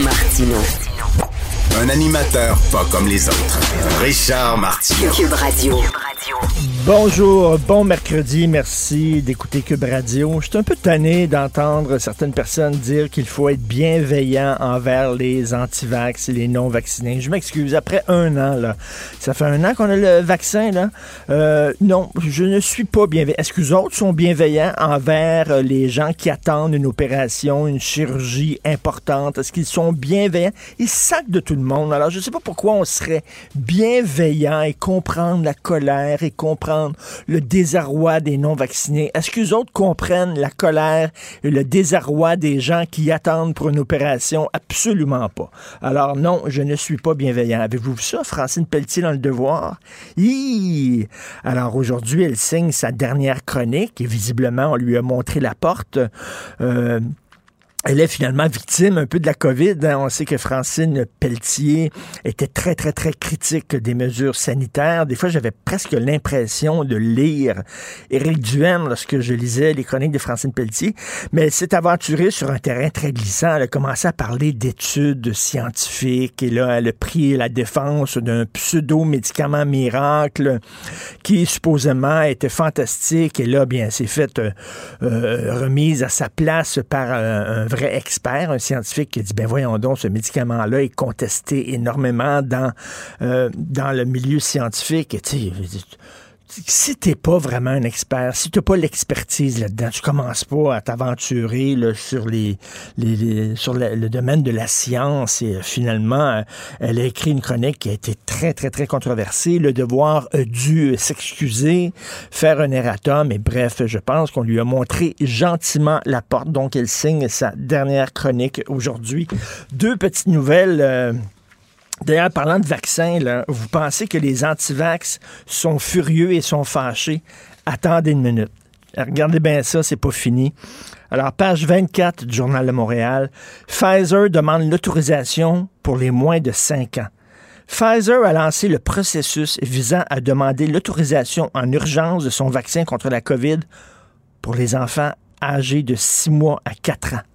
Martino. Un animateur pas comme les autres. Richard Martineau. Cube Radio. Bonjour, bon mercredi, merci d'écouter Cube Radio. Je suis un peu tanné d'entendre certaines personnes dire qu'il faut être bienveillant envers les antivax et les non-vaccinés. Je m'excuse, après un an, là, ça fait un an qu'on a le vaccin, là. Euh, non, je ne suis pas bienveillant. Est-ce que les autres sont bienveillants envers les gens qui attendent une opération, une chirurgie importante? Est-ce qu'ils sont bienveillants? Ils sacent de tout le monde. Alors, je ne sais pas pourquoi on serait bienveillant et comprendre la colère et comprendre le désarroi des non-vaccinés? Est-ce que les autres comprennent la colère et le désarroi des gens qui attendent pour une opération? Absolument pas. Alors non, je ne suis pas bienveillant. Avez-vous vu ça, Francine Pelletier dans Le Devoir? Hi! Alors aujourd'hui, elle signe sa dernière chronique et visiblement, on lui a montré la porte. Euh, elle est finalement victime un peu de la COVID. Hein. On sait que Francine Pelletier était très, très, très critique des mesures sanitaires. Des fois, j'avais presque l'impression de lire Éric Duhaime lorsque je lisais les chroniques de Francine Pelletier. Mais elle s'est aventurée sur un terrain très glissant. Elle a commencé à parler d'études scientifiques et là, elle a pris la défense d'un pseudo-médicament miracle qui supposément était fantastique. Et là, bien, s'est fait euh, euh, remise à sa place par euh, un vrai expert, un scientifique qui dit, ben voyons donc, ce médicament-là est contesté énormément dans, euh, le milieu scientifique. Et, si t'es pas vraiment un expert, si t'as pas l'expertise là-dedans, tu commences pas à t'aventurer sur les, les, sur le, domaine de la science. Et euh, finalement, euh, elle a écrit une chronique qui a été très très très controversée. Le devoir a dû s'excuser, faire un erratum. Et bref, je pense qu'on lui a montré gentiment la porte. Donc, elle signe sa dernière chronique aujourd'hui. Deux petites nouvelles. Euh, D'ailleurs, parlant de vaccins, vous pensez que les antivax sont furieux et sont fâchés? Attendez une minute. Regardez bien ça, c'est pas fini. Alors, page 24 du Journal de Montréal, Pfizer demande l'autorisation pour les moins de 5 ans. Pfizer a lancé le processus visant à demander l'autorisation en urgence de son vaccin contre la COVID pour les enfants âgés de 6 mois à 4 ans.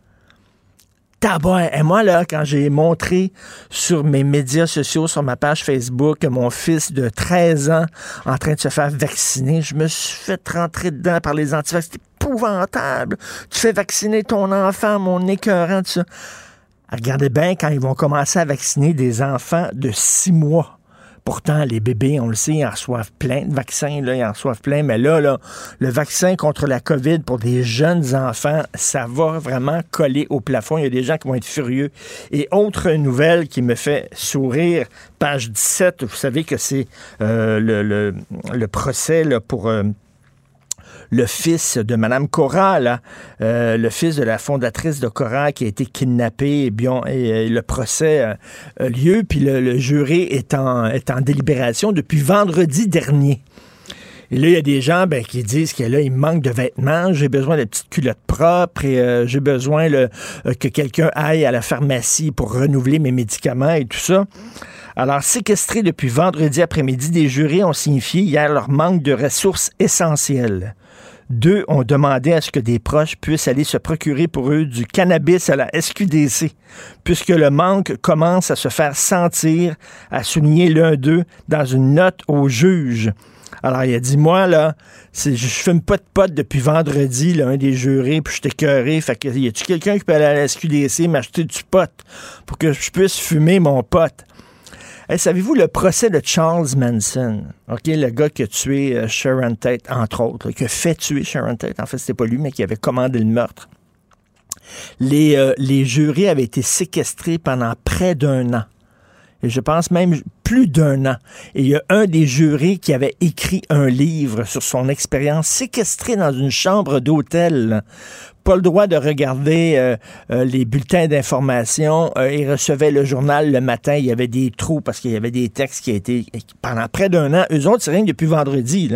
Et moi, là, quand j'ai montré sur mes médias sociaux, sur ma page Facebook, mon fils de 13 ans en train de se faire vacciner, je me suis fait rentrer dedans par les antivax. C'est épouvantable. Tu fais vacciner ton enfant, mon écœurant, tout ça. Regardez bien quand ils vont commencer à vacciner des enfants de 6 mois. Pourtant, les bébés, on le sait, ils en reçoivent plein de vaccins, là, ils en reçoivent plein. Mais là, le vaccin contre la COVID pour des jeunes enfants, ça va vraiment coller au plafond. Il y a des gens qui vont être furieux. Et autre nouvelle qui me fait sourire, page 17, vous savez que c'est euh, le, procès pour... Euh, le fils de Mme Cora, euh, le fils de la fondatrice de Cora qui a été kidnappé, et, bien, et, le procès a lieu, puis le, jury est en, est en délibération depuis vendredi dernier. Et là, il y a des gens ben, qui disent que là, il manque de vêtements, j'ai besoin de petites culottes propres et euh, j'ai besoin le, euh, que quelqu'un aille à la pharmacie pour renouveler mes médicaments et tout ça. Alors, séquestrés depuis vendredi après-midi, des jurés ont signifié hier leur manque de ressources essentielles. Deux ont demandé à ce que des proches puissent aller se procurer pour eux du cannabis à la SQDC, puisque le manque commence à se faire sentir, a souligné l'un d'eux dans une note au juge. Alors, il a dit, moi, là, je fume pas de pote depuis vendredi, là, un des jurés, puis je suis écœuré. Fait que, y a-tu quelqu'un qui peut aller à la SQDC m'acheter du pot pour que je puisse fumer mon pote? Savez-vous le procès de Charles Manson? OK, le gars qui a tué euh, Sharon Tate, entre autres, qui a fait tuer Sharon Tate. En fait, c'était pas lui, mais qui avait commandé le meurtre. Les, euh, les jurés avaient été séquestrés pendant près d'un an. Je pense même plus d'un an. Et il y a un des jurés qui avait écrit un livre sur son expérience séquestré dans une chambre d'hôtel pas le droit de regarder euh, euh, les bulletins d'information. Euh, il recevait le journal le matin. Il y avait des trous parce qu'il y avait des textes qui étaient pendant près d'un an. Eux autres, c'est rien depuis vendredi.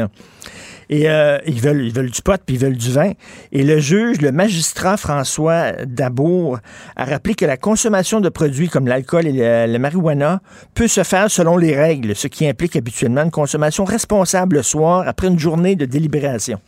Et ils, veulent, ils veulent du pot puis ils veulent du vin. Et le juge, le magistrat François Dabour, a rappelé que la consommation de produits comme l'alcool et le, marijuana peut se faire selon les règles, ce qui implique habituellement une consommation responsable le soir après une journée de délibération.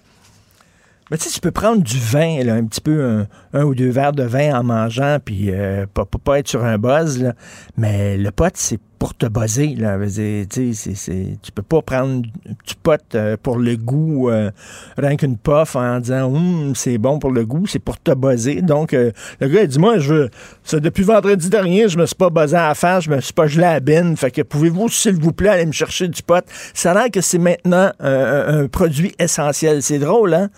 Mais tu sais, tu peux prendre du vin, un petit peu, un, ou deux verres de vin en mangeant, puis euh, pas, pas, être sur un buzz, mais le pot, c'est pour te buzzer. Là. tu peux pas prendre du pot euh, pour le goût, euh, rien qu'une puff en disant hum, c'est bon pour le goût, c'est pour te buzzer. Donc, euh, le gars, il dit Moi, je veux. depuis vendredi dernier, je me suis pas buzzé à la face, je me suis pas gelé à la bine. Fait que pouvez-vous, s'il vous plaît, aller me chercher du pot? Ça a l'air que c'est maintenant un produit essentiel. C'est drôle, hein?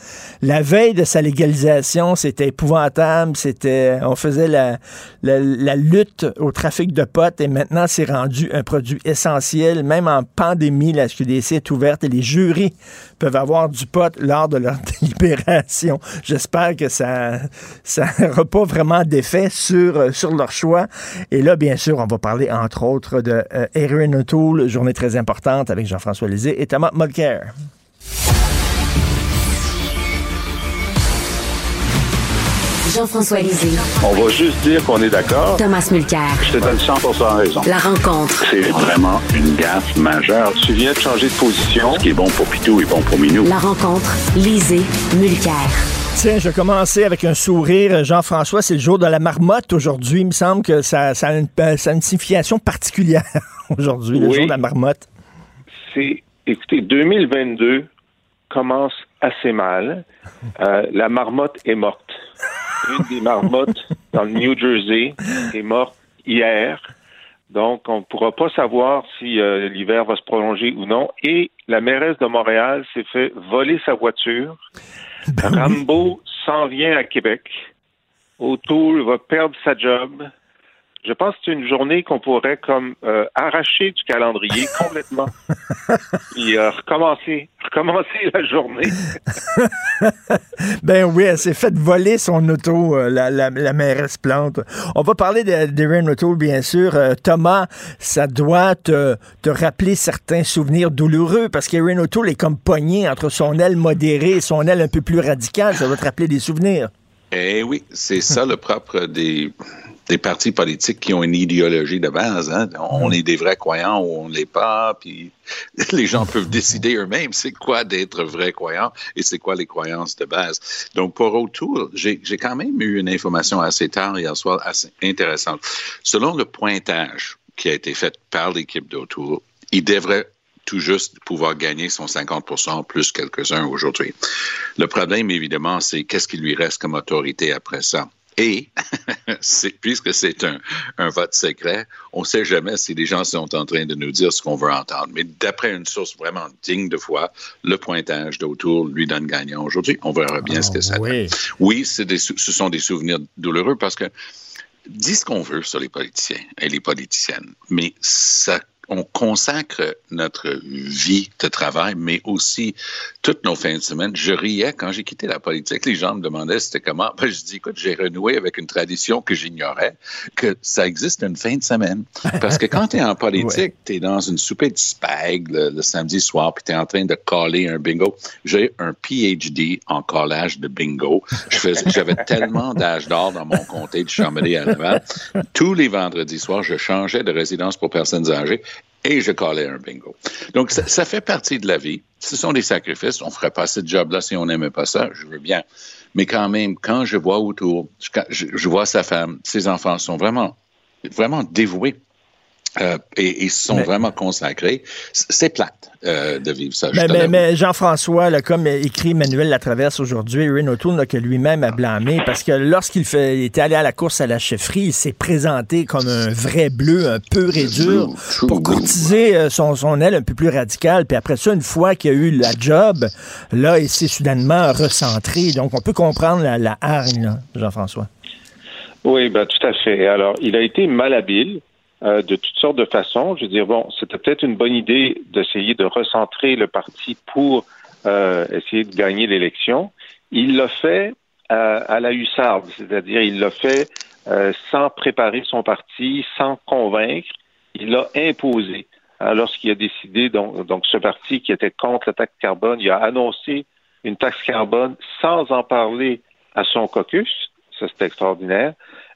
La veille de sa légalisation, c'était épouvantable. C'était. On faisait la, la, la lutte au trafic de pot et maintenant, c'est rendu un produit essentiel. Même en pandémie, la SQDC est ouverte et les jurys peuvent avoir du pot lors de leur délibération. J'espère que ça n'aura pas vraiment d'effet sur, euh, sur leur choix. Et là, bien sûr, on va parler entre autres de euh, Erin O'Toole, journée très importante avec Jean-François Lisée et Thomas Mulcair. Jean-François Lisée. On va juste dire qu'on est d'accord. Thomas Mulcair. Je te donne 100% raison. La rencontre. C'est vraiment une gaffe majeure. Tu viens de changer de position. Ce qui est bon pour Pitou est bon pour Minou. La rencontre. Lisée. Mulcair. Tiens, je vais commencer avec un sourire. Jean-François, c'est le jour de la marmotte aujourd'hui. Il me semble que ça, ça, a, une, ça a, une, signification particulière aujourd'hui, le jour de la marmotte. C'est, écoutez, 2022 commence assez mal. Euh, la marmotte est morte une des marmottes dans le New Jersey est morte hier. Donc, on ne pourra pas savoir si euh, l'hiver va se prolonger ou non. Et la mairesse de Montréal s'est fait voler sa voiture. Ben Rambo s'en vient à Québec. O'Toole va perdre sa job je pense que c'est une journée qu'on pourrait comme euh, arracher du calendrier complètement et euh, recommencer, recommencer la journée. ben oui, elle s'est fait voler son auto, euh, la, la, la, mairesse Plante. On va parler d'Erin Auto, bien sûr. Thomas, ça doit te, te, rappeler certains souvenirs douloureux parce qu'Erin Auto est comme poignée entre son aile modérée et son aile un peu plus radicale. Ça doit te rappeler des souvenirs. Eh oui, c'est ça le propre des des partis politiques qui ont une idéologie de base. Hein. On est des vrais croyants ou on ne l'est pas, puis les gens peuvent décider eux-mêmes c'est quoi d'être vrai croyant et c'est quoi les croyances de base. Donc, pour autour, j'ai quand même eu une information assez tard hier soir, assez intéressante. Selon le pointage qui a été fait par l'équipe d'autour, il devrait tout juste pouvoir gagner son 50% plus quelques-uns aujourd'hui. Le problème, évidemment, c'est qu'est-ce qui lui reste comme autorité après ça? Et, puisque c'est un, un, vote secret, on ne sait jamais si les gens sont en train de nous dire ce qu'on veut entendre. Mais d'après une source vraiment digne de foi, le pointage d'autour lui donne gagnant aujourd'hui. On verra bien ce que ça oui. donne. Oui, des, ce sont des souvenirs douloureux parce que dit ce qu'on veut sur les politiciens et les politiciennes, mais ça on consacre notre vie de travail, mais aussi toutes nos fins de semaine. Je riais quand j'ai quitté la politique. Les gens me demandaient c'était comment? Ben, je dis, écoute, j'ai renoué avec une tradition que j'ignorais, que ça existe une fin de semaine. Parce que quand tu es en politique, tu es dans une souper de spag le, samedi soir, puis tu es en train de caller un bingo. J'ai un PhD en collage de bingo. J'avais tellement d'âge d'or dans mon comté de Chambéry à Laval. Tous les vendredis soirs, je changeais de résidence pour personnes âgées et je collais un bingo. Donc, ça, fait partie de la vie. Ce sont des sacrifices. On ne ferait pas ce job-là si on n'aimait pas ça. Je veux bien. Mais quand même, quand je vois autour, je vois sa femme, ses enfants sont vraiment, vraiment dévoués euh, et ils sont vraiment consacrés. C'est plate euh, de vivre ça. Mais, mais, Jean-François, comme écrit Manuel Latraverse aujourd'hui, Renaud Tourne, que lui-même a blâmé, parce que lorsqu'il fait, était allé à la course à la chefferie, il s'est présenté comme un vrai bleu, un peu et dur, pour courtiser euh, son, son aile un peu plus radicale. Puis après ça, une fois qu'il a eu la job, là, il s'est soudainement recentré. Donc, on peut comprendre la, la hargne, Jean-François. Oui, ben, tout à fait. Alors, il a été malhabile. Euh, de toutes sortes de façons. Je veux dire, bon, c'était peut-être une bonne idée d'essayer de recentrer le parti pour euh, essayer de gagner l'élection. Il l'a fait euh, à la hussarde, c'est-à-dire il l'a fait sans préparer son parti, sans convaincre. Il l'a imposé. Lorsqu'il a décidé, donc, donc ce parti qui était contre la taxe carbone, il a annoncé une taxe carbone sans en parler à son caucus. Ça, c'est extraordinaire.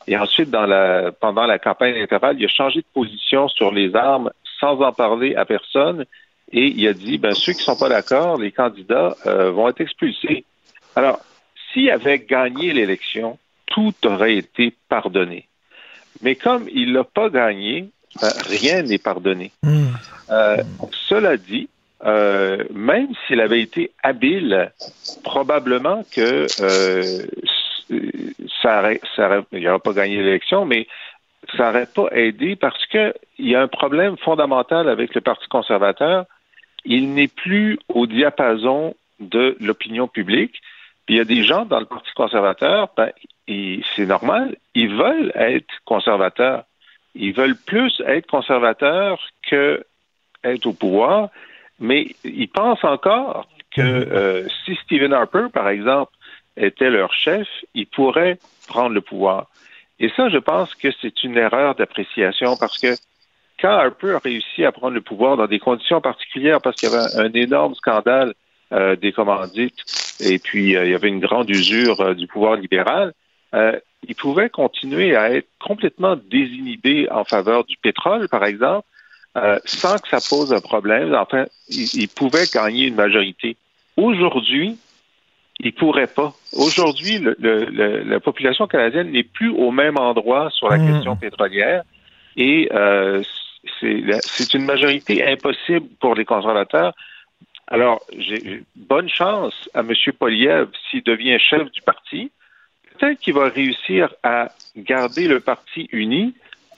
Et ensuite, dans la, pendant la campagne électorale, il a changé de position sur les armes sans en parler à personne. Et il a dit, ben, ceux qui ne sont pas d'accord, les candidats euh, vont être expulsés. Alors, s'il avait gagné l'élection, tout aurait été pardonné. Mais comme il l'a pas gagné, ben, rien n'est pardonné. Hmm. Euh, cela dit, euh, même s'il avait été habile, probablement que ça ça il n'aurait pas gagné l'élection, mais ça n'aurait pas aidé parce qu'il y a un problème fondamental avec le Parti conservateur. Il n'est plus au diapason de l'opinion publique. Puis il y a des gens dans le Parti conservateur, ben, c'est normal, ils veulent être conservateurs. Ils veulent plus être conservateurs que être au pouvoir, mais ils pensent encore que euh, si Stephen Harper, par exemple, était leur chef, ils pourraient prendre le pouvoir. Et ça, je pense que c'est une erreur d'appréciation parce que quand Harper a réussi à prendre le pouvoir dans des conditions particulières, parce qu'il y avait un énorme scandale euh, des commandites et puis euh, il y avait une grande usure euh, du pouvoir libéral, il pouvait continuer à être complètement désinhibé en faveur du pétrole, par exemple, sans que ça pose un problème. Enfin, il pouvait gagner une majorité. Aujourd'hui, il pourrait pas. Aujourd'hui, la population canadienne n'est plus au même endroit sur la hmm. question pétrolière et euh, c'est une majorité impossible pour les conservateurs. Alors, j'ai bonne chance à M. Poliev s'il devient chef du parti. Peut-être qu'il va réussir à garder le parti uni,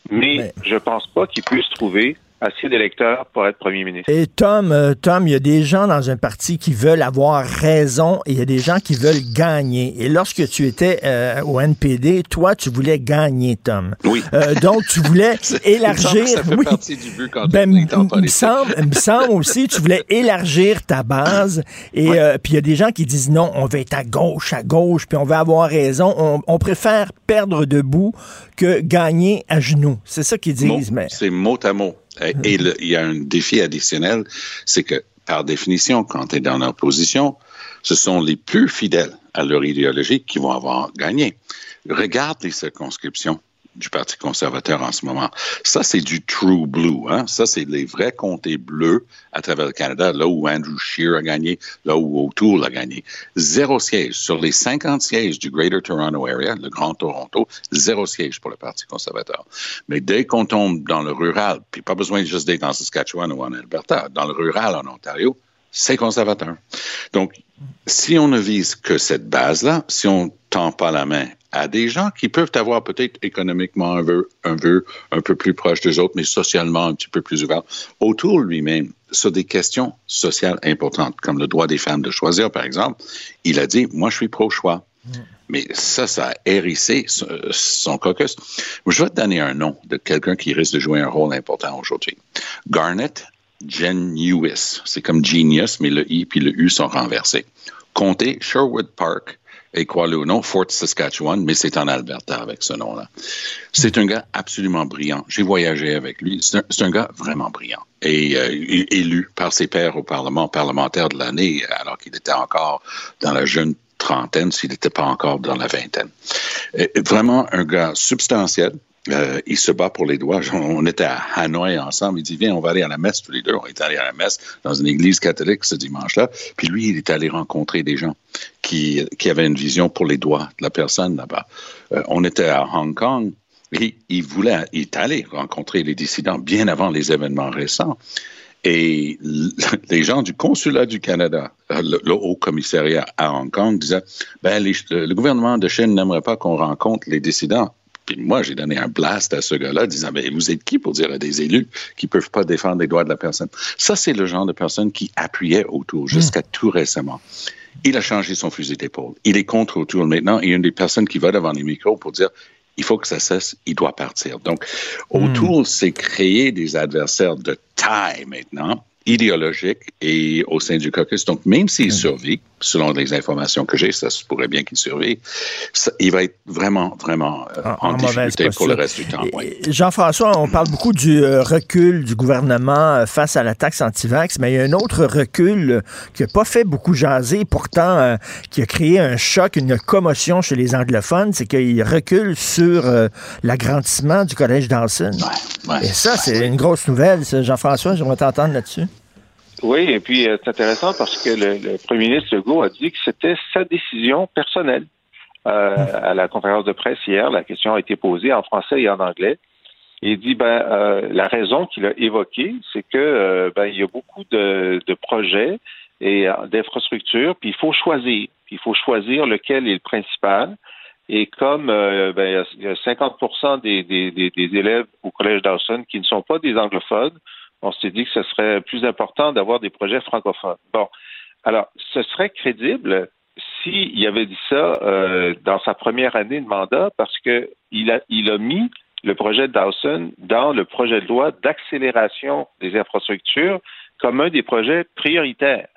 mais je pense pas qu'il puisse trouver assez d'électeurs pour être premier ministre. Et Tom, euh, Tom, il y a des gens dans un parti qui veulent avoir raison et il y a des gens qui veulent gagner. Et lorsque tu étais euh, au NPD, toi, tu voulais gagner, Tom. Oui. Euh, donc, tu voulais élargir. Ça fait oui. partie du but quand ben, me semble, me semble aussi, tu voulais élargir ta base. Et puis il y a des gens qui disent non, on va être à gauche, à gauche, puis on va avoir raison. On, on préfère perdre debout que gagner à genoux. C'est ça qu'ils disent. mais... C'est mot à mot. Et, il y a un défi additionnel, c'est que par définition, quand tu es dans l'opposition, ce sont les plus fidèles à leur idéologie qui vont avoir gagné. Regarde les circonscriptions du Parti conservateur en ce moment. Ça, c'est du true blue. Hein? Ça, c'est les vrais comtés bleus à travers le Canada, là où Andrew Scheer a gagné, là où O'Toole a gagné. Zéro siège. Sur les 50 sièges du Greater Toronto Area, le Grand Toronto, zéro siège pour le Parti conservateur. Mais dès qu'on tombe dans le rural, puis pas besoin juste d'être en Saskatchewan ou en Alberta, dans le rural en Ontario, c'est conservateur. Donc, si on ne vise que cette base-là, si on tend pas la main à des gens qui peuvent avoir peut-être économiquement un vœu, un peu plus proche des autres, mais socialement un petit peu plus ouvert, autour lui-même, sur des questions sociales importantes, comme le droit des femmes de choisir, par exemple, il a dit, moi, je suis pro-choix. mais ça, ça a hérissé son caucus. Je vais te donner un nom de quelqu'un qui risque de jouer un rôle important aujourd'hui. Garnet Genius. C'est comme genius, mais le I puis le U sont renversés. Comté Sherwood Park, et quoi le nom, Fort Saskatchewan, mais c'est en Alberta avec ce nom-là. C'est un gars absolument brillant. J'ai voyagé avec lui. C'est un, gars vraiment brillant et euh, élu par ses pairs au Parlement parlementaire de l'année, alors qu'il était encore dans la jeune trentaine, s'il n'était pas encore dans la vingtaine. vraiment un gars substantiel, euh, il se bat pour les doigts. On était à Hanoï ensemble. Il dit Viens, on va aller à la messe tous les deux. On est allé à la messe dans une église catholique ce dimanche-là. Puis lui, il est allé rencontrer des gens qui, avaient une vision pour les doigts de la personne là-bas. Euh, on était à Hong Kong. Et il voulait, il est allé rencontrer les dissidents bien avant les événements récents. Et les gens du consulat du Canada, euh, le, haut commissariat à Hong Kong, disaient ben, le gouvernement de Chine n'aimerait pas qu'on rencontre les dissidents moi, j'ai donné un blast à ce gars-là, disant, mais vous êtes qui pour dire à des élus qui ne peuvent pas défendre les droits de la personne? Ça, c'est le genre de personne qui appuyait autour jusqu'à tout récemment. Il a changé son fusil d'épaule. Il est contre autour maintenant. Il y a une des personnes qui va devant les micros pour dire, il faut que ça cesse, il doit partir. Donc, autour, c'est créer des adversaires de taille maintenant idéologique et au sein du caucus. Donc, même s'il survit, selon les informations que j'ai, ça se pourrait bien qu'il survive, il va être vraiment, vraiment euh, en, difficulté pour le reste du temps. Jean-François, on parle beaucoup du euh, recul du gouvernement euh, face à la taxe anti-vax, mais il y a un autre recul qui n'a pas fait beaucoup jaser, pourtant qui a créé un choc, une commotion chez les anglophones, c'est qu'il recule sur l'agrandissement du collège Dawson. et ça, c'est une grosse nouvelle, Jean-François, j'aimerais t'entendre là-dessus. Oui, et puis euh, c'est intéressant parce que le, premier ministre Legault a dit que c'était sa décision personnelle. Euh, à la conférence de presse hier, la question a été posée en français et en anglais. Il dit ben euh, la raison qu'il a évoquée, c'est que ben il y a beaucoup de, de projets et d'infrastructures, puis il faut choisir. Puis il faut choisir lequel est le principal. Et comme ben, il y a 50 des, des, des, des élèves au collège Dawson qui ne sont pas des anglophones, on s'est dit que ce serait plus important d'avoir des projets francophones. Bon, alors, ce serait crédible s'il avait dit ça euh, dans sa première année de mandat parce qu'il a, il a mis le projet Dawson dans le projet de loi d'accélération des infrastructures comme un des projets prioritaires.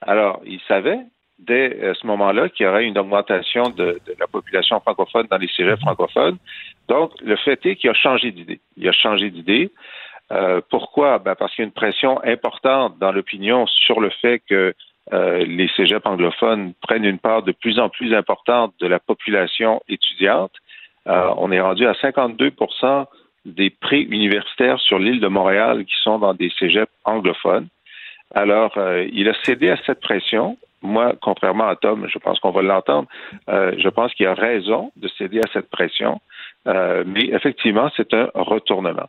Alors, il savait dès euh, ce moment-là qu'il y aurait une augmentation de, de, la population francophone dans les cégeps francophones. Donc, le fait est qu'il a changé d'idée. Il a changé d'idée. Euh, pourquoi? Ben parce qu'il y a une pression importante dans l'opinion sur le fait que euh, les cégeps anglophones prennent une part de plus en plus importante de la population étudiante. Euh, on est rendu à 52% des prix universitaires sur l'île de Montréal qui sont dans des cégeps anglophones. Alors, il a cédé à cette pression. Moi, contrairement à Tom, je pense qu'on va l'entendre, je pense qu'il a raison de céder à cette pression. mais effectivement, c'est un retournement.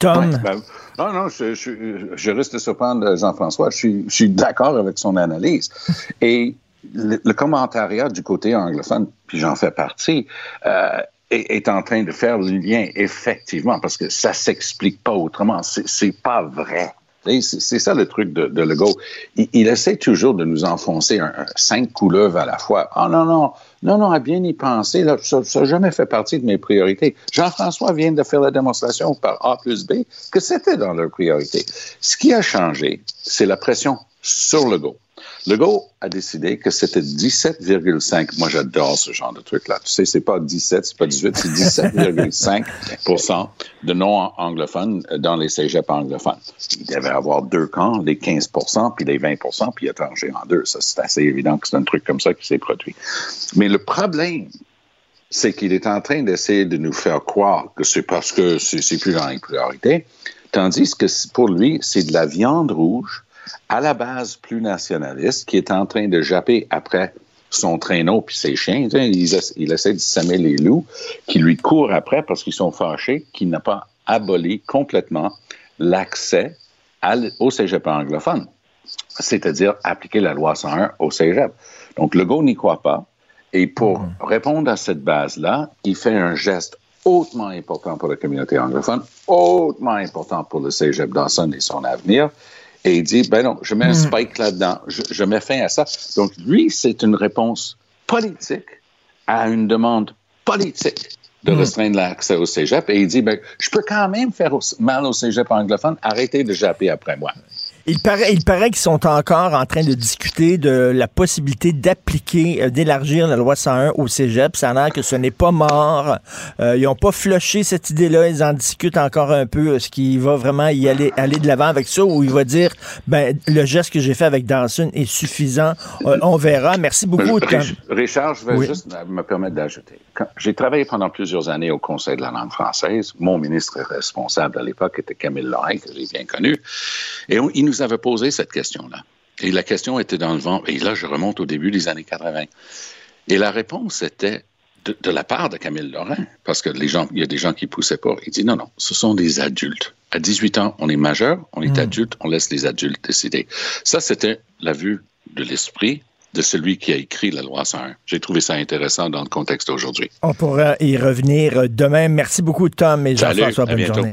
Tom? Ben, non, non, je, je, je risque de surprendre Jean-François. Je suis, je suis d'accord avec son analyse. Et le, le, commentariat du côté anglophone, puis j'en fais partie, euh, est, est, en train de faire le lien, effectivement, parce que ça s'explique pas autrement. C'est pas vrai. C'est ça le truc de, de Legault. Il, essaie toujours de nous enfoncer cinq couleuvres à la fois. oh, non, non, non, non, à bien y penser, là, ça n'a jamais fait partie de mes priorités. Jean-François vient de faire la démonstration par A plus B que c'était dans leurs priorités. Ce qui a changé, c'est la pression sur Legault. Legault a décidé que c'était 17,5. Moi, j'adore ce genre de truc-là. Tu sais, c'est pas 17, c'est pas 18, c'est 17,5% de non-anglophones dans les cégeps anglophones. Il devait avoir deux camps, les 15% puis les 20% puis il a tranché en deux. Ça, c'est assez évident que c'est un truc comme ça qui s'est produit. Mais le problème, c'est qu'il est en train d'essayer de nous faire croire que c'est parce que c'est plus dans les priorités, tandis que pour lui, c'est de la viande rouge à la base plus nationaliste, qui est en train de japper après son traîneau puis ses chiens. Il, essaie de semer les loups qui lui courent après parce qu'ils sont fâchés qu'il n'a pas aboli complètement l'accès au cégep anglophone, c'est-à-dire appliquer la loi 101 au cégep. Donc, Legault n'y croit pas. Et pour mm. répondre à cette base-là, il fait un geste hautement important pour la communauté anglophone, hautement important pour le cégep Dawson et son avenir. Et il dit, ben non, je mets un hmm. spike là-dedans, je, mets fin à ça. Donc, lui, c'est une réponse politique à une demande politique de restreindre l'accès au cégep et il dit ben, je peux quand même faire mal au cégep anglophone, arrêtez de japper après moi. Il paraît, il paraît qu'ils sont encore en train de discuter de la possibilité d'appliquer, euh, d'élargir la loi 101 au cégep. Ça a l'air que ce n'est pas mort. Euh, ils n'ont pas flushé cette idée-là. Ils en discutent encore un peu. Est-ce qu'il va vraiment y aller, aller de l'avant avec ça ou il va dire, ben, le geste que j'ai fait avec Dawson est suffisant. Euh, on verra. Merci beaucoup. Richard, je vais Oui. juste me permettre d'ajouter. J'ai travaillé pendant plusieurs années au Conseil de la langue française. Mon ministre responsable à l'époque était Camille Lorrain, que j'ai bien connu. Et on- il nous avait posé cette question-là. Et la question était dans le vent. Et là, je remonte au début des années 80. Et la réponse était de, de la part de Camille Lorrain, parce que les gens, il y a des gens qui poussaient pas. Il dit non, non, ce sont des adultes. À 18 ans, on est majeur, on est adulte, on laisse les adultes décider. Ça, c'était la vue de l'esprit de celui qui a écrit la loi 101. J'ai trouvé ça intéressant dans le contexte d'aujourd'hui. On pourra y revenir demain. Merci beaucoup, Tom et Jean-François. Bonne bientôt. journée.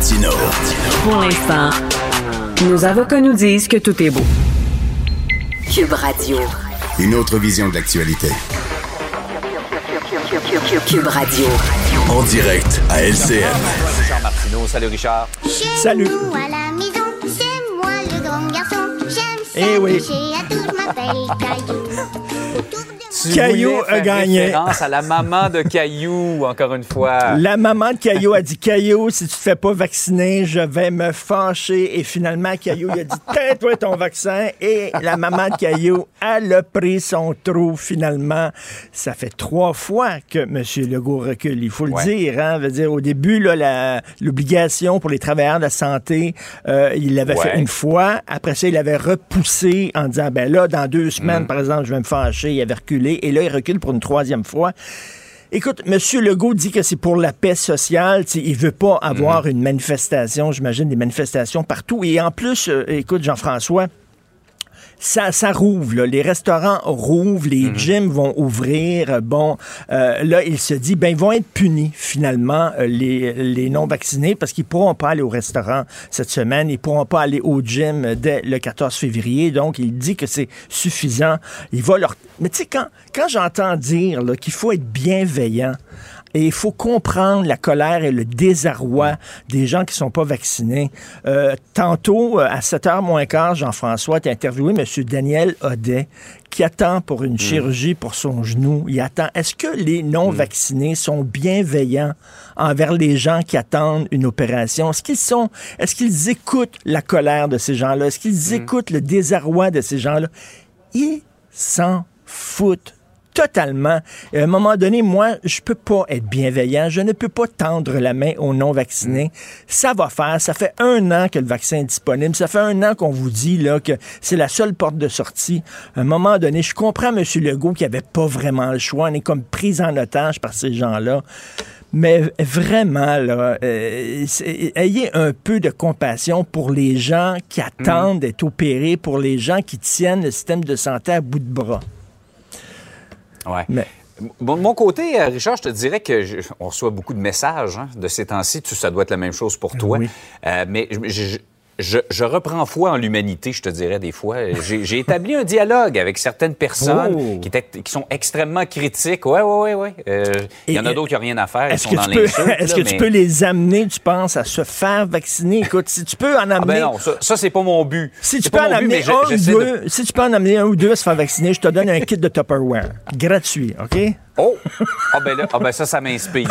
Martino. Pour l'instant, nos avocats nous disent que tout est beau. Cube Radio. Une autre vision de l'actualité. Cube Radio. En direct à LCN. Richard Martineau. Salut Richard. Salut. Nous à la maison, c'est moi le grand garçon. J'aime ça Eh oui. Caillou. A gagné. référence à la maman de Caillou, encore une fois. La maman de Caillou a dit Caillou, si tu te fais pas vacciner, je vais me fâcher. Et finalement, Caillou il a dit Tais-toi ton vaccin. Et la maman de Caillou, elle a pris son trou finalement. Ça fait trois fois que M. Legault recule. Il faut le Ouais. dire. Hein? Veut dire, au début, l'obligation pour les travailleurs de la santé, euh, il l'avait Ouais. fait une fois. Après ça, il avait repoussé en disant ben là, dans deux semaines, par exemple, je vais me fâcher. Il avait reculé. Et là, il recule pour une troisième fois. Écoute, M. Legault dit que c'est pour la paix sociale. Il veut pas avoir une manifestation, j'imagine des manifestations partout. Et en plus, euh, écoute, Jean-François, ça, ça rouvre, là. les restaurants rouvrent, les gyms vont ouvrir. Bon, euh, là, il se dit, ben, ils vont être punis, finalement, euh, les, les non-vaccinés, parce qu'ils pourront pas aller au restaurant cette semaine, ils pourront pas aller au gym dès le 14 février. Donc, il dit que c'est suffisant. Il va leur... Mais tu sais, quand, quand j'entends dire qu'il faut être bienveillant, et il faut comprendre la colère et le désarroi des gens qui sont pas vaccinés. Euh, tantôt, euh, à 7h moins quart, Jean-François, tu as interviewé M. Daniel Audet, qui attend pour une chirurgie pour son genou. Il attend. Est-ce que les non-vaccinés sont bienveillants envers les gens qui attendent une opération? Est-ce qu'ils sont, est-ce qu'ils écoutent la colère de ces gens-là? Est-ce qu'ils écoutent le désarroi de ces gens-là? Ils s'en foutent totalement. À un moment donné, moi, je peux pas être bienveillant. Je ne peux pas tendre la main aux non-vaccinés. Ça va faire. Ça fait un an que le vaccin est disponible. Ça fait un an qu'on vous dit là, que c'est la seule porte de sortie. À un moment donné, je comprends M. Legault qui avait pas vraiment le choix. On est comme pris en otage par ces gens-là. Mais vraiment, là, euh, ayez un peu de compassion pour les gens qui attendent d'être opérés, pour les gens qui tiennent le système de santé à bout de bras. Ouais. Mais- Bon, de mon côté, euh, Richard, je te dirais que je- on reçoit beaucoup de messages hein, de ces temps-ci. Ça doit être la même chose pour toi. Oui. Euh, mais je- je- je, je reprends foi en l'humanité, je te dirais des fois. J'ai établi un dialogue avec certaines personnes Oh. qui, étaient, qui sont extrêmement critiques. Ouais, ouais, ouais, ouais. Euh, Il y en a d'autres qui n'ont rien à faire. Est-ce que, dans tu peux, là, que tu peux les amener, tu penses, à se faire vacciner? Écoute, si tu peux en Ah amener. ben non, ça, ça, c'est pas mon but. Si tu peux en but, amener un ou de- deux, si tu peux en amener un ou deux à se faire vacciner, je te donne un kit de Tupperware. Gratuit, OK? Oh! Ah ben là, ah ben ça, ça m'inspire.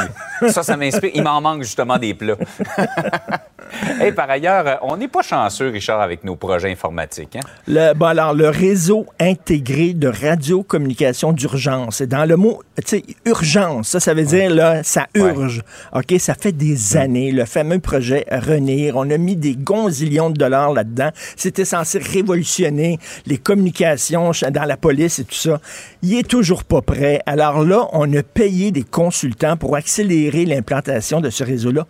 Ça, ça m'inspire. Il m'en manque justement des plats. Et par ailleurs, on n'est pas chanceux, Richard, avec nos projets informatiques. Hein? Le, bon, alors, le réseau intégré de radiocommunication d'urgence. Dans le mot, tu sais, urgence, ça, ça veut dire, là, ça urge. OK? Ça fait des années, le fameux projet Renir. On a mis des gonzillions de dollars là-dedans. C'était censé révolutionner les communications dans la police et tout ça. Il est toujours pas prêt. Alors là, on a payé des consultants pour accélérer l'implantation de ce réseau-là.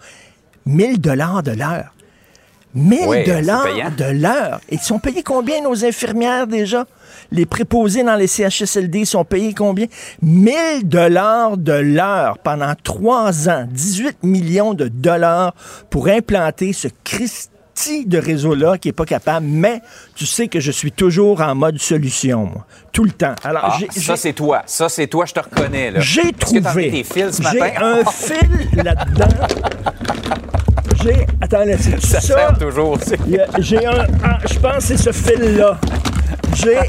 1000 dollars de l'heure. 1000 Ouais, c'est dollars de l'heure. Et ils sont payés combien, nos infirmières, déjà? Les préposés dans les CHSLD sont payés combien? 1000 dollars de l'heure pendant trois ans. 18 millions de dollars pour implanter ce Christi de réseau-là qui est pas capable. Mais tu sais que je suis toujours en mode solution, moi. Tout le temps. Alors, Ah, ça, c'est toi. Ça, c'est toi, je te reconnais. là. j'ai trouvé. J'ai un fil là-dedans. J'ai. Attends, là, c'est Ça ça? sert toujours. J'ai un. je pense que c'est ce fil-là. J'ai. a-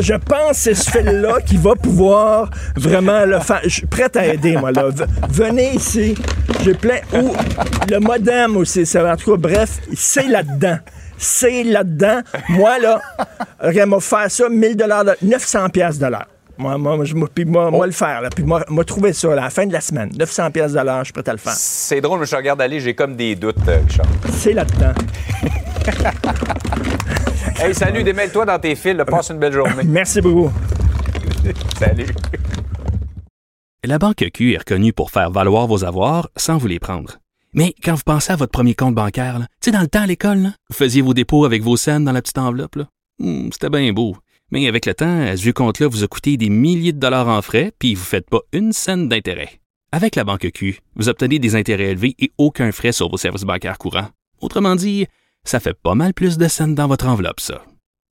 je pense que c'est ce fil-là qui va pouvoir vraiment le faire. Je suis prêt à aider, moi, là. V- venez ici. J'ai plein. Ou le modem aussi. ça va- En tout cas, bref, c'est là-dedans. C'est là-dedans. Moi, là, m'a faire ça, 1000 dollars, 900 pièces de l'heure. Moi, moi, je, moi, puis moi, moi, le faire, là. Puis moi, moi, trouver ça, là, à la fin de la semaine. 900 pièces de l'heure, je suis prêt à le faire. C'est drôle, mais je regarde aller, j'ai comme des doutes, euh, Richard. C'est là-dedans. Hey, salut, démêle-toi dans tes fils, là, passe une belle journée. Merci beaucoup. Salut. La Banque Q est reconnue pour faire valoir vos avoirs sans vous les prendre. Mais quand vous pensez à votre premier compte bancaire, là, tu sais, dans le temps à l'école, là, vous faisiez vos dépôts avec vos scènes dans la petite enveloppe. là. Hmm, C'était bien beau. Mais avec le temps, ce vieux compte-là vous a coûté des milliers de dollars en frais, puis vous ne faites pas une scène d'intérêt. Avec la Banque Q, vous obtenez des intérêts élevés et aucun frais sur vos services bancaires courants. Autrement dit, ça fait pas mal plus de scènes dans votre enveloppe, ça.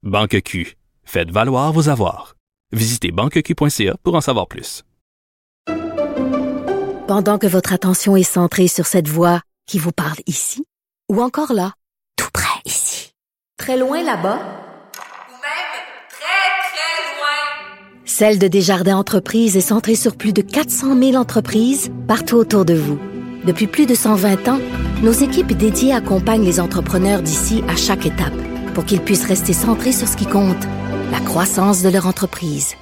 Banque Q, faites valoir vos avoirs. Visitez banqueq.ca pour en savoir plus. Pendant que votre attention est centrée sur cette voix qui vous parle ici, ou encore là, tout près ici, très loin là-bas, Ou même très, très loin. Celle de Desjardins Entreprises est centrée sur plus de 400 000 entreprises partout autour de vous. Depuis plus de 120 ans, nos équipes dédiées accompagnent les entrepreneurs d'ici à chaque étape pour qu'ils puissent rester centrés sur ce qui compte, la croissance de leur entreprise.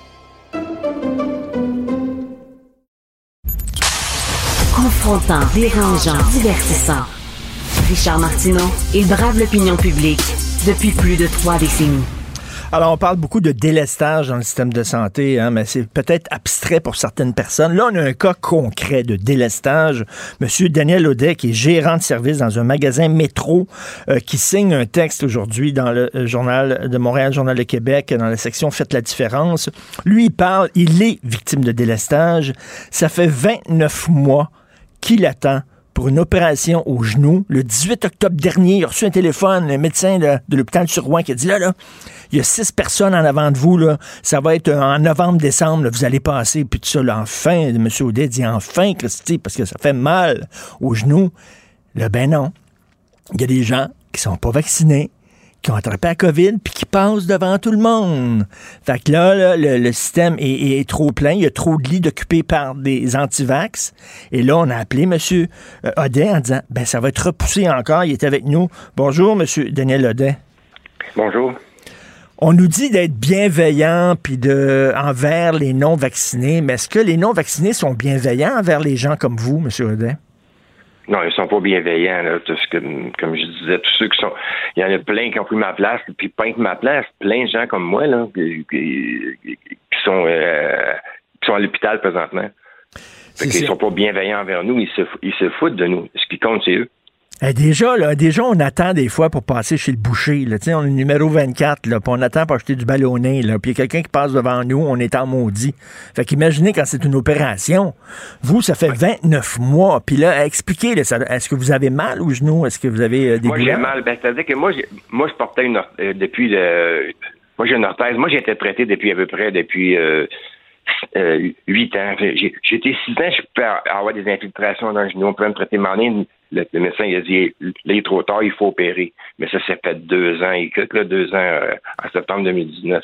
Confrontant, dérangeant, divertissant. Richard Martineau, il brave l'opinion publique depuis plus de trois décennies. Alors, on parle beaucoup de délestage dans le système de santé, hein, mais c'est peut-être abstrait pour certaines personnes. Là, on a un cas concret de délestage. Monsieur Daniel Audet, qui est gérant de service dans un magasin métro, euh, qui signe un texte aujourd'hui dans le euh, journal de Montréal, Journal de Québec, dans la section Faites la différence. Lui, il parle, il est victime de délestage. Ça fait 29 mois qu'il attend pour une opération au genou. Le 18 octobre dernier, il a reçu un téléphone, le médecin de, l'hôpital sur Rouen qui a dit là, là, il y a six personnes en avant de vous, là. Ça va être en novembre, décembre, là, vous allez passer. Puis tout ça, là, enfin, M. Audet dit enfin, Christy, parce que ça fait mal au genou. Là, ben non. Il y a des gens qui sont pas vaccinés, qui ont attrapé la COVID, puis qui passent devant tout le monde. Fait que là, là, le, le système est, est trop plein. Il y a trop de lits occupés par des antivax. Et là, on a appelé M. Audet en disant, ben ça va être repoussé encore. Il est avec nous. Bonjour, M. Daniel Audet. Bonjour. On nous dit d'être bienveillant puis de envers les non vaccinés, mais est-ce que les non vaccinés sont bienveillants envers les gens comme vous, M. Audet? Non, ils sont pas bienveillants, là, parce que, comme je disais, tous ceux qui sont. Il y en a plein qui ont pris ma place, puis pas que ma place, plein de gens comme moi, là, qui, qui- sont euh, qui sont à l'hôpital présentement. Fait ça. sont pas bienveillants envers nous, ils se, ils se foutent de nous. Ce qui compte, c'est eux. Eh, déjà, là, déjà, on attend des fois pour passer chez le boucher. Là. On est numéro 24, là, puis on attend pour acheter du ballonné. Là, puis il y a quelqu'un qui passe devant nous, on est en maudit. Fait qu'imaginez quand c'est une opération. Vous, ça fait 29 mois. Puis là, expliquez, là, est-ce que vous avez mal au genou? Est-ce que vous avez euh, des Moi, j'ai mal. Ben, c'est-à-dire que moi, moi, je portais une euh, depuis le. Moi, j'ai une orthèse. Moi, j'ai été traité depuis à peu près depuis euh, euh, 8 ans. Fait, J'ai j'ai été 6 ans, je peux avoir des infiltrations dans le genou. On peut me traiter mon nez. Le, le médecin il a dit là, il est trop tard, il faut opérer. Mais ça, ça fait deux ans. Écoute, là, deux ans euh, en septembre 2019.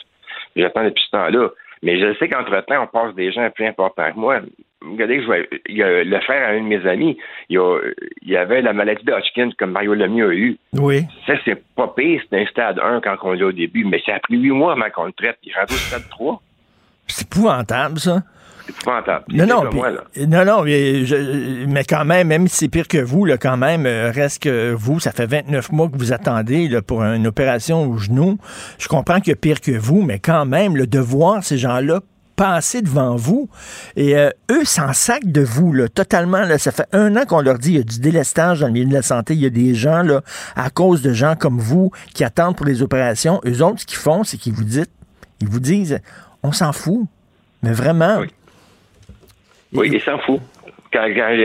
J'attends depuis ce temps-là. Mais je sais qu'entre-temps, on passe des gens plus importants que moi. Regardez, je vois- il y a le frère à un de mes amis, il y, a- il avait la maladie de Hodgkin comme Mario Lemieux a eu. Oui. Ça, c'est pas pire, c'est un stade 1 quand on l'a au début, mais ça a pris 8 mois avant qu'on le traite. Il est rendu au stade 3. C'est épouvantable, ça. Épouvantable. Non, non, que moi, mais, je- mais quand même, même si c'est pire que vous, là, quand même, euh, reste que vous, ça fait 29 mois que vous attendez là, pour une opération au genou. Je comprends qu'il y a pire que vous, mais quand même, le de voir ces gens-là passer devant vous, et euh, eux s'en sacent de vous, là, totalement. Là, ça fait un an qu'on leur dit il y a du délestage dans le milieu de la santé. Il y a des gens, là, à cause de gens comme vous, qui attendent pour les opérations. Eux autres, ce qu'ils font, c'est qu'ils vous disent, ils vous disent, on s'en fout. Mais vraiment. Oui, il s'en fout. Quand, quand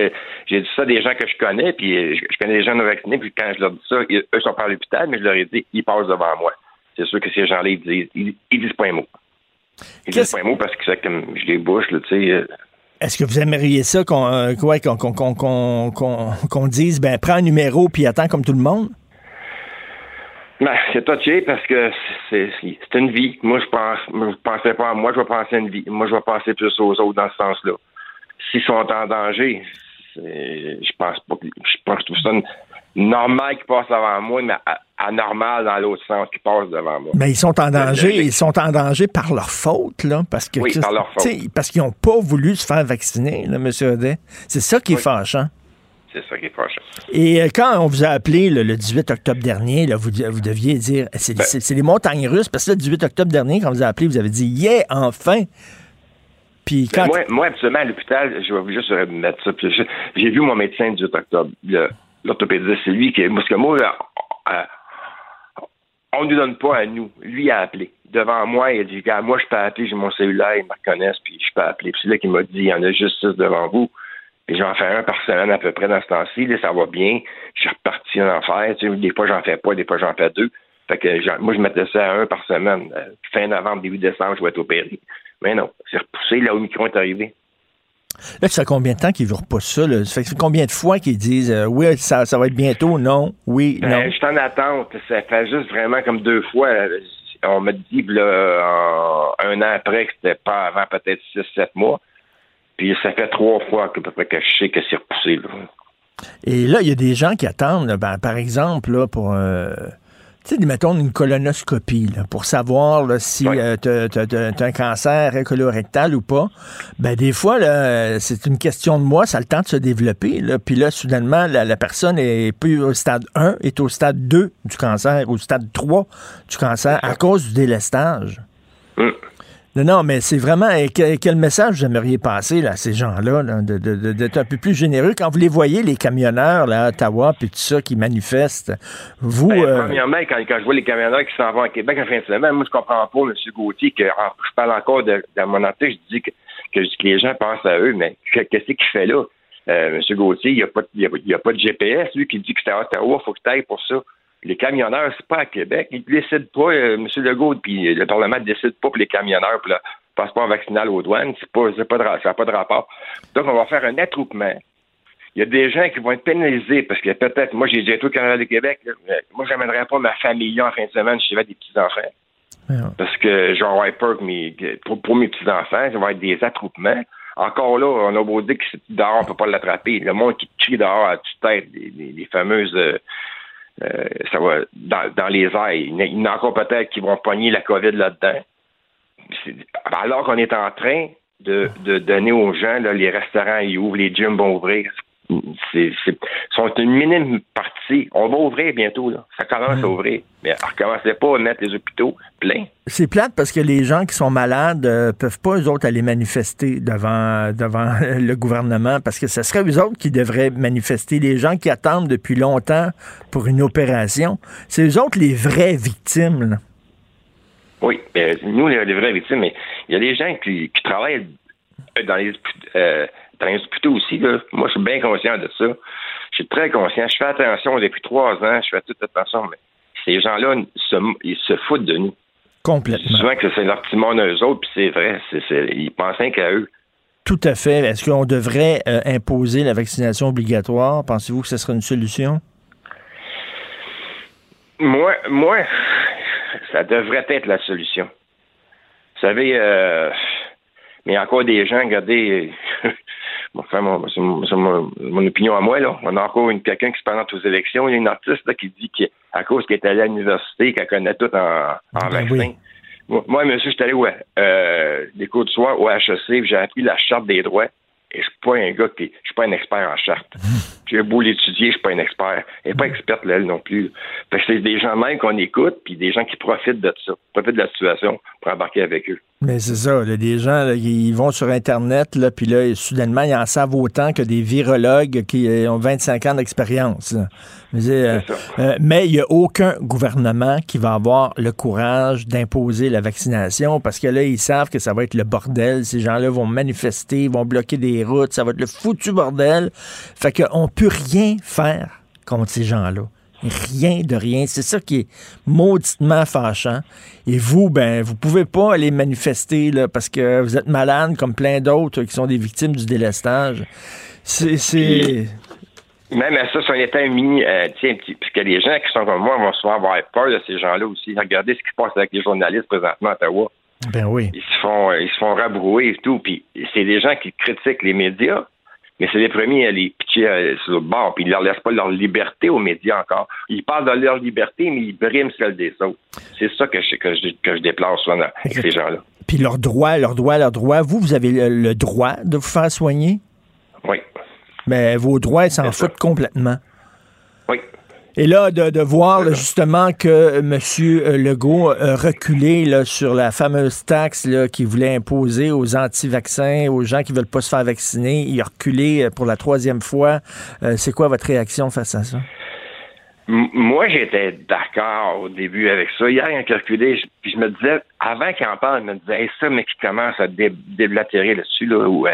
j'ai- dit ça à des gens que je connais, puis je, connais des gens non vaccinés, puis quand je leur dis ça, ils- eux sont pas à l'hôpital, mais je leur ai dit, ils passent devant moi. C'est sûr que ces gens-là, ils disent, ils, ils disent pas un mot. Ils disent pas un mot parce que c'est comme je les bouche, tu sais. euh, Est-ce que vous aimeriez ça qu'on euh, qu'on dise ben prends un numéro puis attends comme tout le monde? Ben, c'est touché parce que c'est une vie. Moi, je pense, je pensais pas à moi, je vais penser à une vie. Moi, je vais penser plus aux autres dans ce sens-là. S'ils sont en danger, je pense pas que, je pense que je trouve ça normal qu'ils passent devant moi, mais anormal dans l'autre sens qu'ils passent devant moi. Mais ils sont en danger, ils sont en danger par leur faute là parce que Oui, par leur faute. parce qu'ils n'ont pas voulu se faire vacciner là monsieur Audet. C'est ça qui est fâchant. C'est ça qui est fâchant. Et euh, quand on vous a appelé là, le 18 octobre dernier, là, vous, vous deviez dire c'est Ben c'est les montagnes russes parce que le 18 octobre dernier quand on vous a appelé, vous avez dit yeah enfin. Puis quand moi, moi, absolument, à l'hôpital, je vais juste mettre ça. J'ai vu mon médecin le 18 octobre. L'orthopédiste, c'est lui qui. Parce que moi, là, euh, on ne nous donne pas à nous. Lui a appelé. Devant moi, il a dit Gars, moi, je peux appeler, j'ai mon cellulaire, ils me reconnaissent, puis je peux appeler. Puis c'est là qu'il m'a dit il y en a juste six devant vous. Puis j'en fais un par semaine à peu près dans ce temps-ci. Là, ça va bien. Je suis reparti en enfer. Tu sais, des fois, j'en fais pas, des fois, j'en fais deux. Fait que moi, je mettais ça à un par semaine. Euh, fin novembre, début décembre, je vais être opéré. Mais non, c'est repoussé là où Micron est arrivé. là, ça fait combien de temps qu'ils vous repoussent ça là? Ça fait combien de fois qu'ils disent euh, oui ça, ça va être bientôt? Non oui Ben, non. je suis en attente. Ça fait juste vraiment comme deux fois. On m'a dit là, en- un an après que c'était pas avant peut-être six, sept mois. Puis ça fait trois fois que, je sais que c'est repoussé. Là. Et là, il y a des gens qui attendent, là, ben, par exemple, là, pour, euh, tu sais, mettons une colonoscopie, là, pour savoir là, si tu as, un cancer colorectal ou pas. Ben, des fois, euh, c'est une question de mois, ça a le temps de se développer. Là, puis là, soudainement, la, la personne est plus au stade 1, est au stade 2 du cancer, au stade 3 du cancer, à cause du délestage. Non, non, mais c'est vraiment quel message aimeriez passer là, à ces gens-là, là, de- de- de- d'être un peu plus généreux? Quand vous les voyez, les camionneurs là, à Ottawa, puis tout ça qui manifestent. Vous, Ben, euh, Premièrement, quand, quand je vois les camionneurs qui s'en vont à Québec en fin de semaine, moi, je comprends pas, M. Gauthier, que en- je parle encore de, mon article, je dis que, que, que les gens pensent à eux, mais que- qu'est-ce qu'il fait là? Euh, M. Gauthier, il n'y a, a pas de GPS, lui, qui dit que c'est à Ottawa, il faut que tu ailles pour ça. Les camionneurs, c'est pas à Québec. Ils ne décident pas, euh, M. Legault, puis le Parlement ne décide pas pour les camionneurs, pour le passeport vaccinal aux douanes. C'est pas, pas de, ça n'a pas de rapport. Donc, on va faire un attroupement. Il y a des gens qui vont être pénalisés parce que peut-être, moi, j'ai déjà tout au Canada de Québec. là, moi, je n'amènerais pas ma famille en fin de semaine j'avais des petits-enfants. Parce que aurais peur que mes, pour, pour mes petits-enfants, ça va être des attroupements. Encore là, on a beau dire que c'est dehors, on ne peut pas l'attraper. Le monde qui crie dehors à les, les- les fameuses. euh, euh, ça va dans, dans les airs. Il y en a- encore peut-être qui vont pogner la COVID là-dedans. Alors qu'on est en train de, de donner aux gens, là, les restaurants ils ouvrent, les gyms vont ouvrir. C'est, sont une minime partie. On va ouvrir bientôt, là. Ça commence à ouvrir. Mais recommencez pas à mettre les hôpitaux pleins. C'est plate parce que les gens qui sont malades euh, peuvent pas, eux autres, aller manifester devant, devant le gouvernement parce que ce serait eux autres qui devraient manifester. Les gens qui attendent depuis longtemps pour une opération, c'est eux autres les vraies victimes. là. Oui, mais nous, les, les vraies victimes, mais il y a des gens qui, qui travaillent dans les, euh, dans les hôpitaux aussi. Là. Moi, je suis bien conscient de ça. Je suis très conscient. Je fais attention depuis trois ans. Je fais toute attention. Mais ces gens-là, se, ils se foutent de nous. Complètement. Souvent que c'est leur petit monde à eux autres, puis c'est vrai. Ils pensent qu'à eux. Tout à fait. Est-ce qu'on devrait euh, imposer la vaccination obligatoire? Pensez-vous que ce serait une solution? Moi, moi, ça devrait être la solution. Vous savez, euh, mais encore des gens, regardez, enfin, mon- c'est mon, mon- opinion à moi, là. On a encore une, quelqu'un qui se présente aux élections. Il y a une artiste là, qui dit qu'à cause qu'elle est allée à l'université, qu'elle connaît tout en, en Ben vaccin. Moi, moi, monsieur, je suis allé au, euh, des cours de soir au HEC, puis j'ai appris la charte des droits. Et je suis pas un gars qui. Je suis pas un expert en charte. J'ai beau l'étudier, je suis pas un expert. Elle n'est pas experte, là, elle non plus. Fait que c'est des gens même qu'on écoute, puis des gens qui profitent de ça, profitent de la situation pour embarquer avec eux. Mais c'est ça, là, des gens, là, ils vont sur Internet, là, puis là, soudainement, ils en savent autant que des virologues qui euh, ont 25 ans d'expérience. euh, euh, mais il n'y a aucun gouvernement qui va avoir le courage d'imposer la vaccination parce que là, ils savent que ça va être le bordel. Ces gens-là vont manifester, vont bloquer des routes, ça va être le foutu bordel. Fait qu'on peut rien faire contre ces gens-là. Rien de rien. C'est ça qui est mauditement fâchant. Et vous, ben, vous pouvez pas aller manifester là, parce que vous êtes malade comme plein d'autres qui sont des victimes du délestage. C'est. Même à ça, si on était un mini, euh, tiens, petit, puisque les gens qui sont comme moi vont souvent avoir peur de ces gens-là aussi. Regardez ce qui se passe avec les journalistes présentement à Ottawa. Ben oui. Ils se font, euh, ils se font rabrouer et tout. Puis c'est des gens qui critiquent les médias, mais c'est les premiers à les pitcher euh, sur le bord. Puis ils leur laissent pas leur liberté aux médias encore. Ils parlent de leur liberté, mais ils briment celle des autres. C'est ça que je, que je, que je déplore souvent avec ces gens-là. Puis leurs droits, leurs droits, leurs droits. Vous, vous avez le, le droit de vous faire soigner, Oui. mais vos droits, ils s'en foutent complètement. Oui. Et là, de, de voir là, justement que M. Legault a reculé là, sur la fameuse taxe qu'il voulait imposer aux anti-vaccins, aux gens qui veulent pas se faire vacciner, il a reculé euh, pour la troisième fois. Euh, C'est quoi votre réaction face à ça? Moi, j'étais d'accord au début avec ça. Hier, il a reculé, je- puis je me disais, avant qu'il en parle, je me disais, hey, ça, mais qui commence à dé- déblatérer là-dessus, là, ou euh,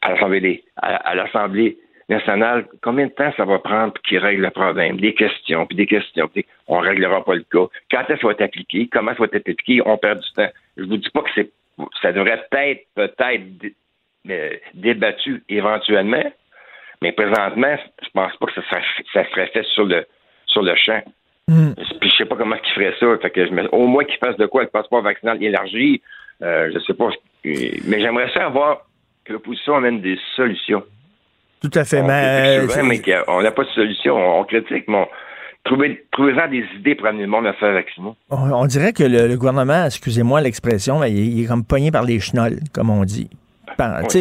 à l'Assemblée, à, à l'Assemblée nationale, combien de temps ça va prendre pour qu'il règle le problème? Des questions, puis des questions, puis on réglera pas le cas. Quand est-ce que ça va être appliqué? Comment ça va être appliqué? On perd du temps. Je vous dis pas que c'est, ça devrait être peut-être dé- euh, débattu éventuellement, mais présentement, je pense pas que ça serait, ça serait fait sur le sur le champ. Puis je sais pas comment il ferait ça. Fait que je me- au moins qu'il fasse de quoi le passeport vaccinal élargi. Euh, je sais pas. Mais j'aimerais ça avoir que l'opposition amène des solutions. Tout à fait. On mais, souvent, euh, mais qu'on n'a pas de solution. On, on critique, mais on, trouvez, trouvez-en des idées pour amener le monde à se faire vacciner. on, on dirait que le, le gouvernement, excusez-moi l'expression, mais il, il est comme pogné par les chenolles, comme on dit.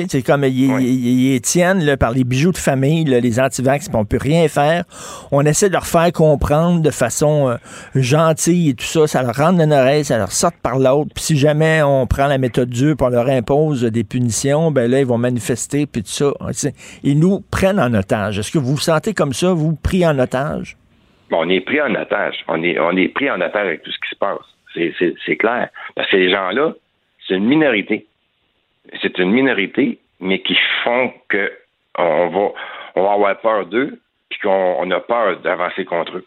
C'est comme ils il, il- ils tiennent là, par les bijoux de famille, là, les antivax, puis on peut rien faire. On essaie de leur faire comprendre de façon euh, gentille et tout ça. Ça leur rentre dans l'oreille, ça leur sort par l'autre. Puis si jamais on prend la méthode dure pour leur impose des punitions, ben là, ils vont manifester, puis tout ça. Ils nous prennent en otage. Est-ce que vous vous sentez comme ça, vous, pris en otage? On est pris en otage. On est, on est pris en otage avec tout ce qui se passe. C'est clair. Parce que ces gens-là, c'est une minorité. C'est une minorité, mais qui font que on va, on va avoir peur d'eux, puis qu'on on a peur d'avancer contre eux.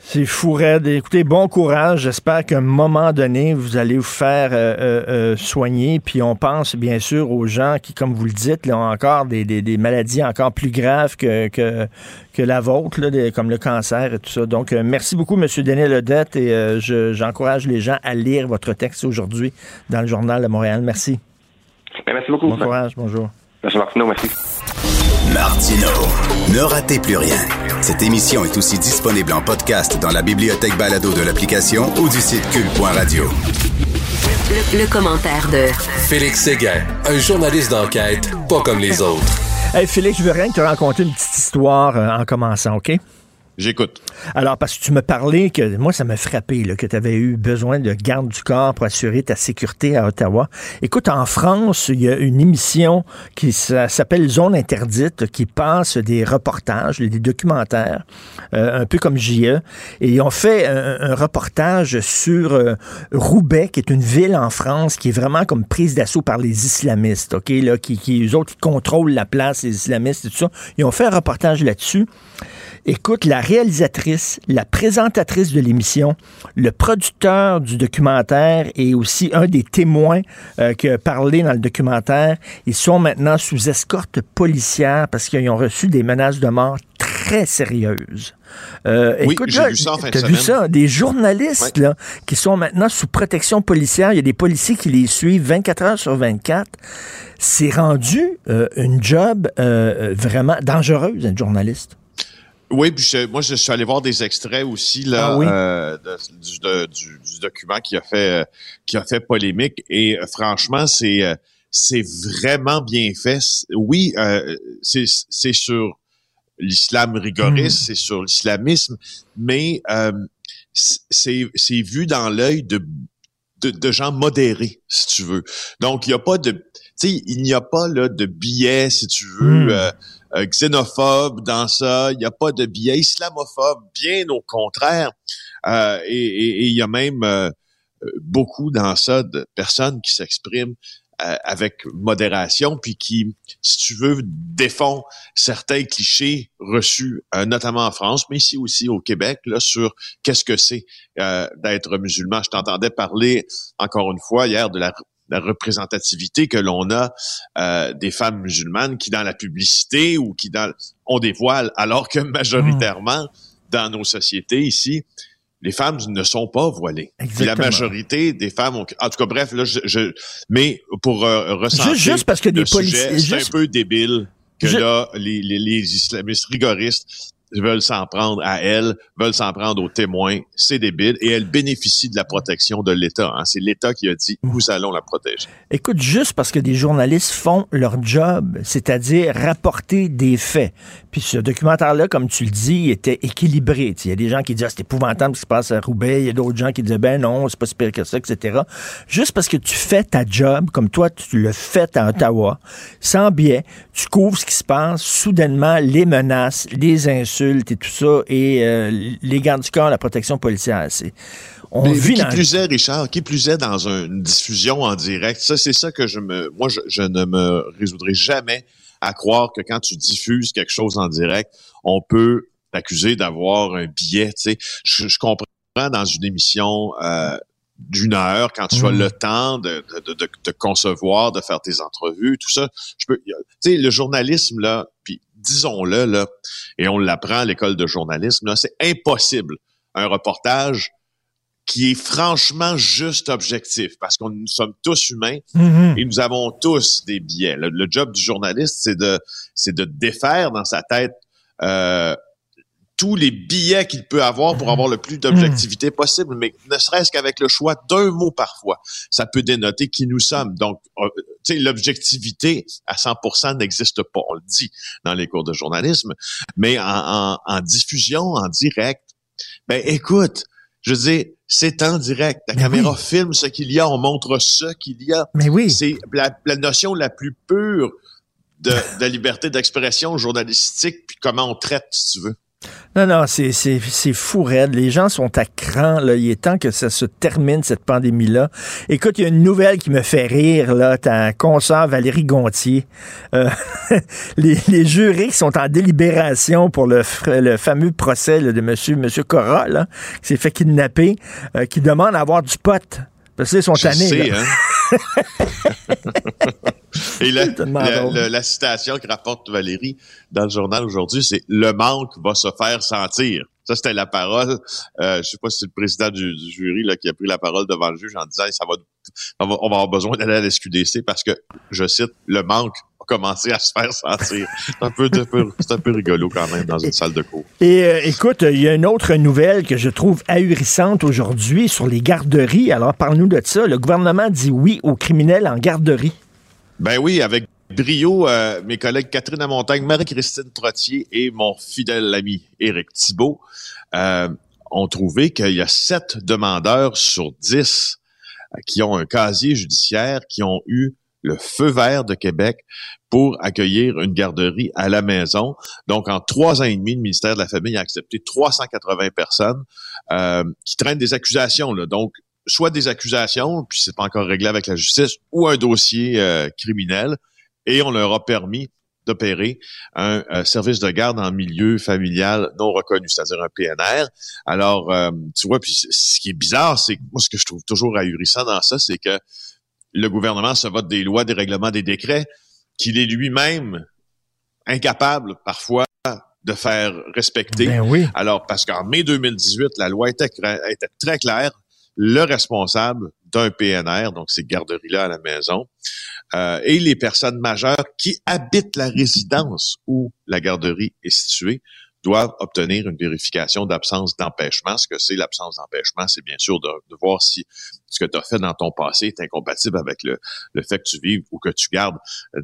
C'est fou, raide. Écoutez, bon courage. J'espère qu'à un moment donné, vous allez vous faire euh, euh, euh, soigner. Puis on pense bien sûr aux gens qui, comme vous le dites, ont encore des, maladies encore plus graves que, la vôtre, comme le cancer et tout ça. Donc, merci beaucoup, M. Denis Ledette. Et je- j'encourage les gens à lire votre texte aujourd'hui dans le Journal de Montréal. Merci. Ben, merci beaucoup. Bon courage. Bonjour. Merci Martino, merci. Martino, ne ratez plus rien. Cette émission est aussi disponible en podcast dans la bibliothèque balado de l'application ou du site cul.radio. Le, le commentaire de Félix Séguin, un journaliste d'enquête pas comme les autres. Hey, Félix, je veux rien te raconter une petite histoire euh, en commençant, OK? J'écoute. Alors, parce que tu me parlais que moi, ça m'a frappé que tu avais eu besoin de garde du corps pour assurer ta sécurité à Ottawa. Écoute, en France, il y a une émission qui s'appelle Zone interdite qui passe des reportages, des documentaires, euh, un peu comme JE. Et ils ont fait un, un reportage sur euh, Roubaix, qui est une ville en France qui est vraiment comme prise d'assaut par les islamistes, OK? Là, qui, qui, eux autres, qui contrôlent la place, les islamistes et tout ça. Ils ont fait un reportage là-dessus. Écoute, la réalisatrice, la présentatrice de l'émission, le producteur du documentaire et aussi un des témoins euh, qui a parlé dans le documentaire, ils sont maintenant sous escorte policière parce qu'ils ont reçu des menaces de mort très sérieuses. Euh, Oui, écoute, j'ai vu ça en fin de t'as vu ça? Des journalistes là, qui sont maintenant sous protection policière. Il y a des policiers qui les suivent 24 heures sur 24. C'est rendu euh, une job euh, vraiment dangereuse, un journaliste. Oui, puis je- moi, je suis allé voir des extraits aussi là, Ah oui? euh, de- du, du- du document qui a fait euh, qui a fait polémique. Et euh, franchement, c'est euh, c'est vraiment bien fait. Oui, euh, c'est c'est sur l'islam rigoriste, c'est sur l'islamisme, mais euh, c'est c'est vu dans l'œil de, de de gens modérés, si tu veux. Donc, il n'y a pas de, tu sais, il n'y a pas là de billets, si tu veux. Mm. Euh, xénophobe dans ça, il n'y a pas de biais islamophobe, bien au contraire. Euh, et il y a même euh, beaucoup dans ça de personnes qui s'expriment euh, avec modération, puis qui, si tu veux, défont certains clichés reçus, euh, notamment en France, mais ici aussi au Québec, là, sur qu'est-ce que c'est euh, d'être musulman. Je t'entendais parler encore une fois hier de la la représentativité que l'on a euh, des femmes musulmanes qui dans la publicité ou qui dans ont des voiles, alors que majoritairement dans nos sociétés ici, les femmes ne sont pas voilées. Puis la Exactement. majorité des femmes ont, en tout cas bref là, je, je- mais pour euh, ressentir Juste- juste parce que des policiers- c'est juste- un peu débile que Je- là les, les, les islamistes rigoristes veulent s'en prendre à elle, veulent s'en prendre aux témoins. C'est débile. Et elle bénéficie de la protection de l'État. hein. C'est l'État qui a dit, nous allons la protéger. Écoute, juste parce que des journalistes font leur job, c'est-à-dire rapporter des faits. Puis ce documentaire-là, comme tu le dis, était équilibré. Il y a des gens qui disent ah, c'est épouvantable ce qui se passe à Roubaix. Il y a d'autres gens qui disaient ben non, c'est pas si pire que ça, etc. Juste parce que tu fais ta job, comme toi, tu le fais à Ottawa, sans biais, tu couvres ce qui se passe, soudainement, les menaces, les insultes et tout ça, et euh, les gardes du corps, la protection policière. C'est, on Mais vit qui dans... plus est, Richard, qui plus est dans un- une diffusion en direct, ça, c'est ça que je me, moi, je, je ne me résoudrai jamais à croire que quand tu diffuses quelque chose en direct, on peut t'accuser d'avoir un biais, tu sais. Je, je comprends dans une émission, euh, d'une heure, quand tu as Mm. le temps de, de, de, concevoir, de faire tes entrevues, tout ça. Je peux, tu sais, le journalisme, là, puis disons-le, là, et on l'apprend à l'école de journalisme, là, c'est impossible. Un reportage qui est franchement juste objectif, parce qu'on nous sommes tous humains Mhm. et nous avons tous des biais. Le, le job du journaliste, c'est de, c'est de défaire dans sa tête euh, tous les billets qu'il peut avoir pour avoir le plus d'objectivité possible, mais ne serait-ce qu'avec le choix d'un mot parfois, ça peut dénoter qui nous sommes. Donc, euh, tu sais, l'objectivité à 100% n'existe pas. On le dit dans les cours de journalisme, mais en, en- en diffusion, en direct, ben écoute, je veux dire, c'est en direct. La Ben caméra oui. filme ce qu'il y a, on montre ce qu'il y a. Mais oui. C'est la, la notion la plus pure de, de liberté d'expression journalistique, puis comment on traite, si tu veux. Non, non, c'est, fou raide. Les gens sont à cran. Là. Il est temps que ça se termine, cette pandémie-là. Écoute, il y a une nouvelle qui me fait rire. Là. Ta consoeur Valérie Gontier. Euh, les, les jurés qui sont en délibération pour le, le fameux procès là, de monsieur, monsieur Cora, là, qui s'est fait kidnapper, euh, qui demande à avoir du pot. Parce qu'ils sont tannés. sais, hein. Et la, la- drôle. la- la citation que rapporte Valérie dans le journal aujourd'hui, c'est « Le manque va se faire sentir ». Ça, c'était la parole. Euh, je sais pas si c'est le président du, du jury là, qui a pris la parole devant le juge en disant ça va, on va, on va avoir besoin d'aller à la SQDC parce que, je cite, le manque va commencer à se faire sentir. C'est un peu, de- peu- c'est un peu rigolo quand même dans une salle de cours. Et euh, écoute, il y a une autre nouvelle que je trouve ahurissante aujourd'hui sur les garderies. Alors, parle-nous de ça. Le gouvernement dit oui aux criminels en garderie. Ben oui, avec brio, euh, mes collègues Catherine Montagne, Marie-Christine Trottier et mon fidèle ami Éric Thibault euh, ont trouvé qu'il y a sept demandeurs sur dix euh, qui ont un casier judiciaire qui ont eu le feu vert de Québec pour accueillir une garderie à la maison. Donc, en trois ans et demi, le ministère de la Famille a accepté 380 personnes qui traînent des accusations. Là. Donc, soit des accusations, puis c'est pas encore réglé avec la justice, ou un dossier euh, criminel, et on leur a permis d'opérer un, euh, service de garde en milieu familial non reconnu, c'est-à-dire un PNR. Alors, euh, tu vois, puis ce qui est bizarre, c'est moi ce que je trouve toujours ahurissant dans ça, c'est que le gouvernement se vote des lois, des règlements, des décrets qu'il est lui-même incapable parfois de faire respecter. Ben oui. Alors, parce qu'en mai 2018, la loi était, était très claire. Le responsable d'un PNR, donc ces garderies-là à la maison, euh, et les personnes majeures qui habitent la résidence où la garderie est située doivent obtenir une vérification d'absence d'empêchement. Ce que c'est l'absence d'empêchement, c'est bien sûr de, voir si ce que tu as fait dans ton passé est incompatible avec le, le fait que tu vives ou que tu gardes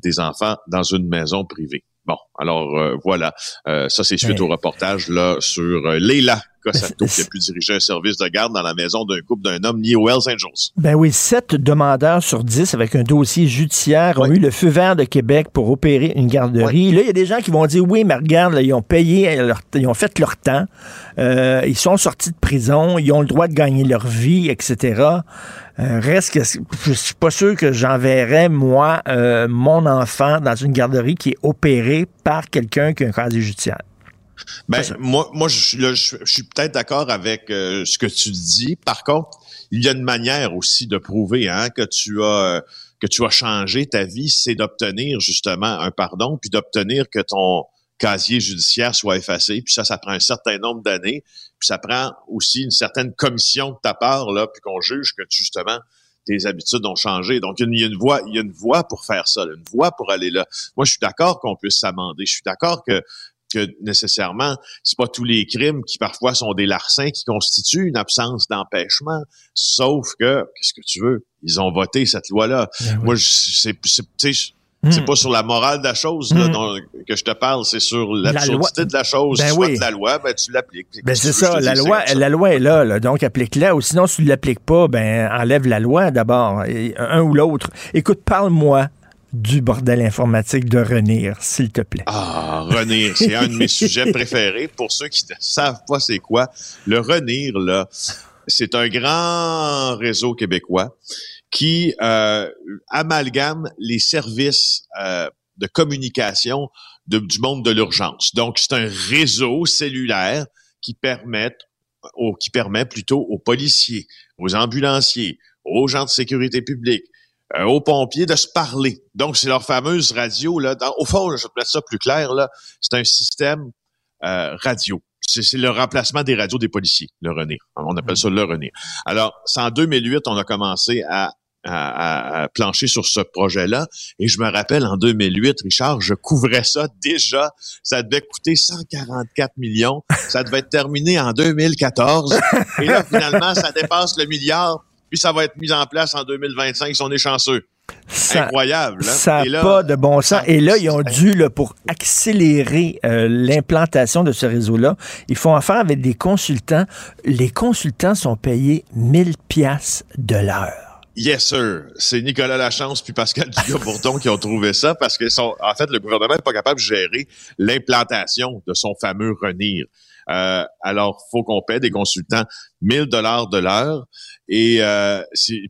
des enfants dans une maison privée. Bon, alors euh, voilà, euh, ça c'est suite au reportage là sur euh, Leila Cossato qui a pu diriger un service de garde dans la maison d'un couple d'un homme lié aux Hells Angels. Ben oui, sept demandeurs sur dix avec un dossier judiciaire ont eu le feu vert de Québec pour opérer une garderie. Là, il y a des gens qui vont dire oui, mais regarde, là, ils ont payé, leur- ils ont fait leur temps, Euh, ils sont sortis de prison, ils ont le droit de gagner leur vie, etc. Euh, reste que je suis pas sûr que j'enverrais moi euh, mon enfant dans une garderie qui est opérée par quelqu'un qui a un casier judiciaire. Ben, moi, moi, je, suis là, je, je suis peut-être d'accord avec euh, ce que tu dis. Par contre, il y a une manière aussi de prouver hein, que tu as que tu as changé ta vie, c'est d'obtenir justement un pardon, puis d'obtenir que ton casier judiciaire soit effacé. Puis ça, ça prend un certain nombre d'années. Puis ça prend aussi une certaine commission de ta part, là, puis qu'on juge que justement tes habitudes ont changé. Donc, il y a une, voie, il y a une voie pour faire ça, là, une voie pour aller là. Moi, je suis d'accord qu'on puisse s'amender. Je suis d'accord que que nécessairement, c'est pas tous les crimes qui parfois sont des larcins qui constituent une absence d'empêchement. Sauf que, qu'est-ce que tu veux? Ils ont voté cette loi-là. Moi, je- c'est, c'est, c'est Hmm. pas sur la morale de la chose là, Hmm. dont- que je te parle, c'est sur La l'absurdité loi- de la chose. Ben oui. de la loi, ben tu l'appliques. Ben c'est ça, la loi, la loi est là, là, donc applique-la. Ou sinon, si tu ne l'appliques pas, ben enlève la loi d'abord, un ou l'autre. Écoute, parle-moi du bordel informatique de Renir, s'il te plaît. Ah, Renir, c'est un de mes sujets préférés. Pour ceux qui ne savent pas c'est quoi, le Renir, là, c'est un grand réseau québécois qui euh, amalgame les services euh, de communication du monde de l'urgence. Donc, c'est un réseau cellulaire qui permet, au- qui permet plutôt aux policiers, aux ambulanciers, aux gens de sécurité publique, euh, aux pompiers de se parler. Donc, c'est leur fameuse radio. Là, au fond, je mettre ça plus clair, là, c'est un système euh, radio. C'est le remplacement des radios des policiers, le RENIR. On appelle ça le RENIR. Alors, c'est en 2008, on a commencé à, à- à- plancher sur ce projet-là. Et je me rappelle, en 2008, Richard, je couvrais ça déjà. Ça devait coûter 144 millions. Ça devait être terminé en 2014. Et là, finalement, ça dépasse le milliard. Puis ça va être mis en place en 2025 si on est chanceux. Ça- Incroyable. hein? Ça n'a pas de bon sens. Et là, ils ont dû, là, pour accélérer euh, l'implantation de ce réseau-là, ils font affaire avec des consultants. Les consultants sont payés 1000 pièces de l'heure. Yes, sir. C'est Nicolas Lachance puis Pascal Dugas-Bourdon qui ont trouvé ça parce que sont, en fait, le gouvernement n'est pas capable de gérer l'implantation de son fameux RENIR. Euh, alors, faut qu'on paie des consultants 1000 dollars de l'heure. Et euh,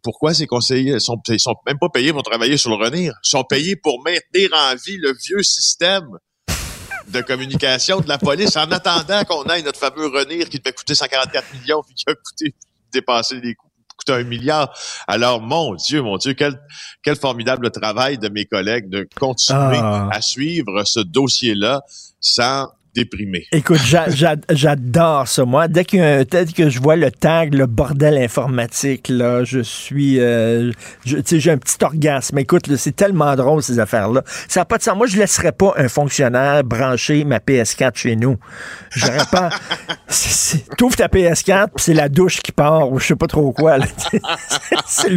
pourquoi ces conseillers sont, ils sont même pas payés pour travailler sur le RENIR? Ils sont payés pour maintenir en vie le vieux système de communication de la police en attendant qu'on ait notre fameux RENIR qui devait coûter 144 millions puis qui a coûté dépassé les coûts coûte un milliard. Alors, mon Dieu, mon Dieu, quel, quel formidable travail de mes collègues de continuer Ah. à suivre ce dossier-là sans déprimé. Écoute, j'a- j'a- j'adore ça, moi. Dès, qu'il y a un- dès que je vois le tag, le bordel informatique, là, je suis... euh, je- tu sais, j'ai un petit orgasme. Écoute, c'est tellement drôle, ces affaires-là. Ça n'a pas de sens. Moi, je laisserais pas un fonctionnaire brancher ma PS4 chez nous. J'aurais pas... T'ouvres ta PS4, puis c'est la douche qui part, ou je sais pas trop quoi. c'est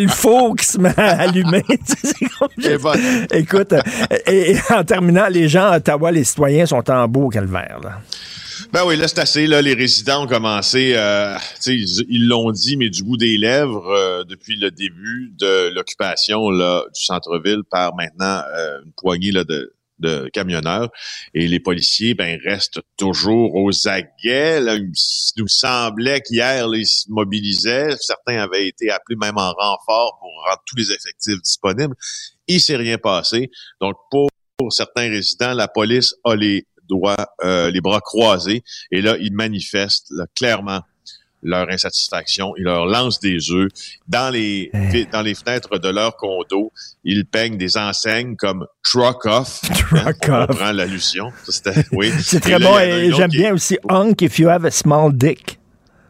le, four qui se met à allumer. Écoute, et, et en terminant, les gens à Ottawa, les citoyens sont en beau calvaire. Là. Ben oui, là, c'est assez. Là, les résidents ont commencé, euh, ils l'ont dit, mais du bout des lèvres, euh, depuis le début de l'occupation du centre-ville par maintenant euh, une poignée là, de, camionneurs. Et les policiers, ben, restent toujours aux aguets. Il nous semblait qu'hier, ils se mobilisaient. Certains avaient été appelés même en renfort pour rendre tous les effectifs disponibles. Il s'est rien passé. Donc, pour certains résidents, la police a les doigts, euh, les bras croisés, et là, ils manifestent là, clairement leur insatisfaction. Ils leur lancent des œufs dans les dans les fenêtres de leur condo. Ils peignent des enseignes comme Truck Off. Truck on Off. comprend l'allusion. Ça, c'était- Oui. C'est Et très là, bon et j'aime bien aussi Hunk if you have a small dick.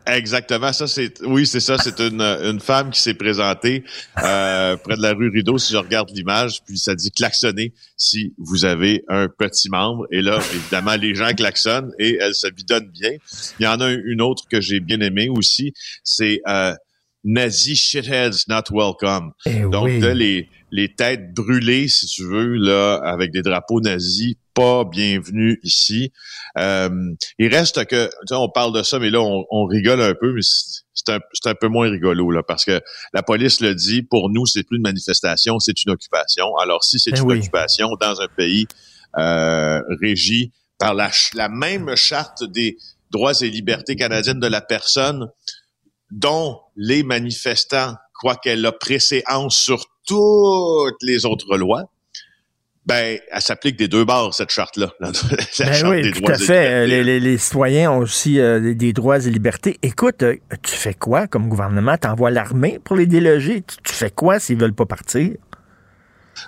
Exactement, ça c'est oui c'est ça, c'est une, une femme qui s'est présentée euh, près de la rue Rideau si je regarde l'image, puis ça dit klaxonner si vous avez un petit membre et là évidemment les gens klaxonnent et elle se bidonne bien. Il y en a une autre que j'ai bien aimée aussi, c'est euh, Nazi shitheads not welcome. Eh Donc oui. là, les les têtes brûlées si tu veux là avec des drapeaux nazis pas bienvenus ici. Euh, il reste que, tu sais, on parle de ça, mais là, on, on rigole un peu, mais c'est un, un peu moins rigolo, là, parce que la police le dit, pour nous, c'est plus une manifestation, c'est une occupation. Alors, si c'est Eh une oui. occupation dans un pays euh, régi par la, la même charte des droits et libertés canadiennes de la personne, dont les manifestants croient qu'elle a préséance sur toutes les autres lois, ben, elle s'applique des deux bords, cette charte-là. La, Ben charte oui, des tout droits à fait. libertés. Les, les- les citoyens ont aussi euh, des- droits et libertés. Écoute, euh, tu fais quoi comme gouvernement? T'envoies l'armée pour les déloger? Tu, tu fais quoi s'ils veulent pas partir?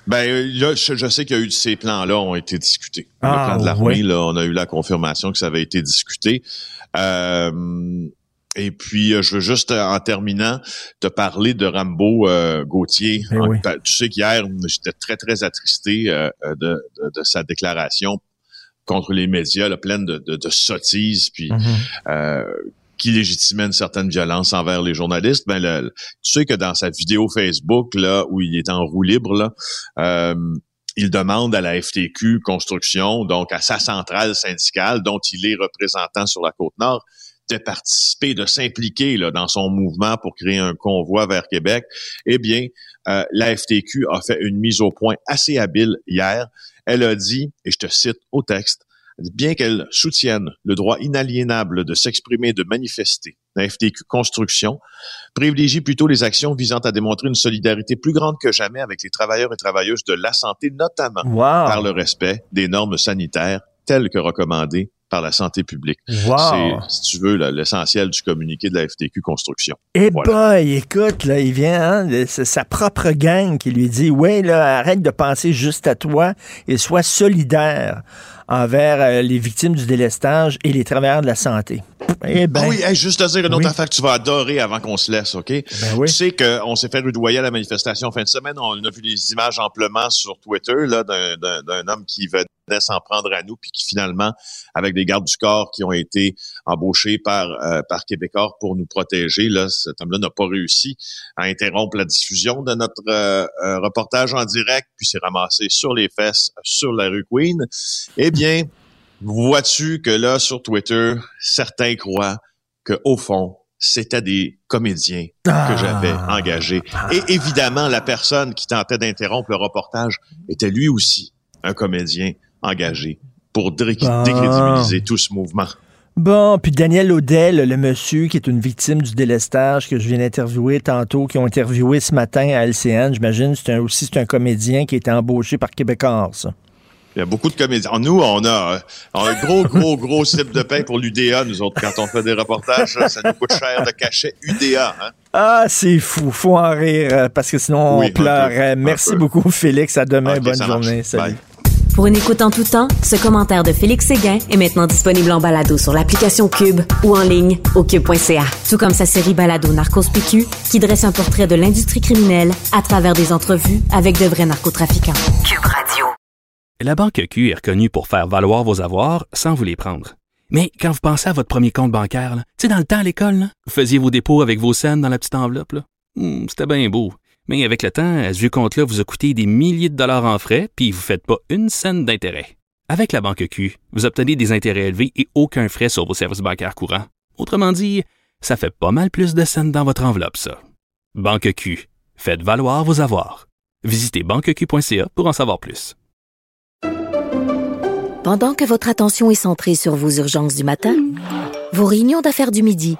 Ben euh, là, je, je sais qu'il y a eu ces plans-là ont été discutés. Ah, le plan de l'armée, là, on a eu la confirmation que ça avait été discuté. Euh, et puis, euh, je veux juste, euh, en terminant, te parler de Rambo euh, Gauthier. Eh En- oui. Tu sais qu'hier, j'étais très, très attristé euh, de, de- de sa déclaration contre les médias, là, pleine de, de, de sottises, puis Mhm. euh, qui légitimait une certaine violence envers les journalistes. Ben, le- le- tu sais que dans sa vidéo Facebook, là, où il est en roue libre, là, euh, il demande à la FTQ Construction, donc à sa centrale syndicale, dont il est représentant sur la Côte-Nord, de participer, de s'impliquer là, dans son mouvement pour créer un convoi vers Québec. Eh bien, euh, la FTQ a fait une mise au point assez habile hier. Elle a dit, et je te cite au texte, bien qu'elle soutienne le droit inaliénable de s'exprimer, de manifester, la FTQ Construction privilégie plutôt les actions visant à démontrer une solidarité plus grande que jamais avec les travailleurs et travailleuses de la santé, notamment Wow. par le respect des normes sanitaires telles que recommandées par la santé publique. Wow. C'est, si tu veux, là, l'essentiel du communiqué de la FTQ Construction. Eh Voilà. boy, écoute, là, il vient, hein, de- c'est sa propre gang qui lui dit, ouais, là, arrête de penser juste à toi et sois solidaire envers euh, les victimes du délestage et les travailleurs de la santé. Eh ben, ah oui, hey, juste te dire une oui. autre affaire que tu vas adorer avant qu'on se laisse, OK? Ben oui. Tu sais qu'on s'est fait rudoyer à la manifestation en fin de semaine. On a vu les images amplement sur Twitter là, d'un, d'un- d'un homme qui s'en prendre à nous, puis qui finalement, avec des gardes du corps qui ont été embauchés par, euh, par Québécois pour nous protéger, là, cet homme-là n'a pas réussi à interrompre la diffusion de notre euh, euh, reportage en direct, puis s'est ramassé sur les fesses sur la rue Queen. Eh bien, vois-tu que là, sur Twitter, certains croient que au fond, c'était des comédiens Ah. que j'avais engagés. Et évidemment, la personne qui tentait d'interrompre le reportage était lui aussi un comédien engagé pour dé- Bon. décrédibiliser tout ce mouvement. Bon, puis Daniel Audel, le monsieur qui est une victime du délestage que je viens d'interviewer tantôt, qui ont interviewé ce matin à LCN, j'imagine, c'est aussi c'est un comédien qui a été embauché par Québécois, ça. Il y a beaucoup de comédiens. Nous, on a, on a un gros, gros, gros slip de pain pour l'UDA, nous autres, quand on fait des reportages. ça nous coûte cher de cachet UDA. Hein? Ah, c'est fou, faut en rire, euh, parce que sinon Oui, on peu, un Merci beaucoup, Félix. À demain, bonne marche. journée. Salut. Bye. Pour une écoute en tout temps, ce commentaire de Félix Séguin est maintenant disponible en balado sur l'application Cube ou en ligne au cube.ca. Tout comme sa série balado Narcos PQ qui dresse un portrait de l'industrie criminelle à travers des entrevues avec de vrais narcotrafiquants. Cube Radio. La Banque Q est reconnue pour faire valoir vos avoirs sans vous les prendre. Mais quand vous pensez à votre premier compte bancaire, tu sais, dans le temps à l'école, là, vous faisiez vos dépôts avec vos scènes dans la petite enveloppe. là. Hmm, C'était bien beau. Mais avec le temps, à ce compte-là vous a coûté des milliers de dollars en frais, puis vous ne faites pas une scène d'intérêt. Avec la Banque Q, vous obtenez des intérêts élevés et aucun frais sur vos services bancaires courants. Autrement dit, ça fait pas mal plus de scènes dans votre enveloppe, ça. Banque Q. Faites valoir vos avoirs. Visitez banqueq.ca pour en savoir plus. Pendant que votre attention est centrée sur vos urgences du matin, vos réunions d'affaires du midi,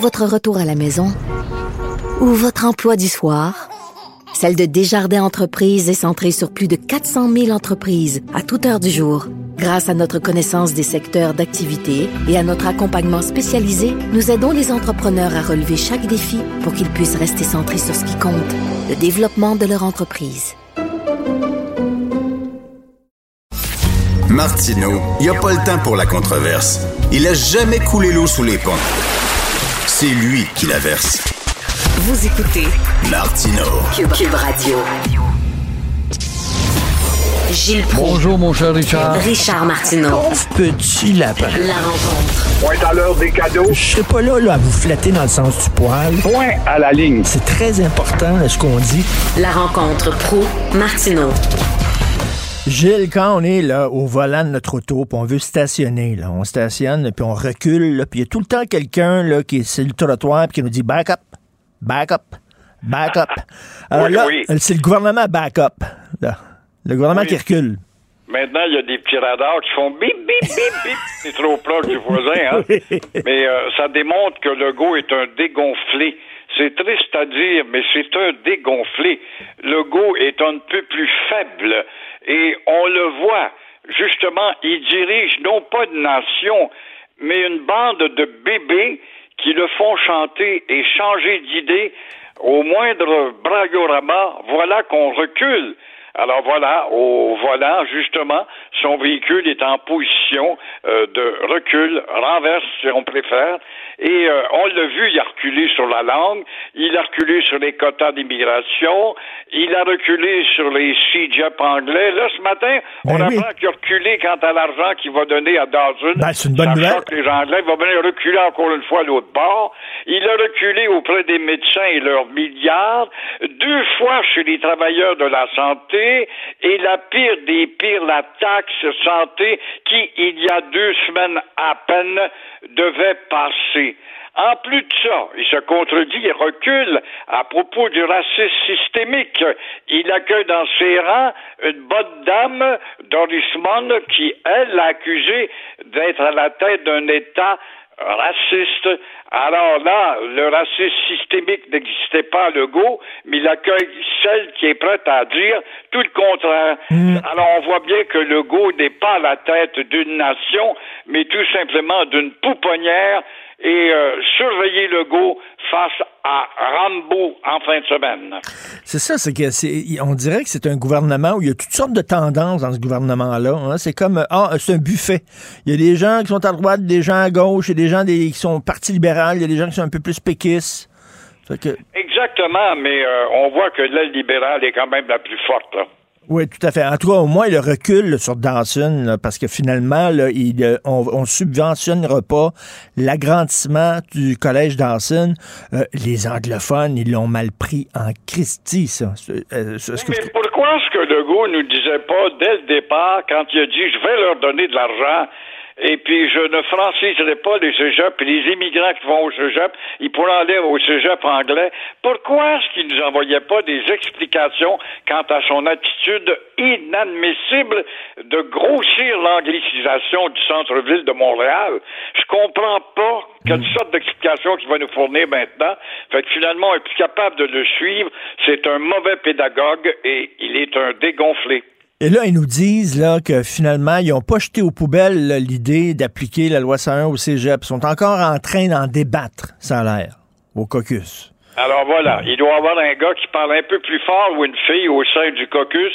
votre retour à la maison ou votre emploi du soir, celle de Desjardins Entreprises est centrée sur plus de 400 000 entreprises à toute heure du jour. Grâce à notre connaissance des secteurs d'activité et à notre accompagnement spécialisé, nous aidons les entrepreneurs à relever chaque défi pour qu'ils puissent rester centrés sur ce qui compte, le développement de leur entreprise. Martineau, il n'y a pas le temps pour la controverse. Il a jamais coulé l'eau sous les ponts. C'est lui qui la verse. Vous écoutez Martineau. Cube, Cube Radio. Gilles Proulx. Bonjour, mon cher Richard. Richard Martineau. Petit lapin. La rencontre. Point à l'heure des cadeaux. Je serai pas là, là à vous flatter dans le sens du poil. Point à la ligne. C'est très important là, ce qu'on dit. La rencontre pro Martineau. Gilles, quand on est là au volant de notre auto, puis on veut stationner, là, on stationne, puis on recule, là, puis il y a tout le temps quelqu'un là, qui est sur le trottoir puis qui nous dit back up, back up, back up. Alors Oui, là, oui. c'est le gouvernement back up. là. Le gouvernement Oui. qui recule. Maintenant, il y a des petits radars qui font bip, bip, bip, bip. C'est trop proche du voisin, hein? Mais euh, ça démontre que le go est un dégonflé. C'est triste à dire, mais c'est un dégonflé. Le go est un peu plus faible. Et on le voit. Justement, il dirige non pas une nation, mais une bande de bébés qui le font chanter et changer d'idée au moindre braillorama. Voilà qu'on recule. Alors voilà, au volant, justement, son véhicule est en position euh, de recul, renverse si on préfère, et euh, on l'a vu, il a reculé sur la langue, il a reculé sur les quotas d'immigration, il a reculé sur les CJEP anglais. Là, ce matin, on Ben oui. apprend qu'il a reculé quant à l'argent qu'il va donner à Dawson. Ben, c'est une bonne nouvelle. les Anglais. Il va venir reculer encore une fois à l'autre bord. Il a reculé auprès des médecins et leurs milliards, deux fois chez les travailleurs de la santé, et la pire des pires, la taxe santé, qui, il y a deux semaines à peine, devait passer. En plus de ça, il se contredit et recule à propos du racisme systémique. Il accueille dans ses rangs une bonne dame, Doris Munn, qui, elle, l'a accusé d'être à la tête d'un État raciste. Alors là, le racisme systémique n'existait pas à Legault, mais il accueille celle qui est prête à dire tout le contraire. Alors on voit bien que Legault n'est pas à la tête d'une nation, mais tout simplement d'une pouponnière et euh, surveiller Legault face à Rambo en fin de semaine. C'est ça, c'est que c'est, on dirait que c'est un gouvernement où il y a toutes sortes de tendances dans ce gouvernement-là. hein. C'est comme, euh, ah, c'est un buffet. Il y a des gens qui sont à droite, des gens à gauche, il y a des gens des- qui sont parti libéral, il y a des gens qui sont un peu plus péquistes. Que, Exactement, mais euh, on voit que l'aile libérale est quand même la plus forte. là. Oui, tout à fait. En tout cas, au moins, le recul là, sur Dawson, là, parce que finalement, là, il, euh, on, on subventionnera pas l'agrandissement du collège Dawson. Euh, les anglophones, ils l'ont mal pris en Christie, ça. Euh, Mais pourquoi est-ce que Legault ne disait pas dès le départ, quand il a dit je vais leur donner de l'argent, et puis je ne franciserai pas les cégeps, et les immigrants qui vont au cégep, ils pourront aller au cégep anglais. Pourquoi est-ce qu'il ne nous envoyait pas des explications quant à son attitude inadmissible de grossir l'anglicisation du centre-ville de Montréal? Je comprends pas quelle sorte d'explication qu'il va nous fournir maintenant. Fait que finalement, on est plus capable de le suivre. C'est un mauvais pédagogue et il est un dégonflé. Et là, ils nous disent là, que finalement, ils n'ont pas jeté aux poubelles l'idée d'appliquer la loi 101 au cégep. Ils sont encore en train d'en débattre, a l'air, au caucus. Alors voilà, il doit y avoir un gars qui parle un peu plus fort ou une fille au sein du caucus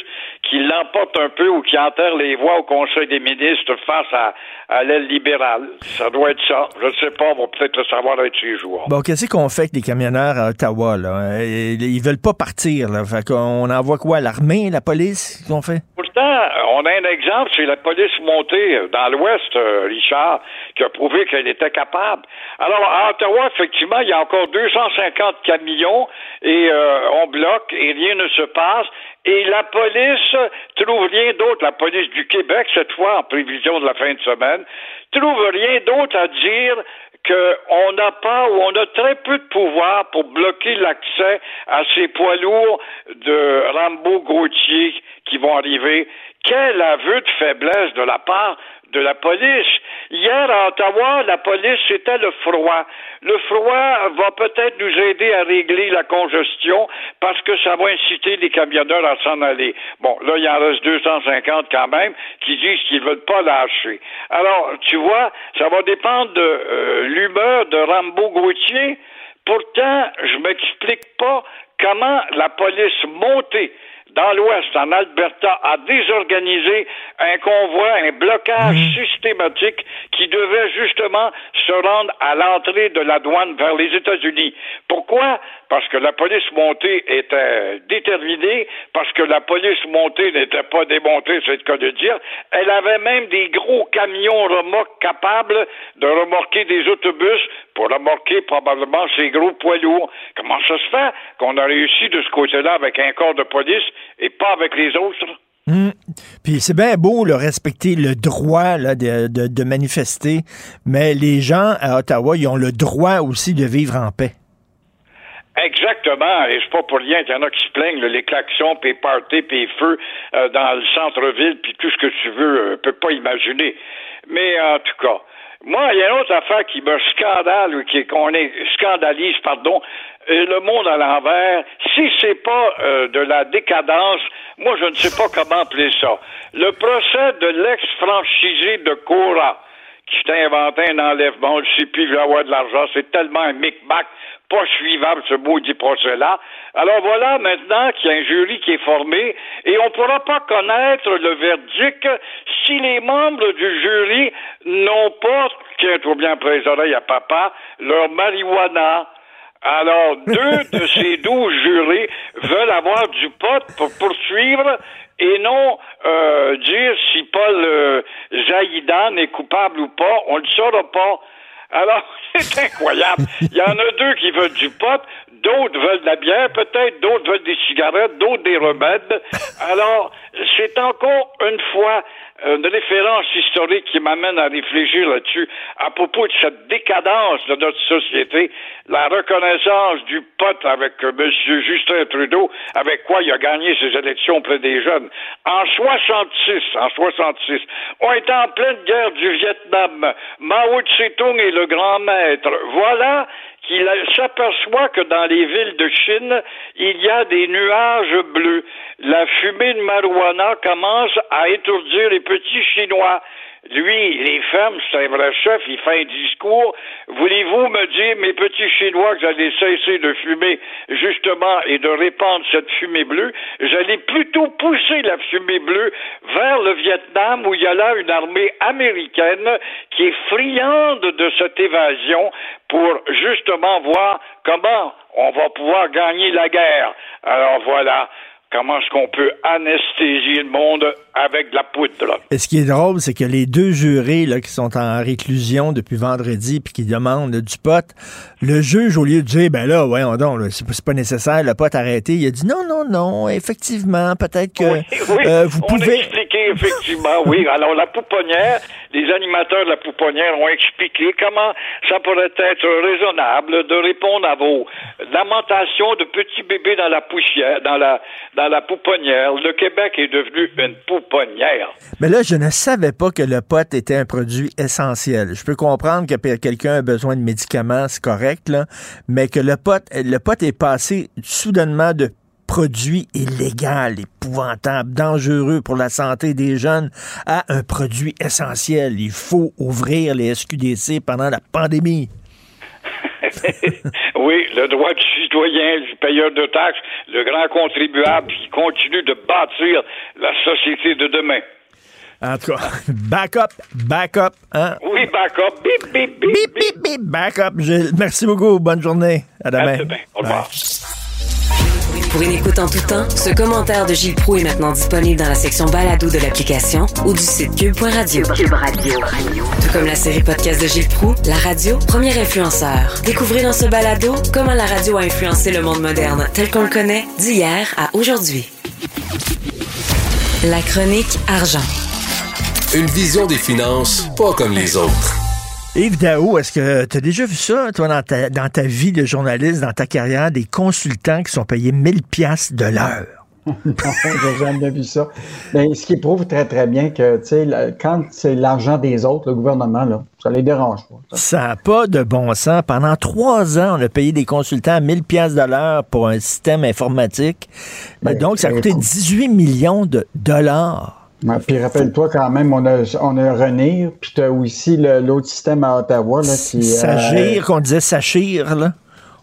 qui l'emporte un peu ou qui enterre les voix au Conseil des ministres face à, à l'aile libérale. Ça doit être ça. Je ne sais pas, on va peut-être le savoir avec ces jours. Bon, qu'est-ce qu'on fait avec les camionneurs à Ottawa, là? Ils veulent pas partir, là. Fait qu'on envoie quoi? L'armée, la police? Qu'est-ce qu'on fait? Pourtant, on a un exemple, c'est la police montée dans l'Ouest, euh, Richard, qui a prouvé qu'elle était capable. Alors, à Ottawa, effectivement, il y a encore 250 camions et euh, on bloque et rien ne se passe. Et la police trouve rien d'autre, la police du Québec, cette fois en prévision de la fin de semaine, trouve rien d'autre à dire qu'on n'a pas ou on a très peu de pouvoir pour bloquer l'accès à ces poids lourds de Rambo Gauthier qui vont arriver. Quel aveu de faiblesse de la part de la police. Hier à Ottawa, la police, c'était le froid. Le froid va peut-être nous aider à régler la congestion parce que ça va inciter les camionneurs à s'en aller. Bon, là, il en reste 250 quand même qui disent qu'ils ne veulent pas lâcher. Alors, tu vois, ça va dépendre de euh, l'humeur de Rambo Gauthier. Pourtant, je m'explique pas comment la police montée dans l'Ouest, en Alberta, a désorganisé un convoi, un blocage systématique qui devait justement se rendre à l'entrée de la douane vers les États-Unis. Pourquoi? Parce que la police montée était déterminée, parce que la police montée n'était pas démontée, c'est le cas de dire. Elle avait même des gros camions remorques capables de remorquer des autobus pour remorquer probablement ces gros poids lourds. Comment ça se fait qu'on a réussi de ce côté-là avec un corps de police et pas avec les autres? Hum. Puis c'est bien beau le respecter le droit là, de, de, de, manifester, mais les gens à Ottawa, ils ont le droit aussi de vivre en paix. Exactement, et c'est pas pour rien qu'il y en a qui se plaignent, là, les klaxons, puis les parties, puis les feux euh, dans le centre-ville, puis tout ce que tu veux, euh, peut pas imaginer. Mais en tout cas, moi, il y a une autre affaire qui me scandale, ou qui qu'on est scandalise, pardon, et le monde à l'envers. Si c'est pas euh, de la décadence, moi je ne sais pas comment appeler ça. Le procès de l'ex-franchisé de Cora, qui s'est inventé un enlèvement, je sais plus, il veut avoir de l'argent, c'est tellement un micmac pas suivable ce maudit procès-là. Alors voilà maintenant qu'il y a un jury qui est formé et on ne pourra pas connaître le verdict si les membres du jury n'ont pas, tiens-toi bien après les oreilles à papa, leur marijuana. Alors, deux de ces douze jurés veulent avoir du pot pour poursuivre et non euh, dire si Paul euh, Zaïdan est coupable ou pas. On ne le saura pas. Alors, c'est incroyable. Il y en a deux qui veulent du pot, d'autres veulent de la bière, peut-être, d'autres veulent des cigarettes, d'autres des remèdes. Alors, c'est encore une fois une référence historique qui m'amène à réfléchir là-dessus à propos de cette décadence de notre société, la reconnaissance du pot avec M. Justin Trudeau, avec quoi il a gagné ses élections auprès des jeunes. En 66, en 66, on était en pleine guerre du Vietnam. Mao Tse-tung est le grand maître. Voilà qu'il s'aperçoit que dans les villes de Chine, il y a des nuages bleus. La fumée de marijuana commence à étourdir les petits Chinois. Lui, les femmes, c'est un vrai chef, il fait un discours. Voulez-vous me dire, mes petits Chinois, que j'allais cesser de fumer, justement, et de répandre cette fumée bleue? J'allais plutôt pousser la fumée bleue vers le Vietnam, où il y a là une armée américaine qui est friande de cette évasion pour justement voir comment on va pouvoir gagner la guerre. Alors voilà comment est-ce qu'on peut anesthésier le monde avec de la poudre. Et ce qui est drôle, c'est que les deux jurés là, qui sont en réclusion depuis vendredi puis qui demandent du pot, le juge, au lieu de dire, ben là, ouais, donc, c'est pas nécessaire, le pot arrêté, il a dit non, non, non, effectivement, peut-être que oui, oui, euh, vous on pouvez... A expliqué, effectivement, oui. Alors, la pouponnière, les animateurs de la pouponnière ont expliqué comment ça pourrait être raisonnable de répondre à vos lamentations de petits bébés dans la poussière, dans la, dans la pouponnière. Le Québec est devenu une pouponnière. Mais là, je ne savais pas que le pot était un produit essentiel. Je peux comprendre que quelqu'un a besoin de médicaments, c'est correct, mais que le pot, le pot est passé soudainement de produit illégal, épouvantable, dangereux pour la santé des jeunes à un produit essentiel. Il faut ouvrir les SQDC pendant la pandémie. oui, le droit du citoyen, du payeur de taxes, le grand contribuable qui continue de bâtir la société de demain. En tout cas, back up, back up. Hein? Oui, back up. Bip, bip, bip. Bip, bip, bip, back up. Gilles. Merci beaucoup. Bonne journée. À demain. À demain. Au revoir. Pour une écoute en tout temps, ce commentaire de Gilles Proux est maintenant disponible dans la section balado de l'application ou du site cube.radio. Cube Radio. Tout comme la série podcast de Gilles Proux, la radio, premier influenceur. Découvrez dans ce balado comment la radio a influencé le monde moderne tel qu'on le connaît d'hier à aujourd'hui. La chronique argent. Une vision des finances pas comme les autres. Yves Daou, est-ce que tu as déjà vu ça, toi, dans ta, dans ta vie de journaliste, dans ta carrière, des consultants qui sont payés 1000 pièces de l'heure? non, j'ai jamais vu ça. Mais ce qui prouve très, très bien que, tu sais, quand c'est l'argent des autres, le gouvernement, là, ça les dérange pas. Ça n'a pas de bon sens. Pendant trois ans, on a payé des consultants à 1000 pièces de l'heure pour un système informatique. Ben, Ben, donc, ça a ben, coûté écoute. 18 millions de dollars. Ouais, puis rappelle-toi quand même, on a, on a Renir, puis tu as aussi l'autre système à Ottawa. Là, qui, euh, Sagir, qu'on disait Sachir, là.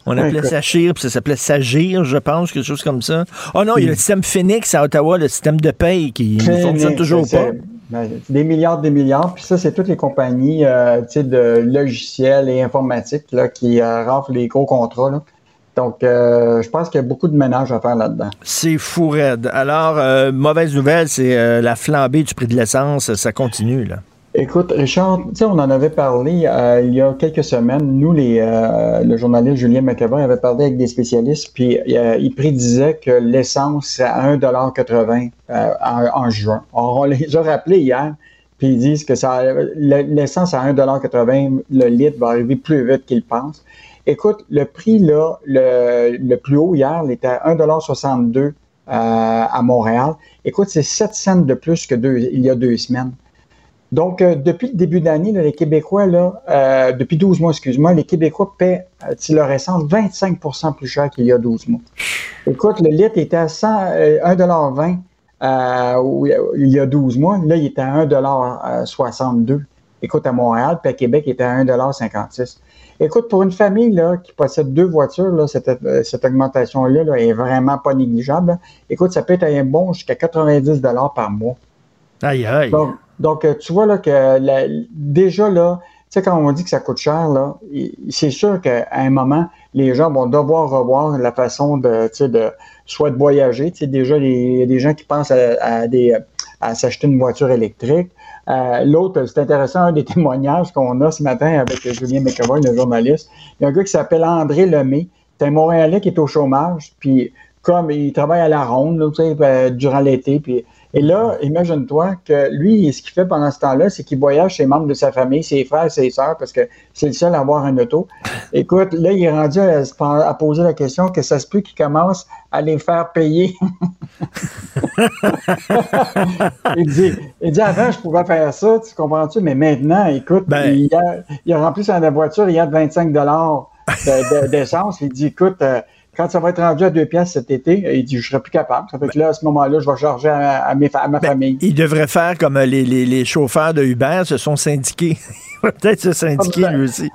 On appelait. Sachir, puis ça s'appelait Sagir, je pense, quelque chose comme ça. Oh non, il y a le système Phoenix à Ottawa, le système de paye qui ne fonctionne toujours pas. ben, des milliards, des milliards. Puis ça, c'est toutes les compagnies euh, de logiciels et informatiques là, qui euh, raflent les gros contrats. là. Donc, euh, je pense qu'il y a beaucoup de ménage à faire là-dedans. C'est fou raide. Alors, euh, mauvaise nouvelle, c'est euh, la flambée du prix de l'essence, ça continue, là. Écoute, Richard, tu sais, on en avait parlé il y a quelques semaines. Nous, les, le journaliste Julien McEvoy avait parlé avec des spécialistes, puis il prédisait que l'essence à 1,80 euh, en, en juin. Or, on les a rappelés hier, puis ils disent que l'essence à 1,80 le litre va arriver plus vite qu'ils pensent. Écoute, le prix le, plus haut hier, il était à 1,62 euh, à Montréal. Écoute, c'est 7 cents de plus que deux, il y a deux semaines. Donc, euh, depuis le début d'année, les Québécois, euh, depuis 12 mois, excuse-moi, les Québécois paient euh, leur essence 25% plus cher qu'il y a 12 mois. Écoute, le litre était à 100, euh, 1,20 euh, il y a 12 mois. Là, il était à 1,62 Écoute, à Montréal, puis à Québec, il était à 1,56 Écoute, pour une famille là, qui possède deux voitures, là, cette, euh, cette augmentation-là là, est vraiment pas négligeable. Écoute, ça peut être un bon jusqu'à 90 par mois. Aïe, aïe. Donc, donc, euh, tu vois là que la- déjà là, tu sais, quand on dit que ça coûte cher, là, c'est sûr qu'à un moment, les gens vont devoir revoir la façon de, tu sais, de soit de voyager. Tu sais, déjà, il y a des gens qui pensent à, à s'acheter une voiture électrique. Euh, L'autre, c'est intéressant, un des témoignages qu'on a ce matin avec Julien McEvoy, le journaliste. Il y a un gars qui s'appelle André Lemay. C'est un Montréalais qui est au chômage, puis comme il travaille à la ronde, là, tu euh, durant l'été, puis et là, imagine-toi que lui, ce qu'il fait pendant ce temps-là, c'est qu'il voyage ses membres de sa famille, ses frères, ses sœurs, parce que c'est le seul à avoir un auto. Écoute, là, il est rendu à, poser la question que ça se peut qu'il commence à les faire payer. il, dit, il dit, avant, je pouvais faire ça, tu comprends-tu? Mais maintenant, écoute, il, a, il a rempli sa voiture, il y a 25 dollars d'essence. il dit, écoute, euh, quand ça va être rendu à deux pièces cet été, il dit, je serai plus capable. Ça fait que là, à ce moment-là, je vais charger à, à mes fa- à ma famille. Il devrait faire comme euh, les, les- les chauffeurs de Uber se sont syndiqués. Il va peut-être se syndiquer lui aussi.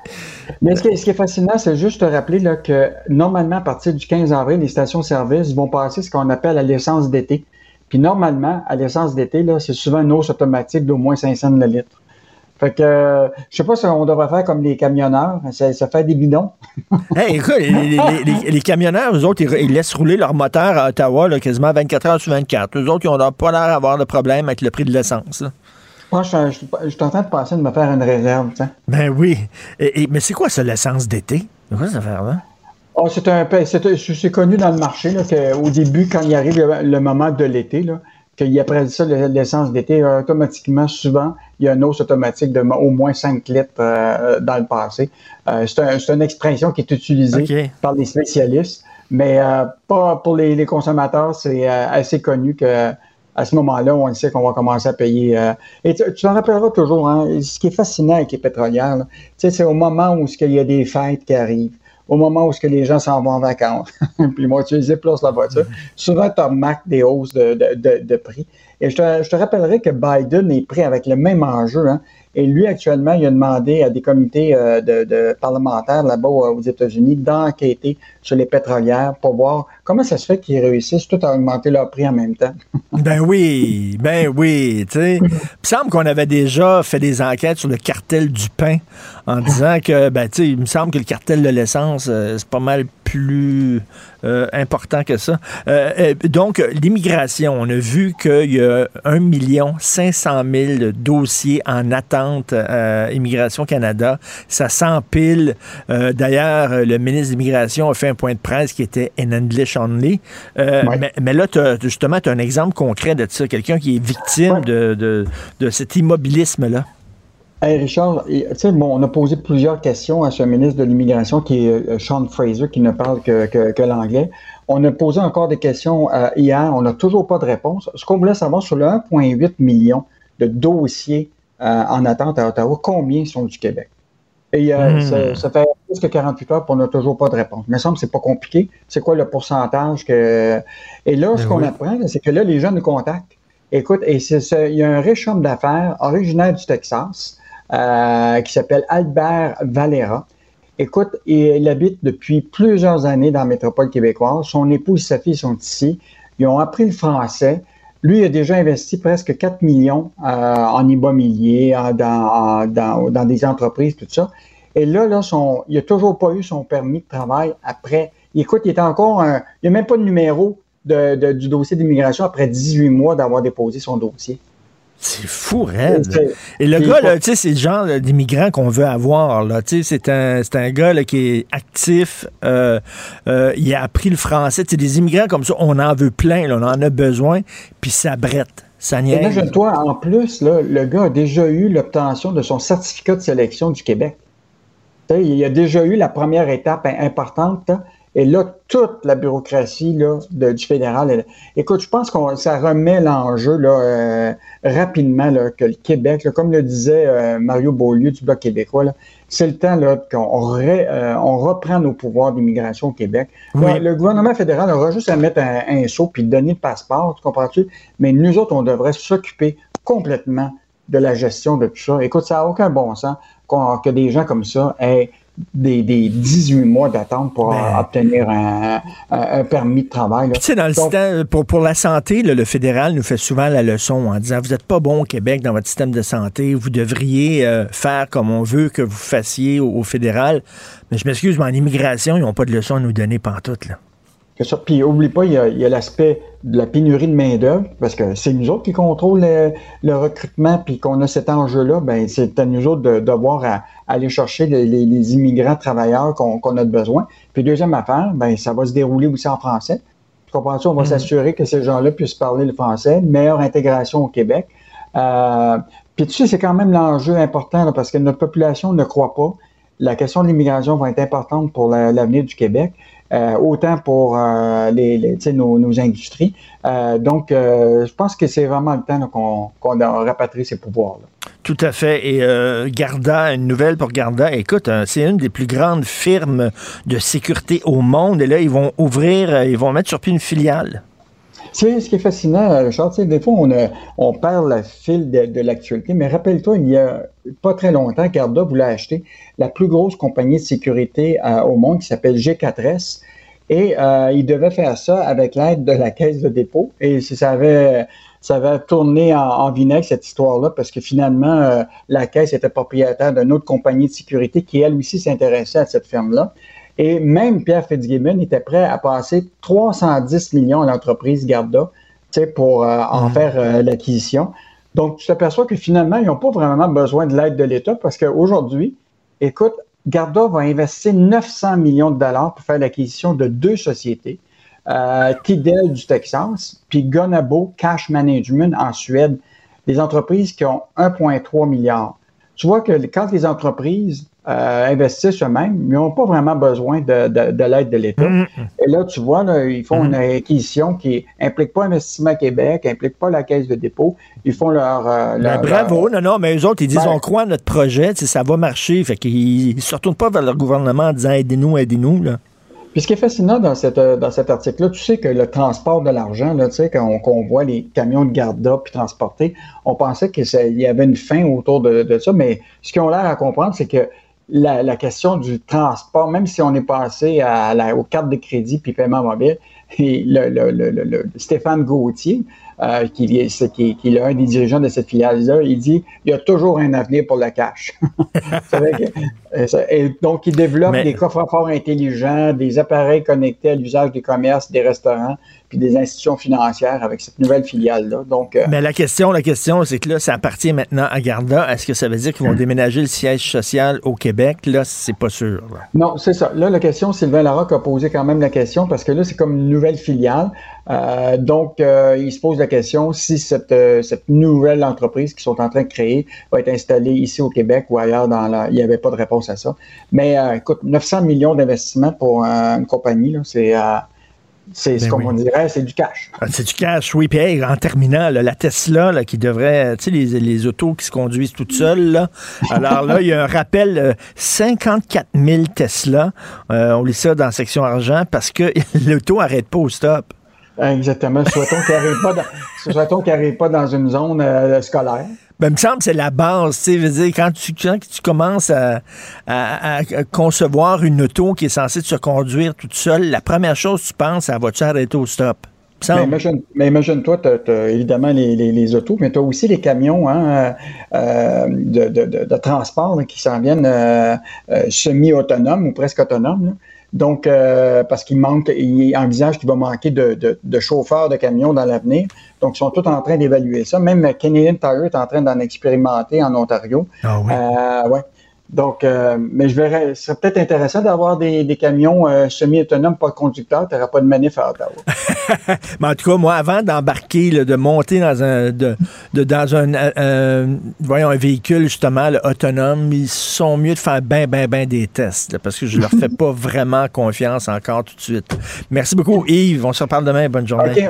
Mais ce qui, est, ce qui est fascinant, c'est juste te rappeler là, que normalement, à partir du 15 avril, les stations-service vont passer ce qu'on appelle à l'essence d'été. Puis normalement, à l'essence d'été, c'est souvent une hausse automatique d'au moins 5 cents le litre. Fait que, je sais pas si on devrait faire comme les camionneurs, ça, ça fait des bidons. Hey, écoute, les, les- les- camionneurs, eux autres, ils, ils laissent rouler leur moteur à Ottawa là, quasiment 24 heures sur 24. Eux autres, ils n'ont pas l'air d'avoir de problème avec le prix de l'essence. Moi, je, suis- je, suis- je suis en train de penser de me faire une réserve. tu sais. Ben oui. Et- et- mais c'est quoi ça, l'essence d'été? C'est quoi cette affaire-là? Oh, c'est un c'est connu dans le marché là, qu'au début, quand il arrive le, le moment de l'été, là, qu'il après ça, le- l'essence d'été, automatiquement, souvent, il y a une hausse automatique de au moins 5 litres euh, dans le passé. Euh, c'est un- c'est une expression qui est utilisée par les spécialistes, mais euh, pas pour les, les consommateurs, c'est assez connu que à ce moment-là, on le sait qu'on va commencer à payer. et tu t'en rappelleras toujours, hein, ce qui est fascinant avec les pétrolières, c'est au moment où il y a des fêtes qui arrivent, au moment où ce que les gens s'en vont en vacances, puis ils vont utiliser plus la voiture, souvent tu remarques des hausses de, de, de, prix. Et je te, je te rappellerai que Biden est pris avec le même enjeu. Hein. Et lui, actuellement, il a demandé à des comités euh, de, parlementaires là-bas aux États-Unis d'enquêter sur les pétrolières pour voir comment ça se fait qu'ils réussissent tout à augmenter leur prix en même temps. ben oui, ben oui, tu sais. Il me semble qu'on avait déjà fait des enquêtes sur le cartel du pain en disant que, ben tu sais, il me semble que le cartel de l'essence, euh, c'est pas mal plus euh, important que ça. Euh, euh, donc, l'immigration, on a vu qu'il y a 1 million 500 000 dossiers en attente à Immigration Canada. Ça s'empile. D'ailleurs, le ministre de l'Immigration a fait un point de presse qui était in English only. mais, mais, là, as, justement, tu as un exemple concret de ça. Quelqu'un qui est victime de, de, de cet immobilisme-là. Hey Richard, bon, on a posé plusieurs questions à ce ministre de l'Immigration qui est Sean Fraser, qui ne parle que, que, que l'anglais. On a posé encore des questions euh, hier, on n'a toujours pas de réponse. Ce qu'on voulait savoir sur le 1,8 million de dossiers euh, en attente à Ottawa, combien sont du Québec? Et euh, ça, ça, fait plus que 48 heures qu'on n'a toujours pas de réponse. Il me semble que c'est pas compliqué. C'est quoi le pourcentage que. Et là, ce qu'on apprend, c'est que là, les gens nous contactent. Écoute, et c'est, il y a un riche homme d'affaires originaire du Texas euh, qui s'appelle Albert Valera. Écoute, il habite depuis plusieurs années dans la métropole québécoise. Son épouse et sa fille sont ici. Ils ont appris le français. Lui a déjà investi presque 4 millions euh, en immobilier, dans, dans, des entreprises, tout ça. Et là, là son, il n'a toujours pas eu son permis de travail après. Écoute, il est encore un, il n'y a même pas de numéro de, du dossier d'immigration après 18 mois d'avoir déposé son dossier. C'est fou, raide. Et le gars, là, tu sais, c'est le genre d'immigrant qu'on veut avoir. Là. Tu sais, c'est un, un gars là, qui est actif. Euh, euh, il a appris le français. Tu sais, des immigrants comme ça, on en veut plein. Là, on en a besoin. Puis ça brette. Ça niaise. Imagine-toi, en plus, là, le gars a déjà eu l'obtention de son certificat de sélection du Québec. Il a déjà eu la première étape importante. Et là, toute la bureaucratie là, de, du fédéral. écoute, je pense que ça remet l'enjeu là, euh, rapidement là, que le Québec, là, comme le disait euh, Mario Beaulieu du Bloc québécois, c'est le temps là, qu'on euh, on reprend nos pouvoirs d'immigration au Québec. Oui. le gouvernement fédéral aura juste à mettre un, un saut puis donner le passeport, tu comprends-tu? Mais nous autres, on devrait s'occuper complètement de la gestion de tout ça. Écoute, ça n'a aucun bon sens que des gens comme ça aient des, des 18 mois d'attente pour ben, obtenir un, un, permis de travail. Tu sais, dans le Donc, système, pour, pour la santé, là, le fédéral nous fait souvent la leçon en disant vous n'êtes pas bon au Québec dans votre système de santé, vous devriez euh, faire comme on veut que vous fassiez au, au fédéral. Mais je m'excuse, mais en immigration, ils n'ont pas de leçon à nous donner pantoute. Là. Que ça. Puis oublie pas, il y a, a l'aspect de la pénurie de main-d'œuvre, parce que c'est nous autres qui contrôlent le, le recrutement, puis qu'on a cet enjeu-là, ben c'est à nous autres de devoir à, aller chercher les, les, les, immigrants travailleurs qu'on qu a besoin. Puis deuxième affaire, ben ça va se dérouler aussi en français. Tu comprends-tu? On va mm -hmm. s'assurer que ces gens-là puissent parler le français, meilleure intégration au Québec. Euh, puis tu sais, c'est quand même l'enjeu important, là, parce que notre population ne croit pas. La question de l'immigration va être importante pour l'avenir du Québec. Euh, autant pour euh, les, nos, industries. Euh, donc, je pense que c'est vraiment le temps qu'on qu rapatrie ces pouvoirs-là. Tout à fait. Et Garda, une nouvelle pour Garda. Écoute, hein, c'est une des plus grandes firmes de sécurité au monde. Et là, ils vont ouvrir, ils vont mettre sur pied une filiale. C'est ce qui est fascinant, Richard. Tu sais, des fois, on, perd le fil de, l'actualité, mais rappelle-toi, il y a pas très longtemps, Garda voulait acheter la plus grosse compagnie de sécurité euh, au monde qui s'appelle G4S. Et euh, il devait faire ça avec l'aide de la caisse de dépôt. Et ça avait, ça avait tourné en, vinaigre, cette histoire-là, parce que finalement, euh, la caisse était propriétaire d'une autre compagnie de sécurité qui, elle aussi, s'intéressait à cette firme-là. Et même Pierre Fitzgibbon était prêt à passer 310 millions à l'entreprise Garda pour euh, en mmh. faire euh, l'acquisition. Donc, tu t'aperçois que finalement, ils n'ont pas vraiment besoin de l'aide de l'État parce qu'aujourd'hui, écoute, Garda va investir 900 millions de dollars pour faire l'acquisition de deux sociétés, euh, Tidel du Texas, puis Gonabo Cash Management en Suède, des entreprises qui ont 1,3 milliard. Tu vois que quand les entreprises euh, investissent eux-mêmes, ils n'ont pas vraiment besoin de, de, de l'aide de l'État. Mm -hmm. Et là, tu vois, là, ils font une acquisition qui implique pas Investissement Québec, implique pas la Caisse de dépôt. Ils font leur... Euh, leur ben, bravo, leur... non, non, mais eux autres, ils disent, ben, on croit à notre projet, ça va marcher. Fait qu'ils ne se retournent pas vers leur gouvernement en disant, aidez-nous, aidez-nous, là. Puis ce qui est fascinant dans, cette, euh, dans cet article-là, tu sais que le transport de l'argent, tu sais, quand on, qu'on voit les camions de garde puis transporter, on pensait qu'il y avait une fin autour de, de ça, mais ce qu'ils ont l'air à comprendre, c'est que la, la, question du transport, même si on est passé à la, aux cartes de crédit puis paiement mobile, et le, le, le, le Stéphane Gauthier, euh, qui, qui, qui, est un des dirigeants de cette filiale-là, il dit il y a toujours un avenir pour le cash. Euh, et donc, il développe des coffres forts intelligents, des appareils connectés à l'usage des commerces, des restaurants, puis des institutions financières avec cette nouvelle filiale-là. Donc, euh, Mais la question, la question, c'est que là, ça appartient maintenant à Garda. Est-ce que ça veut dire qu'ils vont hmm. déménager le siège social au Québec? Là, c'est pas sûr. Non, c'est ça. Là, la question, Sylvain Larocque a posé quand même la question parce que là, c'est comme une nouvelle filiale. Euh, donc, euh, il se pose la question si cette, cette nouvelle entreprise qu'ils sont en train de créer va être installée ici au Québec ou ailleurs dans la... Il n'y avait pas de réponse à ça. Mais écoute, 900 millions d'investissements pour une compagnie, c'est... C'est ce ben qu'on dirait, c'est du cash. Ah, c'est du cash, oui. Puis en terminant, la Tesla qui devrait, tu sais, les, les, autos qui se conduisent toutes seules, là. Alors là, il y a un rappel, 54 000 Tesla. on lit ça dans la section argent parce que l'auto n'arrête pas au stop. Exactement. Souhaitons qu'il n'arrive pas, dans, pas dans une zone euh, scolaire. Ben, il me semble que c'est la base, tu sais, quand tu, quand tu commences à, à, concevoir une auto qui est censée se conduire toute seule, la première chose que tu penses, elle va-tu arrêter au stop? Mais imagine, imagine-toi, tu as, évidemment les, les, les, autos, mais tu as aussi les camions hein, euh, de, de, de, transport qui s'en viennent euh, euh, semi-autonomes ou presque autonomes. Là. Donc, euh, parce qu'il manque, il envisage qu'il va manquer de, de, chauffeurs de camions dans l'avenir. Donc, ils sont tous en train d'évaluer ça. Même Canadian Tire est en train d'en expérimenter en Ontario. Ah oui. Euh, ouais. Donc, euh, mais je verrais, ce serait peut-être intéressant d'avoir des, des camions euh, semi-autonomes, pas conducteurs, tu n'auras pas de manif à Ottawa. mais en tout cas, moi, avant d'embarquer, de monter dans un de, de dans un, voyons, un véhicule justement autonome, ils sont mieux de faire bien, bien, bien des tests, parce que je leur fais pas vraiment confiance encore tout de suite. Merci beaucoup, Yves. On se reparle demain. Bonne journée.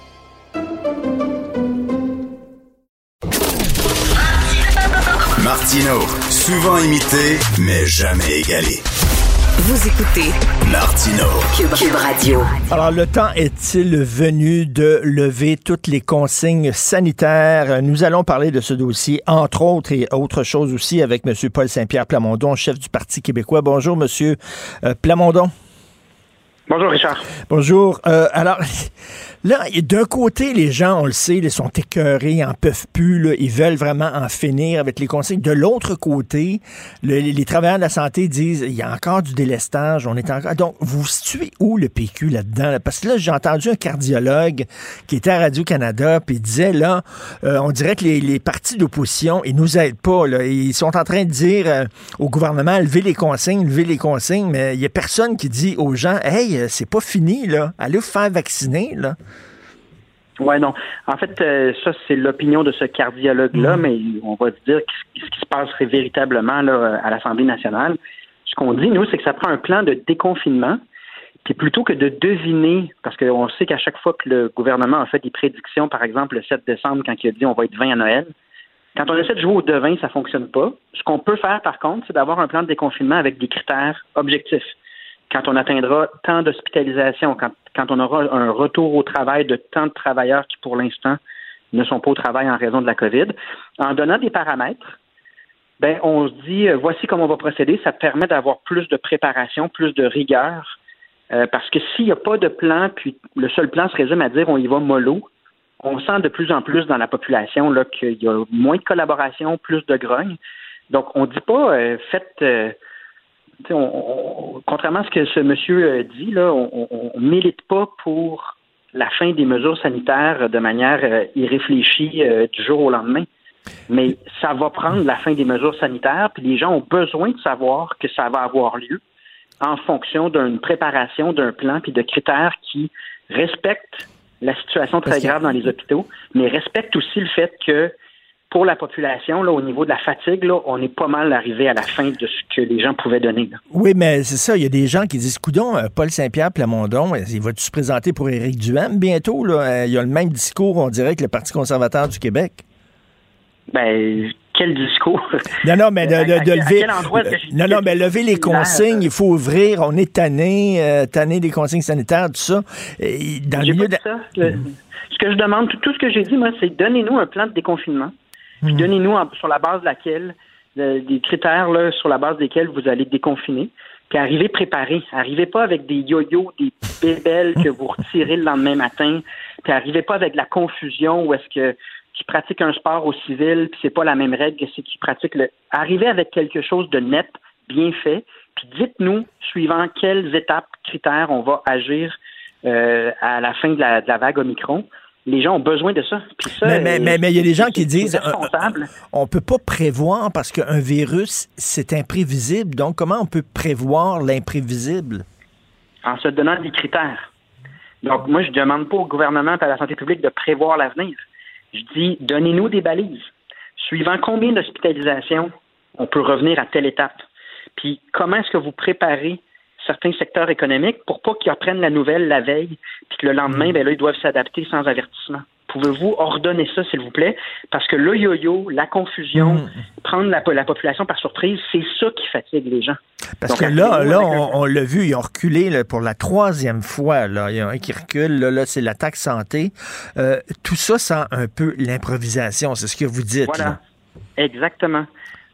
Martino, souvent imité, mais jamais égalé. Vous écoutez Martino, Cube, Radio. Alors, le temps est-il venu de lever toutes les consignes sanitaires? Nous allons parler de ce dossier, entre autres et autre chose aussi, avec M. Paul Saint-Pierre Plamondon, chef du Parti québécois. Bonjour, M. Euh, Plamondon. Bonjour, Richard. Bonjour. Euh, alors, Là, d'un côté, les gens, on le sait, ils sont écœurés, ils en peuvent plus, ils veulent vraiment en finir avec les consignes. De l'autre côté, les travailleurs de la santé disent il y a encore du délestage, on est encore. Donc, vous situez où le PQ là-dedans? Parce que là, j'ai entendu un cardiologue qui était à Radio-Canada, puis il disait là, euh, on dirait que les, partis d'opposition, ils nous aident pas. Là. Ils sont en train de dire euh, au gouvernement levez les consignes, levez les consignes, mais il y a personne qui dit aux gens Hey, euh, c'est pas fini, là. Allez vous faire vacciner, là. Oui, non. En fait, euh, ça, c'est l'opinion de ce cardiologue-là, mm. mais on va dire ce qui se passerait véritablement là, à l'Assemblée nationale. Ce qu'on dit, nous, c'est que ça prend un plan de déconfinement. Puis plutôt que de deviner, parce qu'on sait qu'à chaque fois que le gouvernement a fait des prédictions, par exemple le 7 décembre, quand il a dit on va être 20 à Noël, quand on essaie de jouer au devin, ça fonctionne pas. Ce qu'on peut faire, par contre, c'est d'avoir un plan de déconfinement avec des critères objectifs. Quand on atteindra tant d'hospitalisation, quand quand on aura un retour au travail de tant de travailleurs qui, pour l'instant, ne sont pas au travail en raison de la COVID, en donnant des paramètres, ben, on se dit, euh, voici comment on va procéder. Ça permet d'avoir plus de préparation, plus de rigueur Euh, parce que s'il n'y a pas de plan, puis le seul plan se résume à dire on y va mollo, on sent de plus en plus dans la population qu'il y a moins de collaboration, plus de grogne. Donc, on ne dit pas euh, faites. On- on- contrairement à ce que ce monsieur euh, dit, là, on ne milite pas pour la fin des mesures sanitaires de manière euh, irréfléchie euh, du jour au lendemain. Mais ça va prendre la fin des mesures sanitaires, puis les gens ont besoin de savoir que ça va avoir lieu en fonction d'une préparation, d'un plan, puis de critères qui respectent la situation très grave dans les hôpitaux, mais respectent aussi le fait que pour la population, là, au niveau de la fatigue, là, on est pas mal arrivé à la fin de ce que les gens pouvaient donner. là. Oui, mais c'est ça. Il y a des gens qui disent Coudon, euh, Paul Saint-Pierre Plamondon, il va-tu se présenter pour Éric Duhem bientôt? Là? Euh, Il y a le même discours, on dirait, que le Parti conservateur du Québec. Ben, quel discours! Non, non, mais de, de- lever. non, non, mais lever les consignes, il faut ouvrir, on est tanné, euh, tanné des consignes sanitaires, tout ça. Et dans le milieu de- ça. Le- Ce que je demande, tout, tout ce que j'ai dit, moi, c'est donnez-nous un plan de déconfinement. Puis donnez-nous en- sur la base de laquelle, de- des critères là, sur la base desquels vous allez déconfiner. Puis arrivez préparé. Arrivez pas avec des yo-yo, des bébelles que vous retirez le lendemain matin. Puis arrivez pas avec de la confusion où est-ce que qui pratique un sport au civil, puis c'est pas la même règle que ceux qui pratiquent le. Arrivez avec quelque chose de net, bien fait, puis dites-nous, suivant quelles étapes, critères on va agir euh, à la fin de la, de la vague Omicron. Les gens ont besoin de ça. Puis ça, Mais mais- euh, mais- mais il y a des gens qui disent euh, responsable. on peut pas prévoir parce qu'un virus, c'est imprévisible. Donc, comment on peut prévoir l'imprévisible? en se donnant des critères. Donc, moi, je ne demande pas au gouvernement et à la santé publique de prévoir l'avenir. Je dis, donnez-nous des balises. Suivant combien d'hospitalisations on peut revenir à telle étape. Puis, comment est-ce que vous préparez certains secteurs économiques pour pas qu'ils apprennent la nouvelle la veille, puis que le lendemain, ben là, ils doivent s'adapter sans avertissement. Pouvez-vous ordonner ça, s'il vous plaît? Parce que le yo-yo, la confusion, prendre la, la population par surprise, c'est ça qui fatigue les gens. Parce Donc, que là, là, on, on l'a vu, ils ont reculé là, pour la troisième fois. Là. Il y a un qui recule, là, là, c'est la taxe santé. Euh, tout ça sent un peu l'improvisation, c'est ce que vous dites. Voilà. là. Exactement.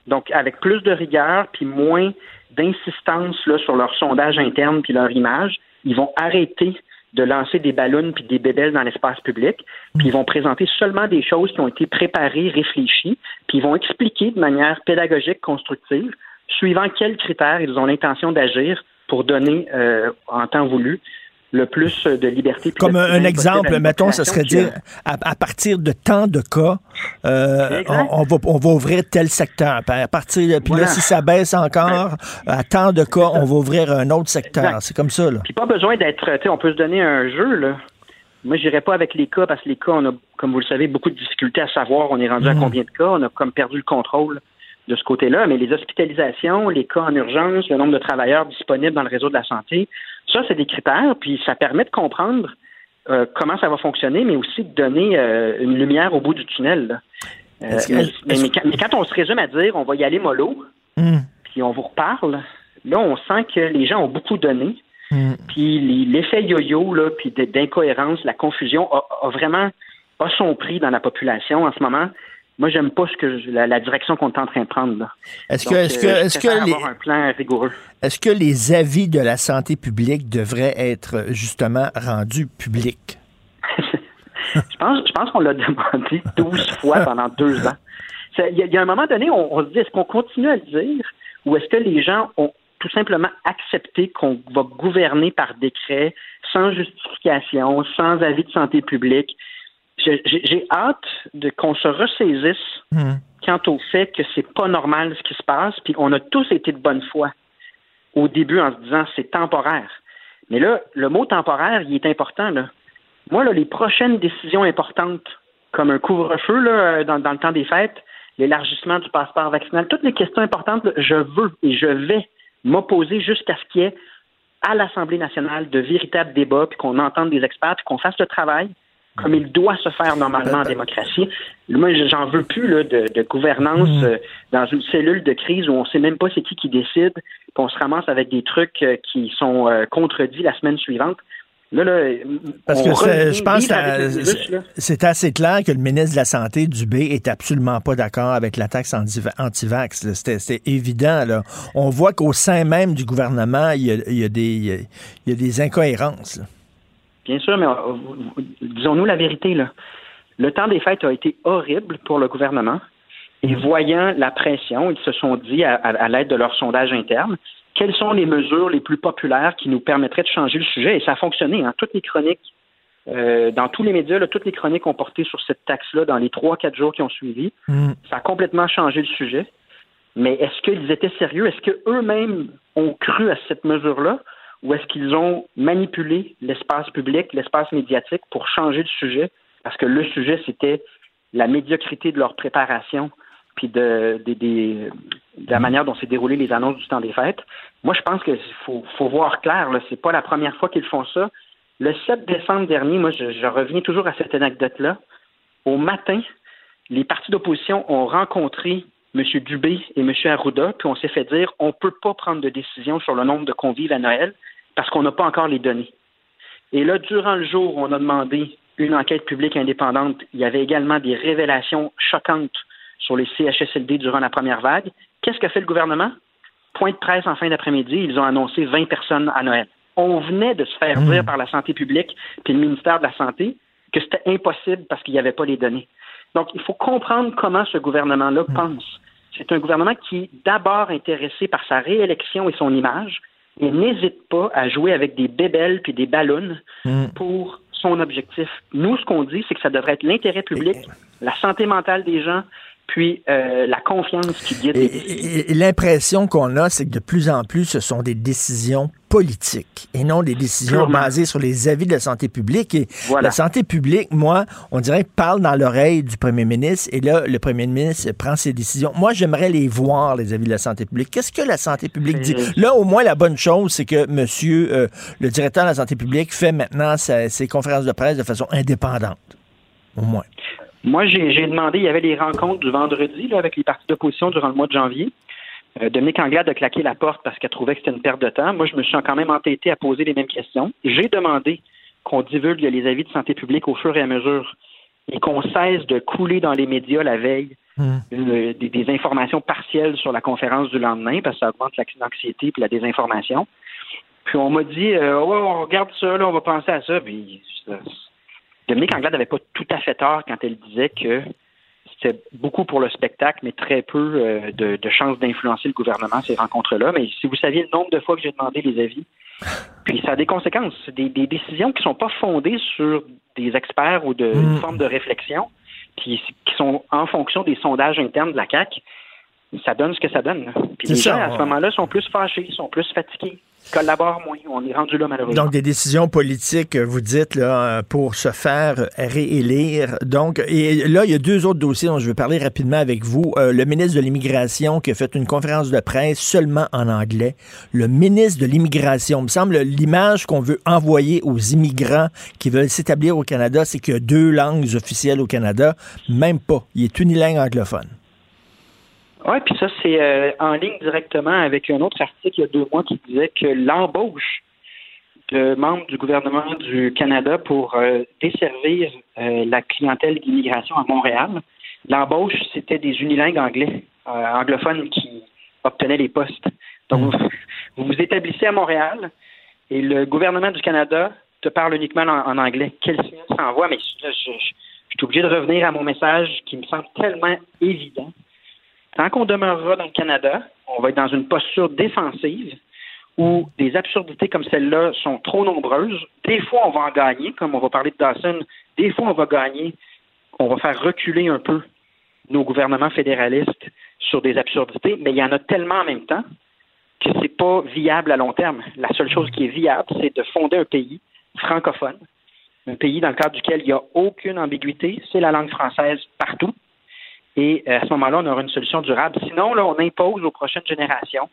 Donc, avec plus de rigueur, puis moins d'insistance sur leur sondage interne puis leur image, ils vont arrêter de lancer des ballons puis des bébelles dans l'espace public, puis ils vont présenter seulement des choses qui ont été préparées, réfléchies, puis ils vont expliquer de manière pédagogique, constructive, suivant quels critères ils ont l'intention d'agir pour donner, euh, en temps voulu, le plus de liberté. Comme un, exemple, mettons, ça serait dire, à, à partir de tant de cas, euh, on, on va, on va ouvrir tel secteur. Puis à partir de, puis là, si ça baisse encore, à tant de cas, on va ouvrir un autre secteur. C'est comme ça, là. Puis pas besoin d'être, tu sais, on peut se donner un jeu, là. Moi, j'irai pas avec les cas parce que les cas, on a, comme vous le savez, beaucoup de difficultés à savoir on est rendu à Mhm. combien de cas. On a comme perdu le contrôle de ce côté-là. Mais les hospitalisations, les cas en urgence, le nombre de travailleurs disponibles dans le réseau de la santé, ça, c'est des critères. Puis ça permet de comprendre euh, comment ça va fonctionner, mais aussi de donner euh, une lumière au bout du tunnel. là. Euh, que- mais, est-ce- mais- mais quand, mais quand on se résume à dire on va y aller mollo, Hum, puis on vous reparle, là, on sent que les gens ont beaucoup donné. hum. Puis l'effet yo-yo, là, puis d'incohérence, la confusion a, a vraiment a son prix dans la population en ce moment. Moi, j'aime pas ce que je- la, la direction qu'on est en train de prendre. Est-ce que, est-ce que, euh, est-ce que les, avoir un plan rigoureux. est-ce que les avis de la santé publique devraient être justement rendus publics? Je pense, je pense qu'on l'a demandé 12 fois pendant deux ans. Il y, a- il y a un moment donné, on, on se dit, est-ce qu'on continue à le dire ou est-ce que les gens ont tout simplement accepté qu'on va gouverner par décret, sans justification, sans avis de santé publique? J'ai hâte de qu'on se ressaisisse Hum. quant au fait que c'est pas normal ce qui se passe, puis on a tous été de bonne foi au début en se disant c'est temporaire. Mais là, le mot temporaire, il est important. Là. Moi, là, les prochaines décisions importantes, comme un couvre-feu là, euh, dans, dans le temps des fêtes, l'élargissement du passeport vaccinal, toutes les questions importantes, là, je veux et je vais m'opposer jusqu'à ce qu'il y ait à l'Assemblée nationale de véritables débats, puis qu'on entende des experts, puis qu'on fasse le travail comme il doit se faire normalement en démocratie. Moi, j'en veux plus là, de, de gouvernance euh, dans une cellule de crise où on sait même pas c'est qui qui décide, puis on se ramasse avec des trucs euh, qui sont euh, contredits la semaine suivante. Là, là, Parce que je pense que c'est- assez clair que le ministre de la Santé, Dubé, est absolument pas d'accord avec la taxe anti- anti-vax. C'était évident. Là. On voit qu'au sein même du gouvernement, il y a, il y a des, il y a- il y a des incohérences. Bien sûr, mais euh, disons-nous la vérité, là. Le temps des fêtes a été horrible pour le gouvernement. Et voyant la pression, ils se sont dit, à, à- à l'aide de leur sondage interne, quelles sont les mesures les plus populaires qui nous permettraient de changer le sujet? Et ça a fonctionné. Hein. Toutes les chroniques, euh, dans tous les médias, là, toutes les chroniques ont porté sur cette taxe-là dans les trois, quatre jours qui ont suivi. Ça a complètement changé le sujet. Mais est-ce qu'ils étaient sérieux? Est-ce qu'eux-mêmes ont cru à cette mesure-là? Ou est-ce qu'ils ont manipulé l'espace public, l'espace médiatique pour changer le sujet? Parce que le sujet, c'était la médiocrité de leur préparation puis de, de la manière dont s'est déroulées les annonces du temps des fêtes. Moi, je pense qu'il faut, voir clair. Là, c'est pas la première fois qu'ils font ça. Le 7 décembre dernier, moi, je, je reviens toujours à cette anecdote-là. Au matin, les partis d'opposition ont rencontré M. Dubé et M. Arruda, puis on s'est fait dire on ne peut pas prendre de décision sur le nombre de convives à Noël parce qu'on n'a pas encore les données. Et là, durant le jour, on a demandé une enquête publique indépendante. Il y avait également des révélations choquantes sur les CHSLD durant la première vague. Qu'est-ce que fait le gouvernement? Point de presse en fin d'après-midi, ils ont annoncé 20 personnes à Noël. On venait de se faire dire par la santé publique puis le ministère de la Santé que c'était impossible parce qu'il n'y avait pas les données. Donc, il faut comprendre comment ce gouvernement-là pense. C'est un gouvernement qui est d'abord intéressé par sa réélection et son image et n'hésite pas à jouer avec des bébelles puis des ballons pour son objectif. Nous, ce qu'on dit, c'est que ça devrait être l'intérêt public, la santé mentale des gens, puis euh, la confiance qui guide les décisions. Et- et L'impression qu'on a, c'est que de plus en plus, ce sont des décisions politiques et non des décisions Purement. basées sur les avis de la santé publique. Et Voilà. la santé publique, moi, on dirait, parle dans l'oreille du premier ministre et là, le premier ministre prend ses décisions. Moi, j'aimerais les voir, les avis de la santé publique. Qu'est-ce que la santé publique dit? Là, au moins, la bonne chose, c'est que monsieur, euh, le directeur de la santé publique fait maintenant sa- ses conférences de presse de façon indépendante. Au moins. Moi, j'ai demandé, il y avait les rencontres du vendredi là, avec les partis d'opposition durant le mois de janvier. Euh, Dominique Anglade a claqué la porte parce qu'elle trouvait que c'était une perte de temps. Moi, je me suis quand même entêté à poser les mêmes questions. J'ai demandé qu'on divulgue les avis de santé publique au fur et à mesure et qu'on cesse de couler dans les médias la veille euh, des, des informations partielles sur la conférence du lendemain parce que ça augmente la- l'anxiété et la désinformation. Puis on m'a dit, euh, ouais, on regarde ça, là, on va penser à ça. Puis ça- Dominique Anglade n'avait pas tout à fait tort quand elle disait que c'était beaucoup pour le spectacle, mais très peu euh, de, de chances d'influencer le gouvernement, ces rencontres-là. Mais si vous saviez le nombre de fois que j'ai demandé les avis, puis ça a des conséquences. Des, des décisions qui sont pas fondées sur des experts ou de, une forme de réflexion, puis qui sont en fonction des sondages internes de la CAQ. Ça donne ce que ça donne. Puis les gens, à ce moment-là, sont plus fâchés, sont plus fatigués, collaborent moins. On est rendu là, malheureusement. Donc, des décisions politiques, euh, vous dites, là, euh, pour se faire réélire. Donc, et là, il y a deux autres dossiers dont je veux parler rapidement avec vous. Euh, le ministre de l'Immigration qui a fait une conférence de presse seulement en anglais. Le ministre de l'Immigration, me semble, l'image qu'on veut envoyer aux immigrants qui veulent s'établir au Canada, c'est qu'il y a deux langues officielles au Canada. Même pas. Il est unilingue anglophone. Oui, puis ça, c'est euh, en ligne directement avec un autre article il y a deux mois qui disait que l'embauche de membres du gouvernement du Canada pour euh, desservir euh, la clientèle d'immigration à Montréal, l'embauche, c'était des unilingues anglais, anglophones qui obtenaient les postes. Donc, vous, vous vous établissez à Montréal et le gouvernement du Canada te parle uniquement en, en anglais. Quel signal ça envoie? Mais là, je, je- je suis obligé de revenir à mon message qui me semble tellement évident. Tant qu'on demeurera dans le Canada, on va être dans une posture défensive où des absurdités comme celle-là sont trop nombreuses. Des fois, on va en gagner, comme on va parler de Dawson. Des fois, on va gagner. On va faire reculer un peu nos gouvernements fédéralistes sur des absurdités, mais il y en a tellement en même temps que c'est pas viable à long terme. La seule chose qui est viable, c'est de fonder un pays francophone, un pays dans le cadre duquel il n'y a aucune ambiguïté, c'est la langue française partout. Et euh, à ce moment-là, on aura une solution durable. Sinon, là, on impose aux prochaines générations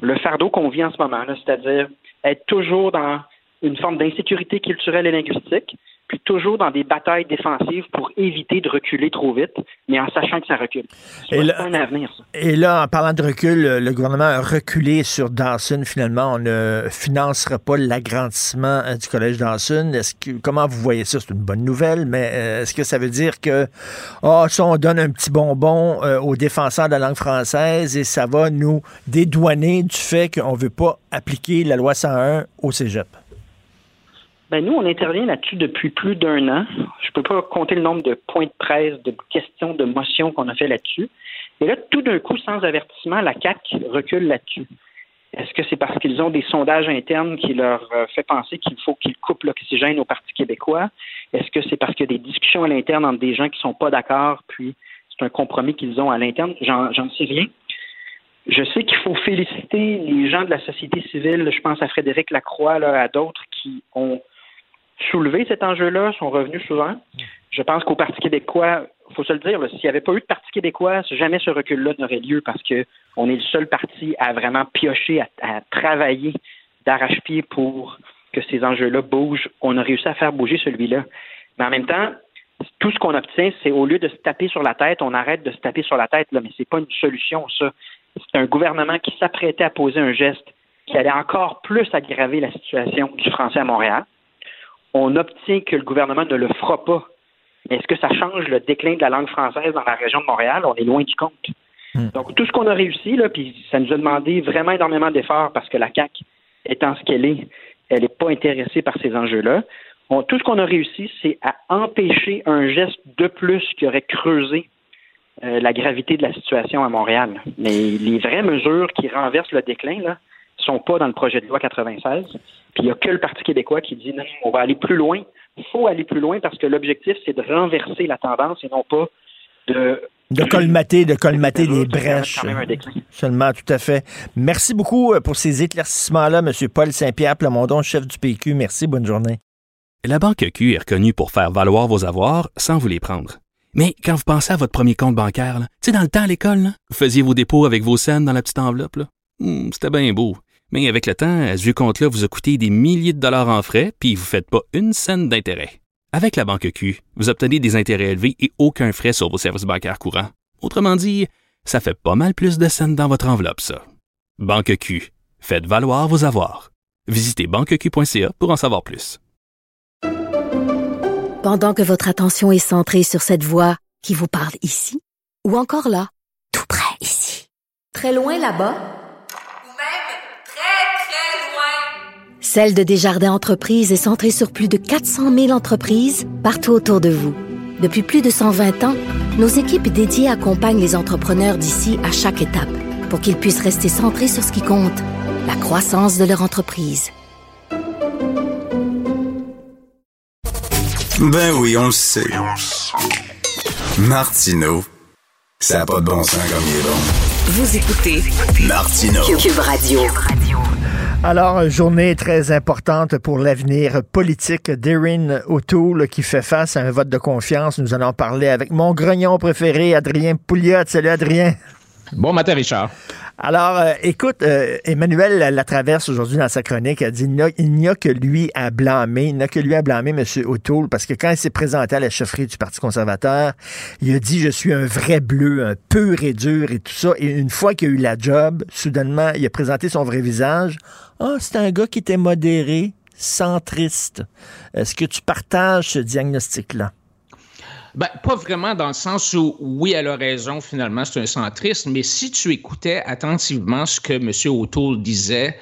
le fardeau qu'on vit en ce moment, c'est-à-dire être toujours dans une forme d'insécurité culturelle et linguistique, puis toujours dans des batailles défensives pour éviter de reculer trop vite, mais en sachant que ça recule. C'est là, un avenir, ça. Et là, en parlant de recul, le gouvernement a reculé sur Dawson. Finalement, on ne financera pas l'agrandissement euh, du collège Dawson. Est-ce que, comment vous voyez ça? C'est une bonne nouvelle, mais euh, est-ce que ça veut dire que, oh, ça, on donne un petit bonbon euh, aux défenseurs de la langue française et ça va nous dédouaner du fait qu'on ne veut pas appliquer la loi 101 au cégep? Ben nous, on intervient là-dessus depuis plus d'un an. Je peux pas compter le nombre de points de presse, de questions, de motions qu'on a fait là-dessus. Et là, tout d'un coup, sans avertissement, la CAC recule là-dessus. Est-ce que c'est parce qu'ils ont des sondages internes qui leur euh, fait penser qu'il faut qu'ils coupent l'oxygène au Parti québécois? Est-ce que c'est parce qu'il y a des discussions à l'interne entre des gens qui sont pas d'accord, puis c'est un compromis qu'ils ont à l'interne? J'en sais rien. Je sais qu'il faut féliciter les gens de la société civile. Je pense à Frédéric Lacroix, là, à d'autres qui ont soulevé cet enjeu-là, sont revenus souvent. Je pense qu'au Parti québécois, il faut se le dire, s'il n'y avait pas eu de Parti québécois, jamais ce recul-là n'aurait lieu parce qu'on est le seul parti à vraiment piocher, à, travailler d'arrache-pied pour que ces enjeux-là bougent. On a réussi à faire bouger celui-là. Mais en même temps, tout ce qu'on obtient, c'est au lieu de se taper sur la tête, on arrête de se taper sur la tête, mais c'est pas une solution, ça. C'est un gouvernement qui s'apprêtait à poser un geste qui allait encore plus aggraver la situation du français à Montréal on obtient que le gouvernement ne le fera pas. Mais est-ce que ça change le déclin de la langue française dans la région de Montréal? On est loin du compte. Hmm. Donc, tout ce qu'on a réussi, là, puis ça nous a demandé vraiment énormément d'efforts parce que la CAQ, étant ce qu'elle est, elle n'est pas intéressée par ces enjeux-là. tout ce qu'on a réussi, c'est à empêcher un geste de plus qui aurait creusé euh, la gravité de la situation à Montréal. Mais les vraies mesures qui renversent le déclin, là, sont pas dans le projet de loi 96. Puis il n'y a que le Parti québécois qui dit non, on va aller plus loin. Il faut aller plus loin parce que l'objectif, c'est de renverser la tendance et non pas de de colmater, de colmater les brèches. Seulement, tout à fait. Merci beaucoup euh, pour ces éclaircissements-là, M. Paul Saint-Pierre Plamondon, chef du PQ. Merci, bonne journée. La Banque Q est reconnue pour faire valoir vos avoirs sans vous les prendre. Mais quand vous pensez à votre premier compte bancaire, tu sais, dans le temps à l'école, vous faisiez vos dépôts avec vos scènes dans la petite enveloppe. Hmm, c'était bien beau. Mais avec le temps, à ce compte-là vous a coûté des milliers de dollars en frais, puis vous ne faites pas une scène d'intérêt. Avec la banque Q, vous obtenez des intérêts élevés et aucun frais sur vos services bancaires courants. Autrement dit, ça fait pas mal plus de scènes dans votre enveloppe, ça. Banque Q, faites valoir vos avoirs. Visitez banqueq.ca pour en savoir plus. Pendant que votre attention est centrée sur cette voix qui vous parle ici, ou encore là, tout près ici, très loin là-bas, Celle de Desjardins Entreprises est centrée sur plus de 400 000 entreprises partout autour de vous. Depuis plus de 120 ans, nos équipes dédiées accompagnent les entrepreneurs d'ici à chaque étape pour qu'ils puissent rester centrés sur ce qui compte, la croissance de leur entreprise. Ben oui, on le sait. Martineau, ça n'a pas de bon sens comme il est bon. Vous écoutez Martineau. Cube Radio. Alors, journée très importante pour l'avenir politique d'Erin O'Toole qui fait face à un vote de confiance. Nous allons parler avec mon grognon préféré, Adrien Pouliot. Salut, Adrien. Bon matin, Richard. Alors, euh, écoute, euh, Emmanuel la traverse aujourd'hui dans sa chronique. Elle dit il n'y a, que lui à blâmer. Il n'y a que lui à blâmer, M. O'Toole, parce que quand il s'est présenté à la chefferie du Parti conservateur, il a dit Je suis un vrai bleu, un pur et dur et tout ça. Et une fois qu'il a eu la job, soudainement, il a présenté son vrai visage. Ah, c'est un gars qui était modéré, centriste. Est-ce que tu partages ce diagnostic-là? Ben, pas vraiment dans le sens où, oui, elle a raison, finalement, c'est un centriste, mais si tu écoutais attentivement ce que M. O'Toole disait,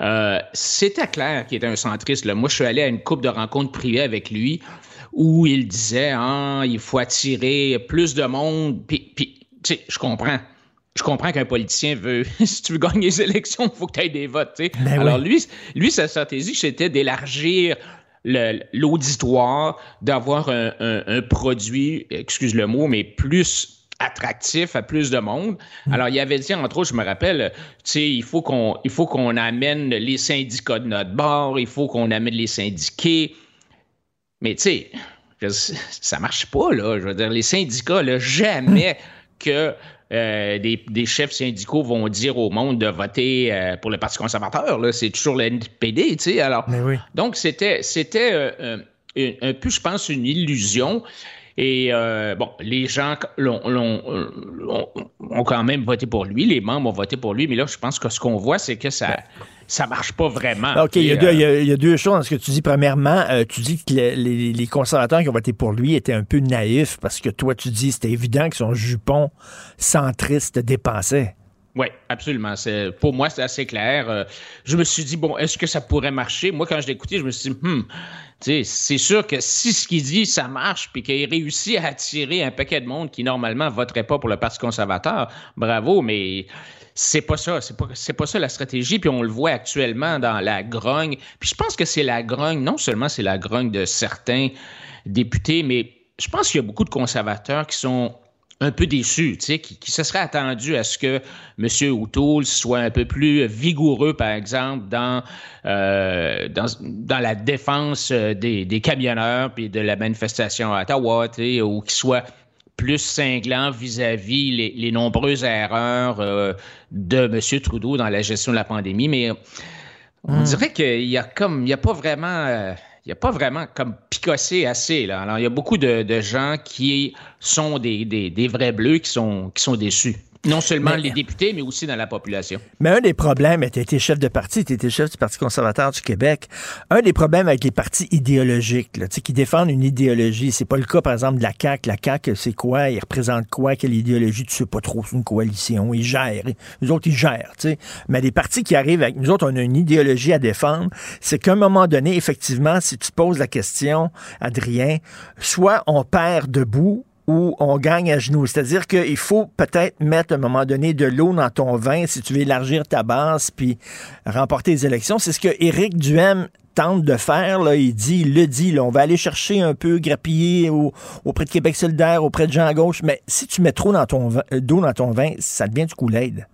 euh, c'était clair qu'il était un centriste. Là. Moi, je suis allé à une coupe de rencontres privées avec lui où il disait ah, il faut attirer plus de monde. Puis, puis tu sais, je comprends. Je comprends qu'un politicien veut, si tu veux gagner les élections, il faut que tu aies des votes. Ben Alors, lui, lui, sa stratégie, c'était d'élargir l'auditoire, d'avoir un, produit, excuse le mot, mais plus attractif à plus de monde. Mm. Alors, il y avait dit, entre autres, je me rappelle, tu sais, il faut qu'on il faut qu'on amène les syndicats de notre bord, il faut qu'on amène les syndiqués. Mais tu sais, ça marche pas, là. Je veux dire, les syndicats, là, jamais que euh, des, des chefs syndicaux vont dire au monde de voter euh, pour le Parti conservateur. C'est toujours le NPD, tu sais. Alors, donc, c'était, c'était euh, un, un peu, je pense, une illusion. Et euh, bon, les gens l'ont- l'ont- l'ont- ont quand même voté pour lui, les membres ont voté pour lui, mais là, je pense que ce qu'on voit, c'est que ça ça marche pas vraiment. OK, il y, a Et, deux, euh, il y a- il y a deux choses dans ce que tu dis. Premièrement, euh, tu dis que les, les- les conservateurs qui ont voté pour lui étaient un peu naïfs parce que toi, tu dis c'était évident que son jupon centriste dépensait. Oui, absolument. C'est, pour moi, c'est assez clair. Euh, je me suis dit, bon, est-ce que ça pourrait marcher? Moi, quand je l'ai écouté, je me suis dit, hmm, c'est sûr que si ce qu'il dit, ça marche, puis qu'il réussit à attirer un paquet de monde qui, normalement, voterait pas pour le Parti conservateur, bravo, mais c'est pas ça. C'est pas, pas ça la stratégie. Puis on le voit actuellement dans la grogne. Puis je pense que c'est la grogne, non seulement c'est la grogne de certains députés, mais je pense qu'il y a beaucoup de conservateurs qui sont un peu déçus, tu sais, qui, qui se seraient attendus à ce que M. O'Toole soit un peu plus vigoureux, par exemple, dans, euh, dans, dans la défense euh, des, des camionneurs puis de la manifestation à Ottawa, tu sais, ou qu'il soit plus cinglant vis-à-vis les, les nombreuses erreurs euh, de M. Trudeau dans la gestion de la pandémie. Mais on Hmm. dirait qu'il y a comme, il y a pas vraiment, euh, il y a pas vraiment comme picossé assez là. Alors il y a beaucoup de, de gens qui sont des, des, des vrais bleus qui sont qui sont déçus. Non seulement Mais- les députés, mais aussi dans la population. Mais un des problèmes, tu été chef de parti, tu étais chef du Parti conservateur du Québec. Un des problèmes avec les partis idéologiques, là, qui défendent une idéologie, c'est pas le cas, par exemple, de la CAQ. La CAQ, c'est quoi? Ils représentent quoi? Quelle idéologie? Tu sais pas trop. C'est une coalition. Ils gèrent. Nous autres, ils gèrent, tu sais. Mais les partis qui arrivent avec nous autres, on a une idéologie à défendre. C'est qu'à un moment donné, effectivement, si tu poses la question, Adrien, soit on perd debout ou on gagne à genoux. C'est-à-dire qu'il faut peut-être mettre à un moment donné de l'eau dans ton vin si tu veux élargir ta base puis remporter les élections. C'est ce que Éric Duhem tente de faire. Là. Il dit, il le dit, là, on va aller chercher un peu, grappiller au- auprès de Québec solidaire, auprès de gens à gauche. Mais si tu mets trop dans ton vin- euh, d'eau dans ton vin, ça devient du Kool-Aid.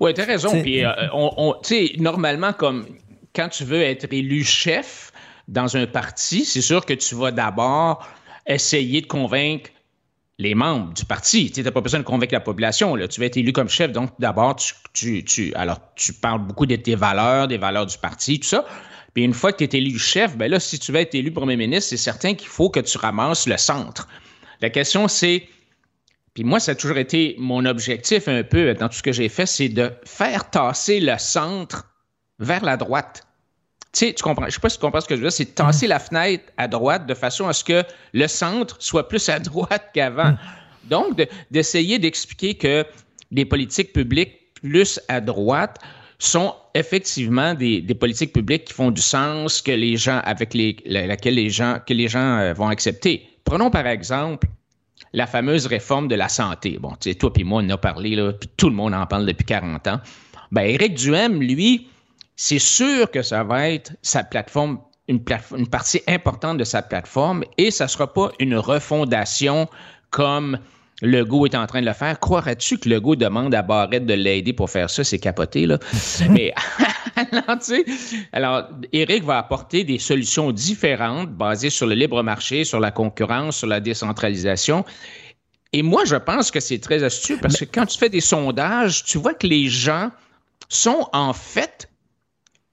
Oui, t'as raison. Puis, euh, on, on- tu sais, normalement, comme quand tu veux être élu chef dans un parti, c'est sûr que tu vas d'abord essayer de convaincre les membres du parti. Tu n'as pas besoin de convaincre la population. Tu vas être élu comme chef, donc d'abord, tu parles beaucoup de tes valeurs, des valeurs du parti, tout ça. Puis une fois que tu es élu chef, ben là, si tu veux être élu premier ministre, c'est certain qu'il faut que tu ramasses le centre. La question, c'est puis moi, ça a toujours été mon objectif un peu dans tout ce que j'ai fait, c'est de faire tasser le centre vers la droite. Tu sais, tu comprends, je sais pas si tu comprends ce que je veux dire, c'est de tasser la fenêtre à droite de façon à ce que le centre soit plus à droite qu'avant. Donc, de- d'essayer d'expliquer que les politiques publiques plus à droite sont effectivement des, des politiques publiques qui font du sens, que les gens, avec les, la- laquelle les gens, que les gens euh, vont accepter. Prenons par exemple la fameuse réforme de la santé. Bon, tu sais, toi puis moi, on en a parlé, là, puis tout le monde en parle depuis 40 ans. Ben, Éric Duhem, lui, c'est sûr que ça va être sa plateforme, une, plate- une partie importante de sa plateforme, et ça ne sera pas une refondation comme Legault est en train de le faire. Croirais-tu que Legault demande à Barrette de l'aider pour faire ça? C'est capoté, là. Mais alors, tu sais, alors, Éric va apporter des solutions différentes basées sur le libre marché, sur la concurrence, sur la décentralisation. Et moi, je pense que c'est très astucieux parce que quand tu fais des sondages, tu vois que les gens sont en fait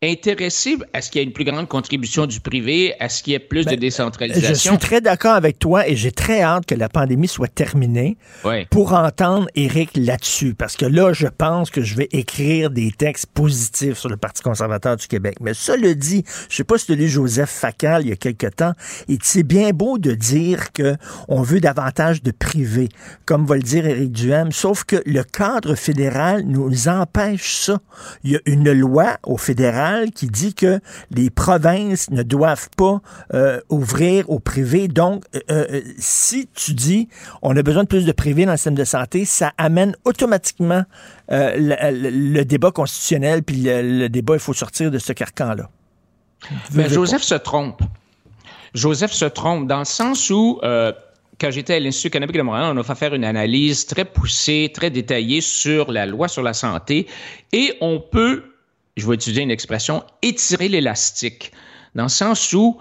intéressés à ce qu'il y ait une plus grande contribution du privé, à ce qu'il y ait plus de Je décentralisation? suis très d'accord avec toi et j'ai très hâte que la pandémie soit terminée Ouais. pour entendre Éric là-dessus. Parce que là, je pense que je vais écrire des textes positifs sur le Parti conservateur du Québec. Mais ça le dit, je sais pas si tu lu Joseph Facal il y a quelque temps, et c'est bien beau de dire que on veut davantage de privé, comme va le dire Éric Duhem, sauf que le cadre fédéral nous empêche ça. Il y a une loi au fédéral qui dit que les provinces ne doivent pas euh, ouvrir au privé. Donc, euh, euh, si tu dis on a besoin de plus de privé dans le système de santé, ça amène automatiquement euh, le, le- le débat constitutionnel, puis le, le débat, il faut sortir de ce carcan-là. Veux Joseph se trompe. Joseph se trompe dans le sens où, quand j'étais à l'Institut canadique de Montréal, on a fait faire une analyse très poussée, très détaillée sur la loi sur la santé et on peut, je vais utiliser une expression, étirer l'élastique, dans le sens où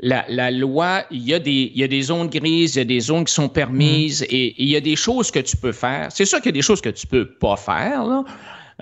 la, la loi, il y, a des, il y a des zones grises, il y a des zones qui sont permises Mm. et, et il y a des choses que tu peux faire. C'est sûr qu'il y a des choses que tu peux pas faire, là.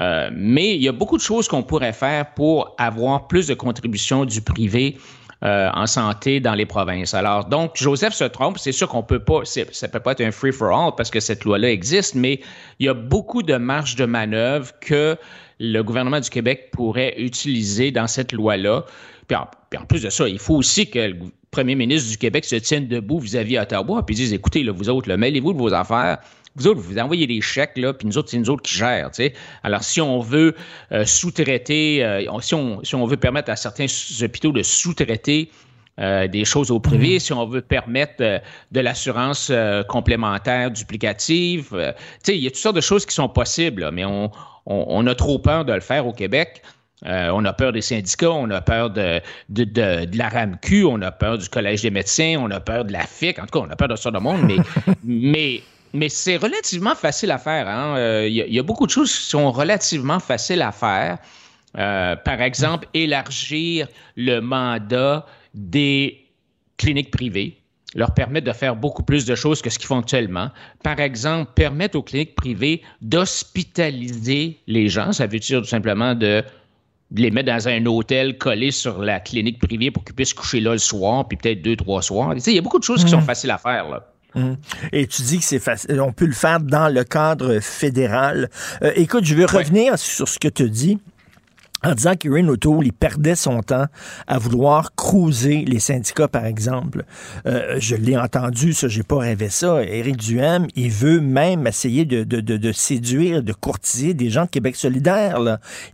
Euh, mais il y a beaucoup de choses qu'on pourrait faire pour avoir plus de contributions du privé euh, en santé dans les provinces. Alors, donc, Joseph se trompe. C'est sûr qu'on peut pas, ça peut pas être un free for all parce que cette loi-là existe, mais il y a beaucoup de marge de manœuvre que le gouvernement du Québec pourrait utiliser dans cette loi-là. Puis en, puis en plus de ça, il faut aussi que le premier ministre du Québec se tienne debout vis-à-vis Ottawa puis dise écoutez, là, vous autres, mêlez-vous de vos affaires. Vous autres, vous envoyez des chèques, là, puis nous autres, c'est nous autres qui gèrent. Alors, si on veut euh, sous-traiter, euh, si, on, si on veut permettre à certains hôpitaux de sous-traiter euh, des choses au privé, si on veut permettre de l'assurance complémentaire duplicative, tu sais, il y a toutes sortes de choses qui sont possibles, là, mais on, on- on a trop peur de le faire au Québec. Euh, on a peur des syndicats, on a peur de, de, de- de la RAMQ, on a peur du Collège des médecins, on a peur de la FIC. En tout cas, on a peur de ça de monde, mais, mais, mais c'est relativement facile à faire. hein. Euh, Il y, a- il y a beaucoup de choses qui sont relativement faciles à faire. Euh, par exemple, élargir le mandat des cliniques privées leur permettre de faire beaucoup plus de choses que ce qu'ils font actuellement. Par exemple, permettre aux cliniques privées d'hospitaliser les gens. Ça veut dire tout simplement de les mettre dans un hôtel collé sur la clinique privée pour qu'ils puissent coucher là le soir, puis peut-être deux, trois soirs. Tu sais, Il y a beaucoup de choses qui sont Mhm. faciles à faire. Là. Hum. Et tu dis que c'est facile, on peut le faire dans le cadre fédéral. Euh, écoute, je veux revenir sur ce que tu dis en disant qu'Erin O'Toole, il perdait son temps à vouloir cruiser les syndicats, par exemple. Euh, je l'ai entendu, ça, j'ai pas rêvé ça. Éric Duhem, il veut même essayer de, de, de, séduire, de courtiser des gens de Québec solidaire.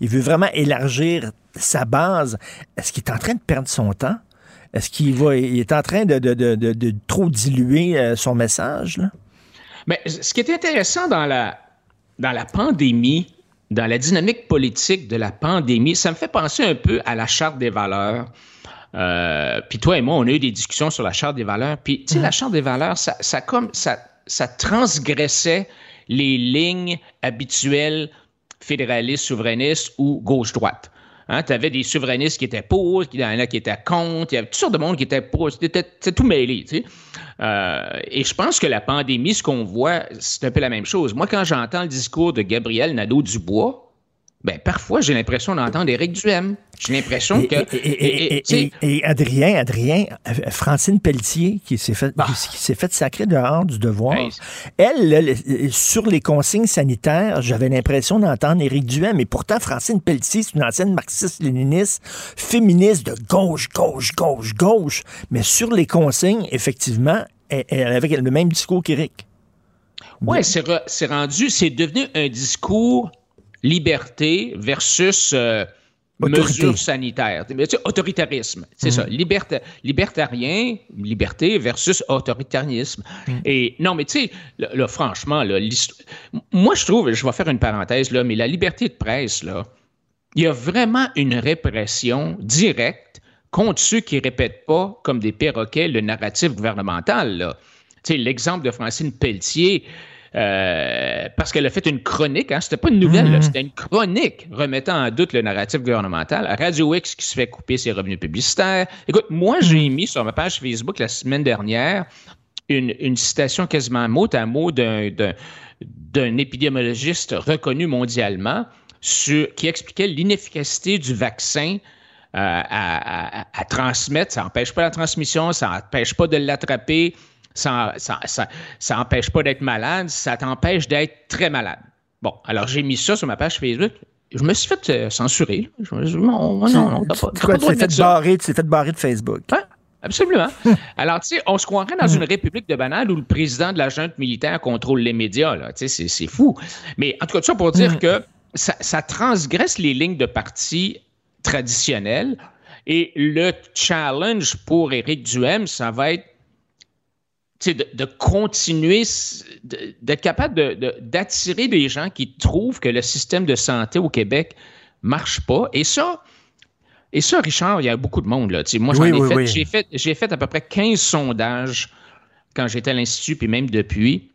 Il veut vraiment élargir sa base. Est-ce qu'il est en train de perdre son temps? Est-ce qu'il va, il est en train de, de, trop diluer euh, son message? Mais ce qui est intéressant dans la, dans la pandémie, dans la dynamique politique de la pandémie, ça me fait penser un peu à la charte des valeurs. Euh, puis toi et moi, on a eu des discussions sur la charte des valeurs. Puis, tu sais, la charte des valeurs, ça, ça, comme, ça, ça transgressait les lignes habituelles fédéralistes, souverainistes ou gauche-droite. Hein, tu avais des souverainistes qui étaient pour, il y en a qui étaient contre, il y avait toutes sortes de monde qui étaient pour, c'était tout mêlé. Tu sais. Euh, et je pense que la pandémie, ce qu'on voit, c'est un peu la même chose. Moi, quand j'entends le discours de Gabriel Nadeau-Dubois, ben, parfois, j'ai l'impression d'entendre Éric Duhem. J'ai l'impression que... Et, et- et- et- et Adrien, Adrien, euh, Francine Pelletier, qui s'est fait, qui s'est fait sacrer dehors du devoir, elle, là, sur les consignes sanitaires, j'avais l'impression d'entendre Éric Duhem, et pourtant, Francine Pelletier, c'est une ancienne marxiste-léniniste, féministe de gauche, gauche, gauche, gauche, mais sur les consignes, effectivement, elle, elle avait le même discours qu'Éric. Oui, c'est rendu, c'est devenu un discours liberté versus euh, mesures sanitaires. Mais tu sais, autoritarisme, c'est Mhm. ça. Liberta- libertarien, liberté versus autoritarisme. Et non, mais tu sais, là, là, franchement, là, moi, je trouve, je vais faire une parenthèse, là, mais la liberté de presse, là, il y a vraiment une répression directe contre ceux qui répètent pas comme des perroquets le narratif gouvernemental. là. Tu sais, l'exemple de Francine Pelletier, euh, parce qu'elle a fait une chronique, hein, c'était pas une nouvelle, là, c'était une chronique remettant en doute le narratif gouvernemental. Radio X qui se fait couper ses revenus publicitaires. Écoute, moi, j'ai mis sur ma page Facebook la semaine dernière une, une citation quasiment mot à mot d'un, épidémiologiste reconnu mondialement sur, qui expliquait l'inefficacité du vaccin euh, à, à- à transmettre. Ça n'empêche pas la transmission, ça n'empêche pas de l'attraper, ça ça, ça, ça n'empêche pas d'être malade, ça t'empêche d'être très malade. Bon, alors j'ai mis ça sur ma page Facebook. Je me suis fait euh, censurer. Je me suis dit, non, non, non, t'as pas, tu t'es de fait barrer, tu t'es fait barrer de Facebook. Absolument. Alors, tu sais, on se croirait dans une république de bananes où le président de la junte militaire contrôle les médias. Tu sais, c'est- fou. Mais en tout cas, tout ça pour dire que ça, ça transgresse les lignes de parti traditionnelles. Et le challenge pour Éric Duhem, ça va être de, de continuer, d'être capable de- de- d'attirer des gens qui trouvent que le système de santé au Québec marche pas. Et ça, et ça, Richard, il y a beaucoup de monde. Là. Moi, j'en Oui, ai, oui, fait, oui. J'ai, fait, j'ai fait à peu près 15 sondages quand j'étais à l'Institut, puis même depuis.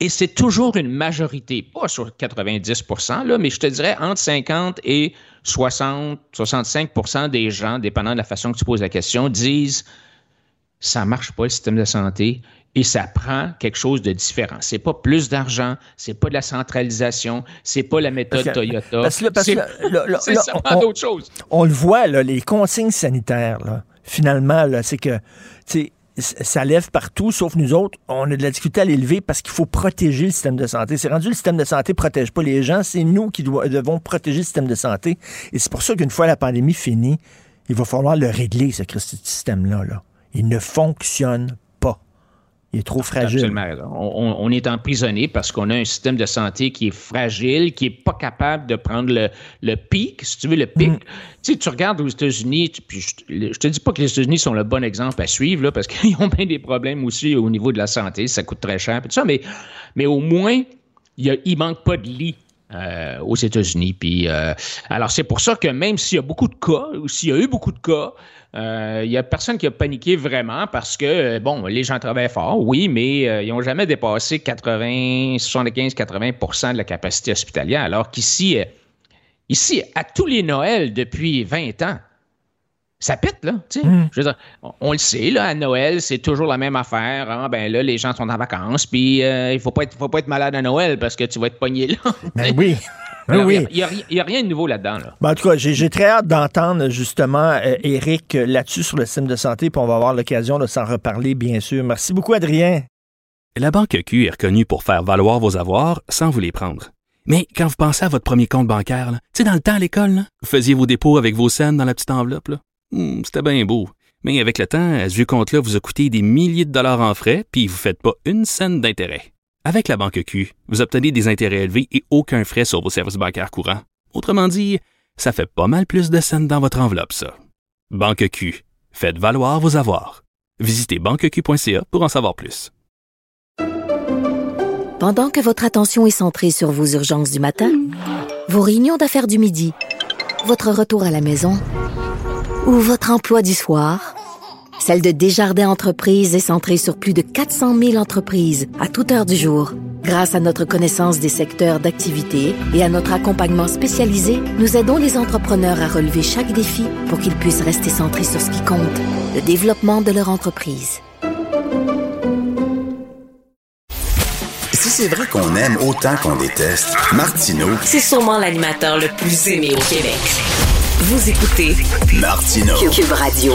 Et c'est toujours une majorité, pas sur 90 là, mais je te dirais entre 50 et 60, 65% des gens, dépendant de la façon que tu poses la question, disent ça marche pas le système de santé et ça prend quelque chose de différent. C'est pas plus d'argent, c'est pas de la centralisation, c'est pas la méthode Toyota. Parce que, parce que là, là, là, on- d'autres choses. On le voit, là, les consignes sanitaires, là, finalement, là, c'est que ça lève partout, sauf nous autres. On a de la difficulté à l'élever parce qu'il faut protéger le système de santé. C'est rendu le système de santé ne protège pas les gens, c'est nous qui devons protéger le système de santé. Et c'est pour ça qu'une fois la pandémie finie, il va falloir le régler, ce Christi de système-là. Là. Il ne fonctionne pas. Il est trop fragile. Absolument raison. On, est emprisonné parce qu'on a un système de santé qui est fragile, qui n'est pas capable de prendre le, le pic, si tu veux, le pic. Mm. Tu sais, tu regardes aux États-Unis, puis je, je te dis pas que les États-Unis sont le bon exemple à suivre, là, parce qu'ils ont bien des problèmes aussi au niveau de la santé, ça coûte très cher, tout ça, mais, mais au moins, il ne manque pas de lits. euh, aux États-Unis. Puis, euh, alors, c'est pour ça que même s'il y a beaucoup de cas, ou s'il y a eu beaucoup de cas, euh, il n'y a personne qui a paniqué vraiment parce que, euh, bon, les gens travaillent fort, oui, mais euh, ils n'ont jamais dépassé 80, 75-80% de la capacité hospitalière, alors qu'ici, euh, ici, à tous les Noëls depuis 20 ans, ça pète, là. Je veux dire, on, on le sait, là, à Noël, c'est toujours la même affaire. Ah, ben là, les gens sont en vacances, puis euh, il ne faut, pas être- faut pas être malade à Noël parce que tu vas être pogné là. Ben oui. Alors, oui. Il n'y a, il y a rien de nouveau là-dedans. Là. Ben, en tout cas, j'ai très hâte d'entendre justement euh, Eric euh, là-dessus sur le système de santé, puis on va avoir l'occasion de s'en reparler, bien sûr. Merci beaucoup, Adrien. La Banque Q est reconnue pour faire valoir vos avoirs sans vous les prendre. Mais quand vous pensez à votre premier compte bancaire, tu sais, dans le temps à l'école, vous faisiez vos dépôts avec vos scènes dans la petite enveloppe. Hmm, C'était bien beau. Mais avec le temps, à ce vieux compte-là vous a coûté des milliers de dollars en frais, puis vous ne faites pas une scène d'intérêt. Avec la Banque Q, vous obtenez des intérêts élevés et aucun frais sur vos services bancaires courants. Autrement dit, ça fait pas mal plus de scènes dans votre enveloppe, ça. Banque Q. Faites valoir vos avoirs. Visitez banqueq.ca pour en savoir plus. Pendant que votre attention est centrée sur vos urgences du matin, vos réunions d'affaires du midi, votre retour à la maison ou votre emploi du soir, celle de Desjardins Entreprises est centrée sur plus de 400 000 entreprises à toute heure du jour. Grâce à notre connaissance des secteurs d'activité et à notre accompagnement spécialisé, nous aidons les entrepreneurs à relever chaque défi pour qu'ils puissent rester centrés sur ce qui compte, le développement de leur entreprise. Si c'est vrai qu'on aime autant qu'on déteste, Martineau, C'est sûrement l'animateur le plus aimé au Québec. Vous écoutez Martineau. Cube Radio.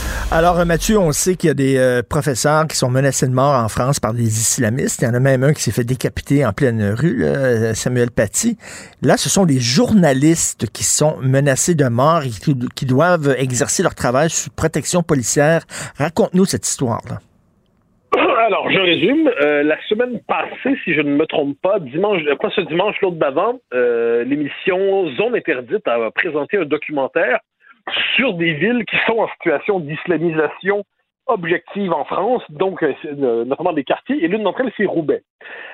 Alors, euh, Mathieu, on sait qu'il y a des euh, professeurs qui sont menacés de mort en France par des islamistes. Il y en a même un qui s'est fait décapiter en pleine rue, euh, Samuel Paty. Là, ce sont des journalistes qui sont menacés de mort et qui, doivent exercer leur travail sous protection policière. Raconte-nous cette histoire-là. Alors, je résume. La semaine passée, si je ne me trompe pas, dimanche, pas ce dimanche, l'autre d'avant, l'émission Zone Interdite a présenté un documentaire sur des villes qui sont en situation d'islamisation objective en France, donc euh, euh, notamment des quartiers, et l'une d'entre elles, c'est Roubaix.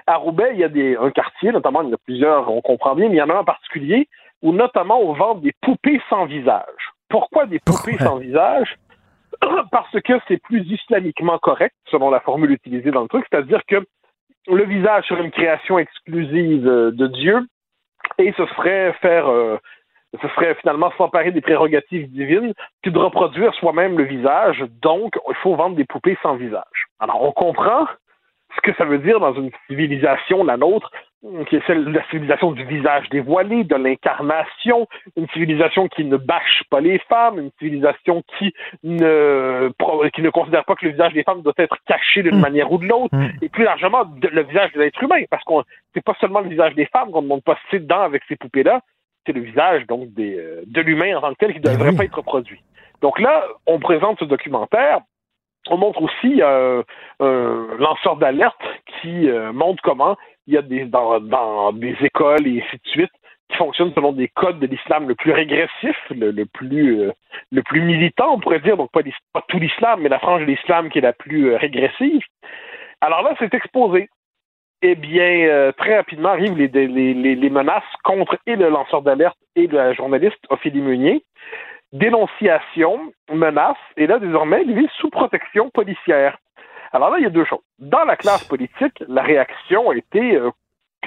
À Roubaix, il y a des, un quartier, notamment, il y en a plusieurs, on comprend bien, mais il y en a un en particulier, où notamment on vend des poupées sans visage. Pourquoi des poupées sans visage? Parce que c'est plus islamiquement correct, selon la formule utilisée dans le truc, c'est-à-dire que le visage serait une création exclusive euh, de Dieu, et ce serait faire... euh, ce serait finalement s'emparer des prérogatives divines que de reproduire soi-même le visage. Donc, il faut vendre des poupées sans visage. Alors, on comprend ce que ça veut dire dans une civilisation, la nôtre, qui est celle de la civilisation du visage dévoilé, de l'incarnation, une civilisation qui ne bâche pas les femmes, une civilisation qui ne, pro- qui ne considère pas que le visage des femmes doit être caché d'une manière ou de l'autre, et plus largement de- le visage de l'être humain, parce qu'on c'est pas seulement le visage des femmes qu'on ne montre pas ses dents avec ces poupées-là, c'est le visage donc des, euh, de l'humain en tant que tel qui ne devrait pas être reproduit. Donc là, on présente ce documentaire. On montre aussi euh, un lanceur d'alerte qui euh, montre comment il y a des dans, dans des écoles et ainsi de suite qui fonctionne selon des codes de l'islam le plus régressif, le, le plus euh, le plus militant, on pourrait dire, donc pas, tout l'islam, mais la frange de l'islam qui est la plus euh, régressive. Alors là, c'est exposé. Eh bien, euh, très rapidement arrivent les, menaces contre et le lanceur d'alerte et la journaliste Ophélie Meunier. Dénonciation, menace, et là, désormais, il vit sous protection policière. Alors là, il y a deux choses. Dans la classe politique, la réaction a été euh,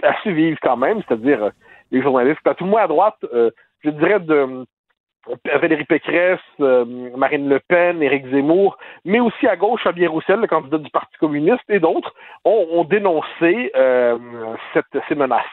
assez vive quand même, c'est-à-dire euh, les journalistes, tout le moins à droite, euh, je dirais de euh, Valérie Pécresse, euh, Marine Le Pen, Éric Zemmour, mais aussi à gauche, Fabien Roussel, le candidat du Parti communiste, et d'autres, ont, dénoncé euh, ces menaces.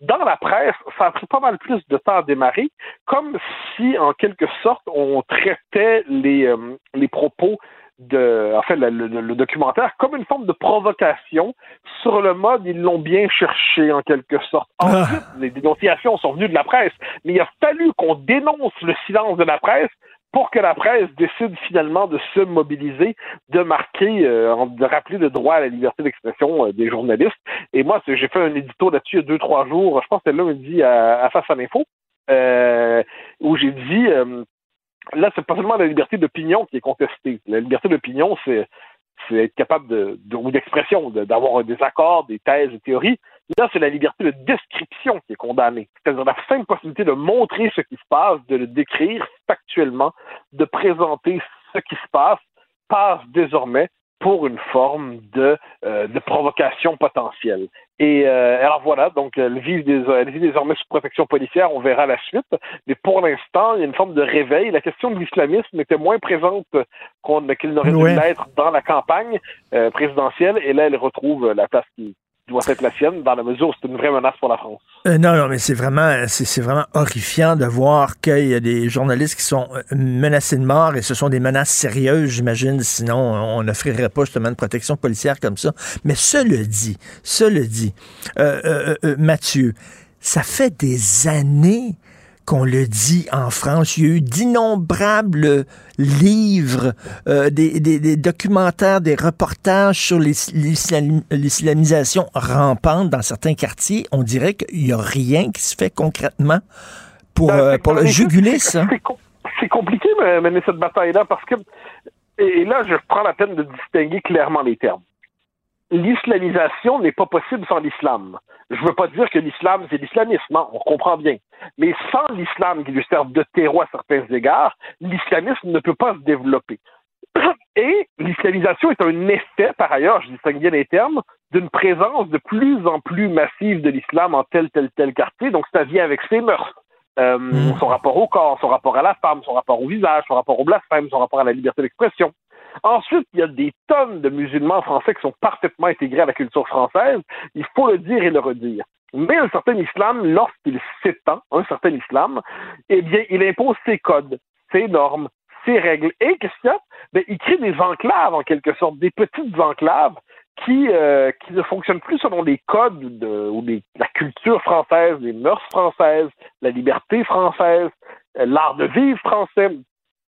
Dans la presse, ça a pris pas mal plus de temps à démarrer, comme si, en quelque sorte, on traitait les, euh, les propos de, en fait, le, le- le documentaire comme une forme de provocation sur le mode ils l'ont bien cherché en quelque sorte. Ensuite, les dénonciations sont venues de la presse, mais il a fallu qu'on dénonce le silence de la presse pour que la presse décide finalement de se mobiliser, de marquer, euh, de rappeler le droit à la liberté d'expression euh, des journalistes. Et moi, j'ai fait un édito là-dessus il y a deux, trois jours, je pense que c'était lundi à, à Face à l'info, euh, où j'ai dit euh, là, c'est pas seulement la liberté d'opinion qui est contestée. La liberté d'opinion, c'est être capable de, de- ou d'expression, de- d'avoir des accords, des thèses, des théories. Là, c'est la liberté de description qui est condamnée. C'est-à-dire la simple possibilité de montrer ce qui se passe, de le décrire factuellement, de présenter ce qui se passe, passe désormais pour une forme de, euh, de provocation potentielle. Et euh, alors voilà, donc elle vit, des, elle vit désormais sous protection policière, on verra la suite. Mais pour l'instant, il y a une forme de réveil. La question de l'islamisme était moins présente qu'on- qu'il n'aurait Ouais. dû l'être dans la campagne euh, présidentielle. Et là, elle retrouve la place qui doit être la sienne, dans la mesure c'est une vraie menace pour la France. Euh, non, non, mais c'est vraiment, c'est vraiment horrifiant de voir qu'il y a des journalistes qui sont euh, menacés de mort et ce sont des menaces sérieuses, j'imagine. Sinon, on n'offrirait pas justement de protection policière comme ça. Mais cela dit, cela dit, euh, Mathieu, ça fait des années qu'on le dit en France. Il y a eu d'innombrables livres, euh, des, des- des documentaires, des reportages sur l'is- l'islam- l'islamisation rampante dans certains quartiers. On dirait qu'il n'y a rien qui se fait concrètement pour, euh, pour le juguler ça. C'est com- C'est compliqué de mener cette bataille-là parce que, et là, je prends la peine de distinguer clairement les termes. L'islamisation n'est pas possible sans l'islam. Je ne veux pas dire que l'islam, c'est l'islamisme, hein, on comprend bien. Mais sans l'islam qui lui sert de terreau à certains égards, l'islamisme ne peut pas se développer. Et l'islamisation est un effet, par ailleurs, je distingue bien les termes, d'une présence de plus en plus massive de l'islam en tel, tel, tel quartier. Donc, ça vient avec ses mœurs. Euh, Son rapport au corps, son rapport à la femme, son rapport au visage, son rapport au blasphème, son rapport à la liberté d'expression. Ensuite, il y a des tonnes de musulmans français qui sont parfaitement intégrés à la culture française. Il faut le dire et le redire. Mais un certain islam, lorsqu'il s'étend, un certain islam, eh bien, il impose ses codes, ses normes, ses règles. Et qu'est-ce qu'il y a? Ben, il crée des enclaves, en quelque sorte, des petites enclaves qui, euh, qui ne fonctionnent plus selon les codes de, ou la culture française, les mœurs françaises, la liberté française, euh, l'art de vivre français,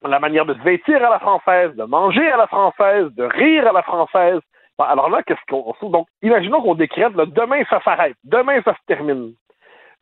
la manière de se vêtir à la française, de manger à la française, de rire à la française. Alors là, qu'est-ce qu'on Donc, imaginons qu'on décrète, là, demain ça s'arrête, demain ça se termine.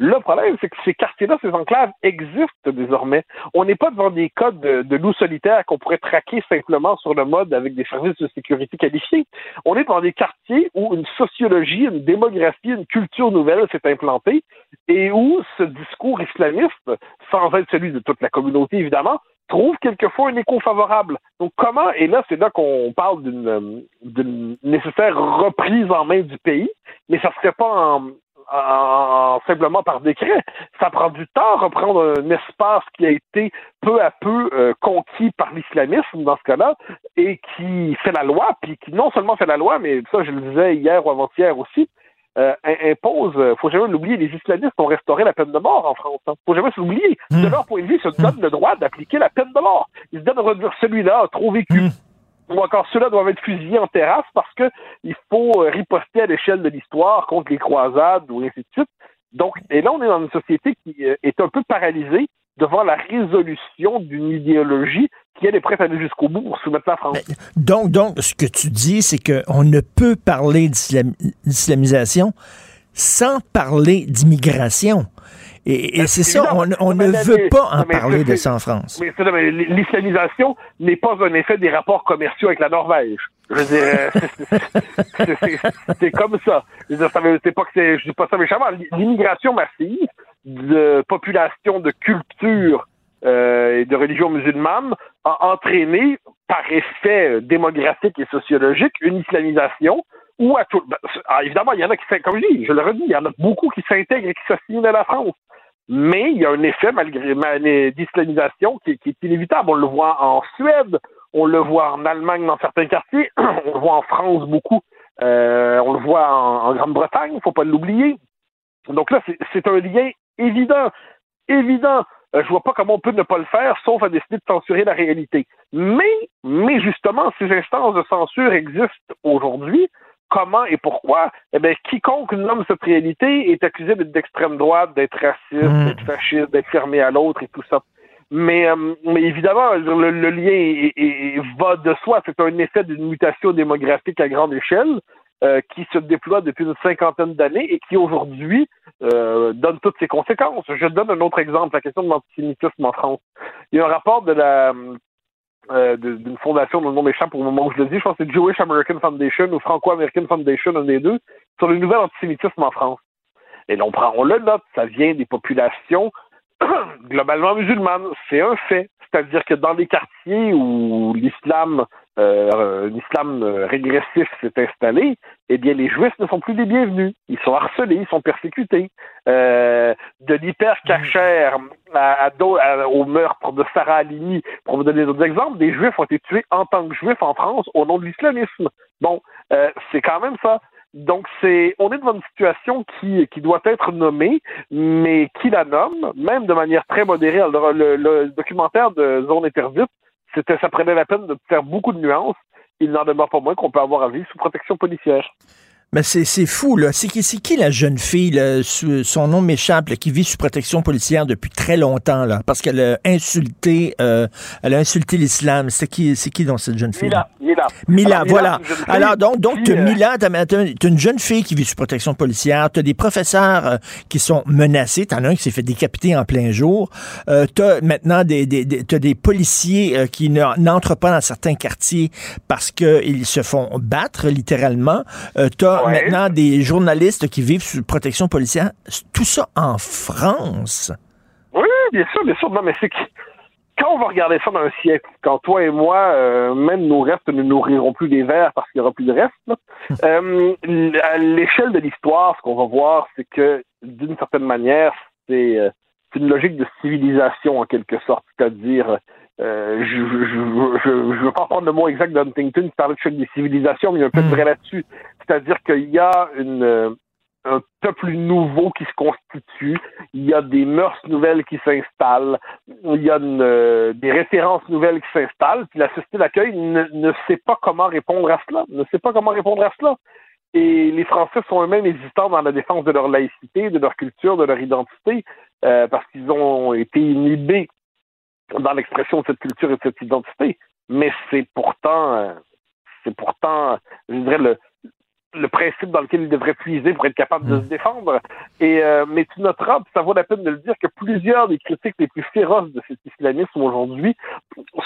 Le problème, c'est que ces quartiers-là, ces enclaves existent désormais. On n'est pas devant des codes de, de loups solitaires qu'on pourrait traquer simplement sur le mode avec des services de sécurité qualifiés. On est dans des quartiers où une sociologie, une démographie, une culture nouvelle s'est implantée et où ce discours islamiste, sans être celui de toute la communauté évidemment, trouve quelquefois un écho favorable. Donc comment, et là c'est là qu'on parle d'une euh, nécessaire reprise en main du pays, mais ça ne se fait pas en, en- simplement par décret. Ça prend du temps à reprendre un espace qui a été peu à peu euh, conquis par l'islamisme dans ce cas-là et qui fait la loi, puis qui non seulement fait la loi, mais ça je le disais hier ou avant-hier aussi, euh, im- impose, euh, faut jamais l'oublier, les islamistes ont restauré la peine de mort en France. Hein. Faut jamais s'oublier. De leur point de vue, ils se donnent le droit d'appliquer la peine de mort. Ils se donnent de dire celui-là a trop vécu. Ou encore ceux-là doivent être fusillés en terrasse parce que il faut euh, riposter à l'échelle de l'histoire contre les croisades ou ainsi de suite. Donc, et là, on est dans une société qui euh, est un peu paralysée devant la résolution d'une idéologie qui, elle, est prête à aller jusqu'au bout pour soumettre la France. Donc, donc, ce que tu dis, c'est qu'on ne peut parler d'islam- d'islamisation sans parler d'immigration. Et, et Ben, c'est ça, on, évident. on Mais ne veut pas en parler de ça en France. Mais, l'islamisation n'est pas un effet des rapports commerciaux avec la Norvège. Je veux euh, c'est- comme ça. Je veut- c'est pas que c'est, je dis pas ça méchamment. L'immigration massive de populations de culture euh, et de religion musulmane a entraîné, par effet démographique et sociologique, une islamisation où, à tout, ben, ah, évidemment, il y en a qui, comme je dis, je le redis, il y en a beaucoup qui s'intègrent et qui s'assimilent à la France. Mais il y a un effet malgré mal- d'islamisation qui, qui est inévitable. On le voit en Suède, on le voit en Allemagne dans certains quartiers, on le voit en France beaucoup, euh, on le voit en, Grande-Bretagne, il faut pas l'oublier. Donc là, c'est un lien évident, évident. Euh, je vois pas comment on peut ne pas le faire, sauf à décider de censurer la réalité. Mais, mais justement, ces instances de censure existent aujourd'hui. Comment et pourquoi? Eh bien, quiconque nomme cette réalité est accusé d'être d'extrême droite, d'être raciste, Mm. d'être fasciste, d'être fermé à l'autre et tout ça. Mais, euh, mais évidemment, le, le lien est- est- est- va de soi. C'est un effet d'une mutation démographique à grande échelle euh, qui se déploie depuis une cinquantaine d'années et qui aujourd'hui euh, donne toutes ses conséquences. Je donne un autre exemple, la question de l'antisémitisme en France. Il y a un rapport de la euh, d'une fondation dont le nom m'échappe au moment où je le dis, je pense que c'est Jewish American Foundation ou Franco-American Foundation, un des deux, sur le nouvel antisémitisme en France. Et là, on prend, on le note, ça vient des populations globalement musulmanes. C'est un fait. C'est-à-dire que dans les quartiers où l'islam, euh, l'islam euh, régressif s'est installé, eh bien, les juifs ne sont plus les bienvenus. Ils sont harcelés, ils sont persécutés. Euh, de l'hyper-cachère à, au meurtre de Sarah Halimi, pour vous donner d'autres exemples, des juifs ont été tués en tant que juifs en France au nom de l'islamisme. Bon, euh, c'est quand même ça. Donc, c'est, on est devant une situation qui, doit être nommée, mais qui la nomme, même de manière très modérée. Le documentaire de Zone Interdite, c'était, ça prenait la peine de faire beaucoup de nuances. Il n'en demeure pas moins qu'on peut avoir à vivre sous protection policière. Mais c'est c'est fou, là. C'est qui, c'est qui la jeune fille, là, son nom m'échappe, là, qui vit sous protection policière depuis très longtemps, là, parce qu'elle a insulté, euh, elle a insulté l'islam. C'est qui, c'est qui donc cette jeune fille? Mila, Mila. Mila, Alors, voilà. Alors, donc, donc, t'as euh, Mila, t'as, t'as- t'as une jeune fille qui vit sous protection policière, t'as des professeurs euh, qui sont menacés, t'en as un qui s'est fait décapiter en plein jour, euh, t'as maintenant des, des, des- t'as des policiers euh, qui ne- n'entrent pas dans certains quartiers parce qu'ils se font battre, littéralement. Euh, Ouais. maintenant des journalistes qui vivent sous protection policière. Tout ça en France? Oui, bien sûr, bien sûr. Non, mais c'est que quand on va regarder ça dans un siècle, quand toi et moi, euh, même nos restes ne nourriront plus des vers parce qu'il n'y aura plus de restes, euh, à l'échelle de l'histoire, ce qu'on va voir, c'est que d'une certaine manière, c'est euh, c'est une logique de civilisation en quelque sorte, c'est-à-dire euh, je je, je, je, veux pas prendre le mot exact d'Huntington qui parlait de choc des civilisations, mais il y a un peu de vrai là-dessus. C'est-à-dire qu'il y a une, euh, un peuple nouveau qui se constitue, il y a des mœurs nouvelles qui s'installent, il y a une, euh, des références nouvelles qui s'installent, puis la société d'accueil ne, ne sait pas comment répondre à cela, ne sait pas comment répondre à cela. Et les Français sont eux-mêmes hésitants dans la défense de leur laïcité, de leur culture, de leur identité, euh, parce qu'ils ont été inhibés dans l'expression de cette culture et de cette identité. Mais c'est pourtant, c'est pourtant, je dirais, le, le principe dans lequel ils devraient puiser pour être capables de se défendre. Et euh, mais tu noteras, ça vaut la peine de le dire, que plusieurs des critiques les plus féroces de cet islamisme aujourd'hui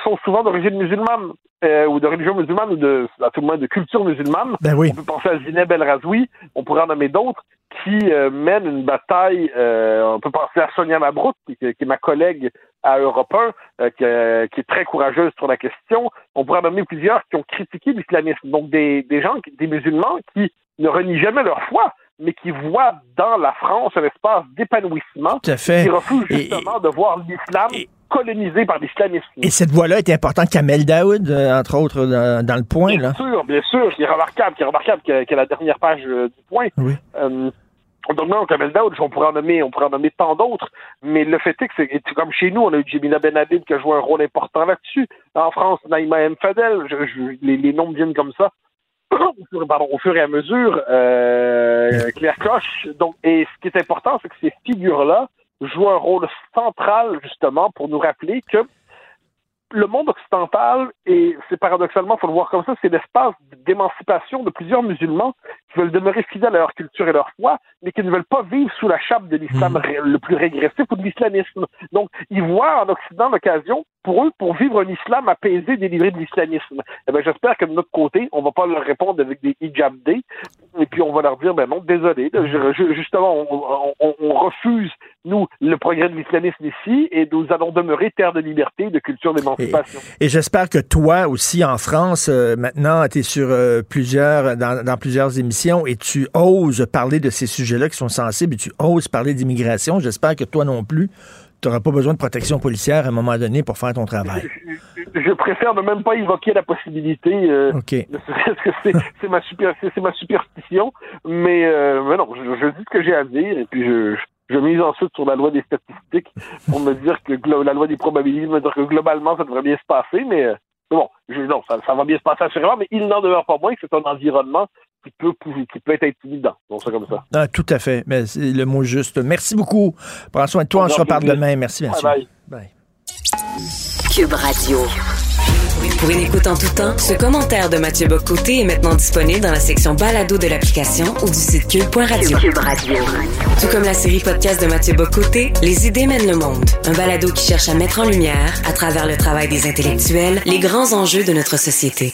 sont souvent d'origine musulmane euh, ou de religion musulmane ou de, à tout le moins de culture musulmane. Ben oui. On peut penser à Zineb El Razoui, on pourrait en nommer d'autres qui euh, mènent une bataille. euh, on peut penser à Sonia Mabrouk, qui, qui est ma collègue à Europe 1, euh, qui, euh, qui est très courageuse sur la question. On pourrait nommer plusieurs qui ont critiqué l'islamisme. Donc des, des gens, des musulmans qui ne renient jamais leur foi, mais qui voient dans la France un espace d'épanouissement, Tout à fait. qui refusent Et- justement de voir l'islam colonisé par l'islamisme. Et cette voix-là est importante. Kamel Daoud, euh, entre autres, dans, dans le point, là. Bien sûr, bien sûr, qui est remarquable, qui est remarquable, qui est, qui est la dernière page du point. Oui. Euh, donc non, Kamel Daoud, on pourrait en nommer, on pourrait en nommer tant d'autres, mais le fait est que c'est comme chez nous, on a eu Jemina Ben Habib qui a joué un rôle important là-dessus. En France, Naïma M. Fadel, je, je- les, les noms viennent comme ça. au fur- Pardon, au fur et à mesure, euh, Claire Cloche. Donc, et ce qui est important, c'est que ces figures-là jouent un rôle central justement pour nous rappeler que le monde occidental, et c'est paradoxalement, faut le voir comme ça, c'est l'espace d'émancipation de plusieurs musulmans qui veulent demeurer fidèles à leur culture et leur foi, mais qui ne veulent pas vivre sous la chape de l'islam le plus régressif ou de l'islamisme. Donc, ils voient en Occident l'occasion pour eux, pour vivre un islam apaisé, délivré de l'islamisme. Eh ben, j'espère que de notre côté, on va pas leur répondre avec des hijab et puis on va leur dire, ben non, désolé, justement, on, refuse, nous, le progrès de l'islamisme ici, et nous allons demeurer terre de liberté, de culture d'émancipation. Et j'espère que toi aussi en France, euh, maintenant, tu es sur euh, plusieurs, dans, dans plusieurs émissions et tu oses parler de ces sujets-là qui sont sensibles et tu oses parler d'immigration. J'espère que toi non plus, tu n'auras pas besoin de protection policière à un moment donné pour faire ton travail. je préfère ne même pas évoquer la possibilité. euh, c'est, ma super, ma superstition, mais, euh, mais non, je, je dis ce que j'ai à dire et puis je, je mise ensuite sur la loi des statistiques pour me dire que la loi des probabilités me dire que globalement ça devrait bien se passer, mais euh, mais bon, je, non, ça, ça va bien se passer assurément, mais il n'en demeure pas moins que c'est un environnement qui peut, qui peut être intimidant. Donc c'est comme ça. Ah, tout à fait. Mais c'est le mot juste. Merci beaucoup. Prends soin de toi. On se reparle demain. Merci, merci. Bye bye. Cube Radio. Pour une écoute en tout temps, ce commentaire de Mathieu Bocoté est maintenant disponible dans la section balado de l'application ou du site cube.radio. Cube Radio. Tout comme la série podcast de Mathieu Bocoté, Les idées mènent le monde. Un balado qui cherche à mettre en lumière, à travers le travail des intellectuels, les grands enjeux de notre société.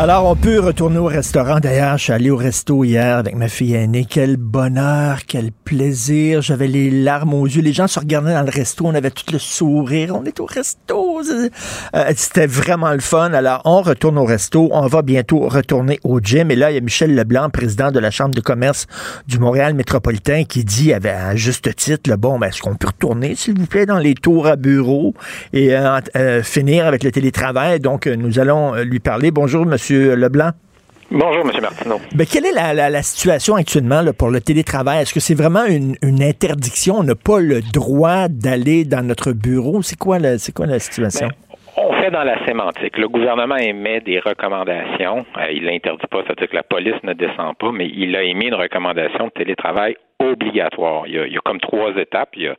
Alors, on peut retourner au restaurant. D'ailleurs, je suis allé au resto hier avec ma fille aînée. Quel bonheur, quel plaisir. J'avais les larmes aux yeux. Les gens se regardaient dans le resto. On avait tout le sourire. On est au resto. Euh, C'était vraiment le fun. Alors, on retourne au resto. On va bientôt retourner au gym. Et là, il y a Michel Leblanc, président de la Chambre de commerce du Montréal métropolitain, qui dit à juste titre, bon, ben, est-ce qu'on peut retourner, s'il vous plaît, dans les tours à bureau et euh, euh, finir avec le télétravail? Donc, nous allons lui parler. Bonjour, Monsieur Leblanc? Bonjour, M. Martineau. Ben, quelle est la, la- la situation actuellement là, pour le télétravail? Est-ce que c'est vraiment une, une interdiction? On n'a pas le droit d'aller dans notre bureau? C'est quoi, la- c'est quoi la situation? On fait dans la sémantique. Le gouvernement émet des recommandations. Euh, il l'interdit pas, c'est-à-dire que la police ne descend pas, mais il a émis une recommandation de télétravail obligatoire. Il y a, il y a comme trois étapes. Il y a,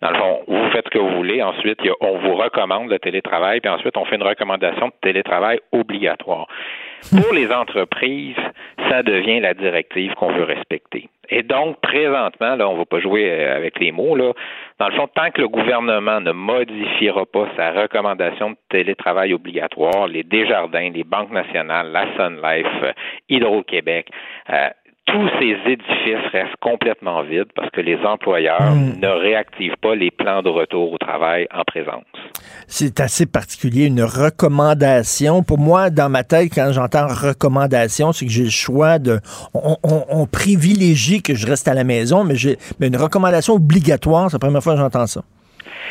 dans le fond, vous faites ce que vous voulez. Ensuite, on vous recommande le télétravail. Puis ensuite, on fait une recommandation de télétravail obligatoire. Pour les entreprises, ça devient la directive qu'on veut respecter. Et donc, présentement, là, on ne va pas jouer euh, avec les mots, là. Dans le fond, tant que le gouvernement ne modifiera pas sa recommandation de télétravail obligatoire, les Desjardins, les banques nationales, la Sun Life, euh, Hydro-Québec, euh, tous ces édifices restent complètement vides parce que les employeurs ne réactivent pas les plans de retour au travail en présence. C'est assez particulier, une recommandation. Pour moi, dans ma tête, quand j'entends recommandation, c'est que j'ai le choix de... On, on- on privilégie que je reste à la maison, mais j'ai mais une recommandation obligatoire, c'est la première fois que j'entends ça.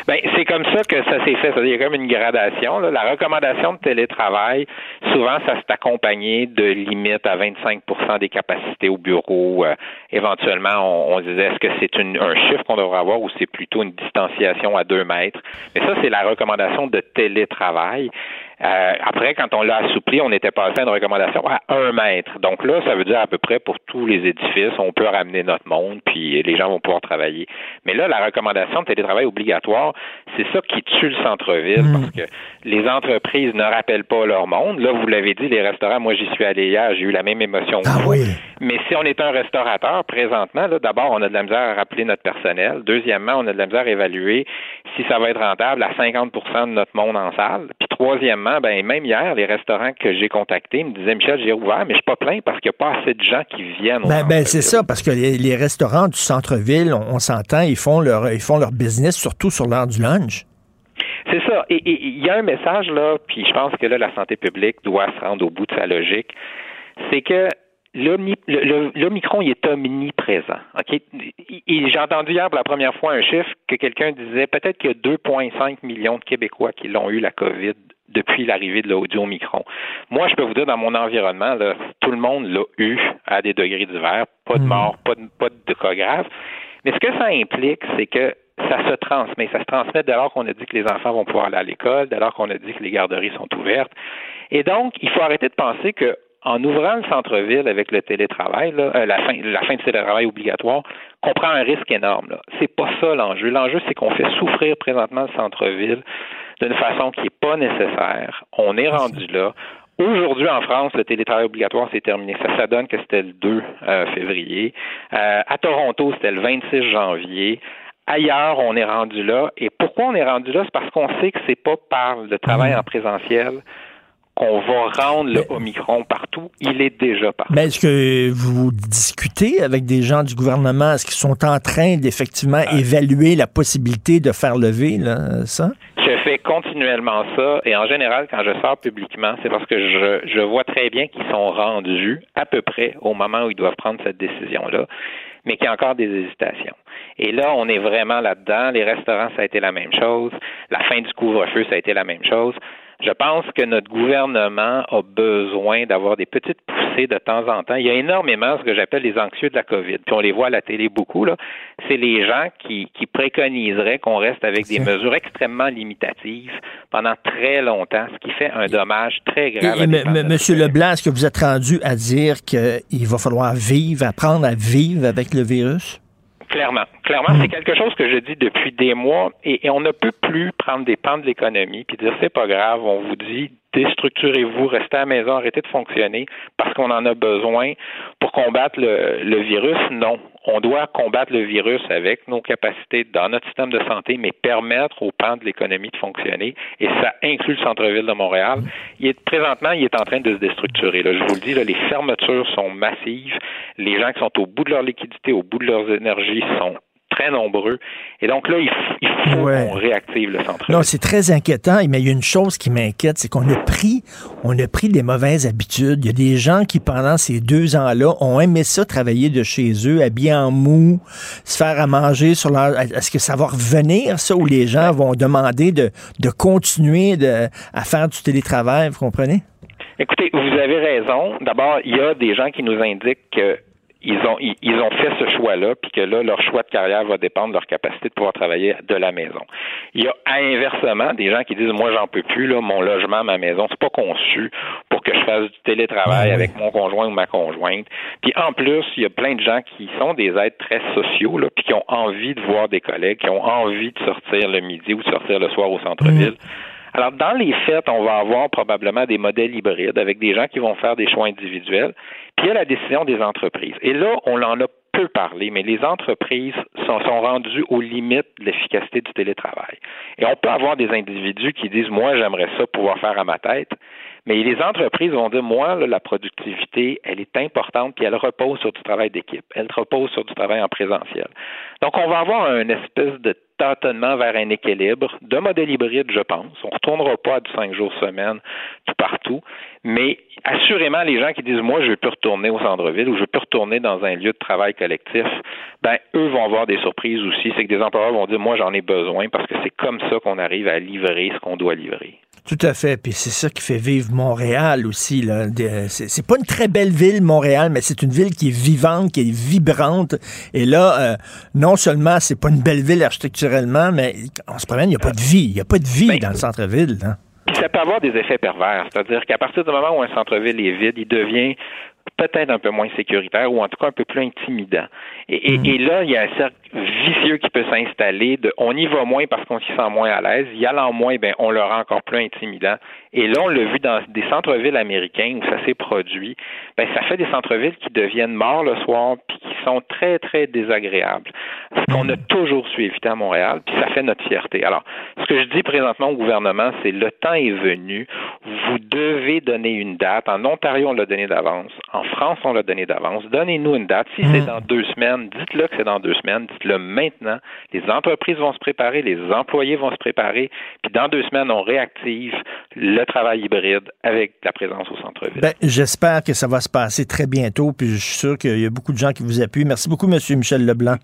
Ben, c'est comme ça que ça s'est fait. Il y a comme une gradation. là. La recommandation de télétravail, souvent, ça s'est accompagné de limites à 25% des capacités au bureau. Euh, éventuellement, on, on disait est-ce que c'est un chiffre qu'on devrait avoir ou c'est plutôt une distanciation à deux mètres? Mais ça, c'est la recommandation de télétravail. Euh, après, quand on l'a assoupli, on était passé à une recommandation à un mètre. Donc là, ça veut dire à peu près pour tous les édifices, on peut ramener notre monde, puis les gens vont pouvoir travailler. Mais là, la recommandation de télétravail obligatoire, c'est ça qui tue le centre-ville Hmm. parce que les entreprises ne rappellent pas leur monde. Là, vous l'avez dit, les restaurants, moi j'y suis allé hier, j'ai eu la même émotion que vous. Mais si on est un restaurateur présentement, là, d'abord, on a de la misère à rappeler notre personnel. Deuxièmement, on a de la misère à évaluer si ça va être rentable à 50% de notre monde en salle. Puis troisièmement, ben même hier, les restaurants que j'ai contactés me disaient Michel, j'ai ouvert, mais je suis pas plein parce qu'il n'y a pas assez de gens qui viennent. Ben, ben, c'est ça, parce que les, les restaurants du centre-ville, on, on s'entend, ils font leur ils font leur business surtout sur l'heure du lunch. C'est ça. Et il y a un message là, puis je pense que là, la santé publique doit se rendre au bout de sa logique. C'est que l'Omicron, il est omniprésent. J'ai entendu hier pour la première fois un chiffre que quelqu'un disait peut-être qu'il y a 2,5 millions de Québécois qui l'ont eu la COVID depuis l'arrivée de l'audio Omicron. Moi, je peux vous dire, dans mon environnement, là, tout le monde l'a eu à des degrés divers. Pas de mort, pas de, pas de cas graves. Mais ce que ça implique, c'est que ça se transmet. Ça se transmet dès lors qu'on a dit que les enfants vont pouvoir aller à l'école, dès lors qu'on a dit que les garderies sont ouvertes. Et donc, il faut arrêter de penser que en ouvrant le centre-ville avec le télétravail, là, euh, la, fin, la fin du télétravail obligatoire, qu'on prend un risque énorme. Là. C'est pas ça l'enjeu. L'enjeu, c'est qu'on fait souffrir présentement le centre-ville d'une façon qui n'est pas nécessaire. On est rendu là. Aujourd'hui, en France, le télétravail obligatoire, c'est terminé. Ça, ça donne que c'était le 2 euh, février. Euh, à Toronto, c'était le 26 janvier. Ailleurs, on est rendu là. Et pourquoi on est rendu là? C'est parce qu'on sait que c'est pas par le travail en présentiel qu'on va rendre le Omicron partout. Il est déjà partout. Mais est-ce que vous discutez avec des gens du gouvernement? Est-ce qu'ils sont en train d'effectivement évaluer la possibilité de faire lever là, ça? Continuellement ça et en général, quand je sors publiquement, c'est parce que je, je vois très bien qu'ils sont rendus à peu près au moment où ils doivent prendre cette décision-là, mais qu'il y a encore des hésitations. Et là, on est vraiment là-dedans. Les restaurants, ça a été la même chose. La fin du couvre-feu, ça a été la même chose. Je pense que notre gouvernement a besoin d'avoir des petites poussées de temps en temps. Il y a énormément ce que j'appelle les anxieux de la COVID. Puis on les voit à la télé beaucoup, là. C'est les gens qui, qui préconiseraient qu'on reste avec des mesures extrêmement limitatives pendant très longtemps, ce qui fait un dommage très grave. et Monsieur Leblanc, est-ce que vous êtes rendu à dire qu'il va falloir vivre, apprendre à vivre avec le virus? Clairement. Clairement, c'est quelque chose que je dis depuis des mois et, on ne peut plus prendre des pans de l'économie puis dire c'est pas grave, on vous dit déstructurez-vous, restez à la maison, arrêtez de fonctionner parce qu'on en a besoin pour combattre le virus. Non. On doit combattre le virus avec nos capacités dans notre système de santé, mais permettre aux pans de l'économie de fonctionner. Et ça inclut le centre-ville de Montréal. Il est, présentement, il est en train de se déstructurer. Là. Je vous le dis, les fermetures sont massives. Les gens qui sont au bout de leur liquidité, au bout de leurs énergies sont très nombreux. Et donc là, il, faut Ouais. qu'on réactive le centre. Non, c'est très inquiétant, mais il y a une chose qui m'inquiète, c'est qu'on a pris, on a pris des mauvaises habitudes. Il y a des gens qui, pendant ces deux ans-là, ont aimé ça, travailler de chez eux, habillés en mou, se faire à manger sur leur... Est-ce que ça va revenir, ça, où les gens vont demander de, de continuer de, à faire du télétravail, vous comprenez? Écoutez, vous avez raison. D'abord, il y a des gens qui nous indiquent que ils ont ils, ils ont fait ce choix-là, puis que là, leur choix de carrière va dépendre de leur capacité de pouvoir travailler de la maison. Il y a inversement des gens qui disent moi j'en peux plus là, mon logement, ma maison, c'est pas conçu pour que je fasse du télétravail avec mon conjoint ou ma conjointe. Puis en plus, il y a plein de gens qui sont des êtres très sociaux là, puis qui ont envie de voir des collègues, qui ont envie de sortir le midi ou de sortir le soir au centre-ville. Alors, dans les fêtes, on va avoir probablement des modèles hybrides avec des gens qui vont faire des choix individuels. Puis il y a la décision des entreprises. Et là, on en a peu parlé, mais les entreprises sont, sont rendues aux limites de l'efficacité du télétravail. Et on peut avoir des individus qui disent, moi, j'aimerais ça pouvoir faire à ma tête. Mais les entreprises vont dire, moi, là, la productivité, elle est importante, puis elle repose sur du travail d'équipe. Elle repose sur du travail en présentiel. Donc, on va avoir une espèce de tâtonnement vers un équilibre de modèle hybride, je pense. On ne retournera pas à du cinq jours semaine tout partout, mais assurément, les gens qui disent moi, je veux plus retourner au centre-ville ou je veux plus retourner dans un lieu de travail collectif, ben eux vont avoir des surprises aussi. C'est que des employeurs vont dire moi, j'en ai besoin parce que c'est comme ça qu'on arrive à livrer ce qu'on doit livrer. Tout à fait. Puis c'est ça qui fait vivre Montréal aussi. Là. C'est pas une très belle ville, Montréal, mais c'est une ville qui est vivante, qui est vibrante. Et là, euh, non seulement c'est pas une belle ville architecturellement, mais on se promène, il n'y a pas de vie. Il n'y a pas de vie dans le centre-ville. hein. Ça peut avoir des effets pervers. C'est-à-dire qu'à partir du moment où un centre-ville est vide, il devient peut-être un peu moins sécuritaire ou en tout cas un peu plus intimidant. Et, et, et là, il y a un cercle vicieux qui peut s'installer de on y va moins parce qu'on s'y sent moins à l'aise, y allant moins, ben on le rend encore plus intimidant. Et là, on l'a vu dans des centres-villes américains où ça s'est produit, ben ça fait des centres-villes qui deviennent morts le soir puis qui sont très très désagréables. Ce qu'on a toujours su éviter à Montréal, puis ça fait notre fierté. Alors, ce que je dis présentement au gouvernement, c'est le temps est venu, vous devez donner une date. En Ontario, on l'a donné d'avance. En France, on l'a donné d'avance. Donnez-nous une date. Si c'est dans deux semaines, dites-le que c'est dans deux semaines. Dites-le maintenant. Les entreprises vont se préparer, les employés vont se préparer. Puis dans deux semaines, on réactive le travail hybride avec la présence au centre-ville. Ben, J'espère que ça va se passer très bientôt. Puis je suis sûr qu'il y a beaucoup de gens qui vous appuient. Merci beaucoup, M. Michel Leblanc.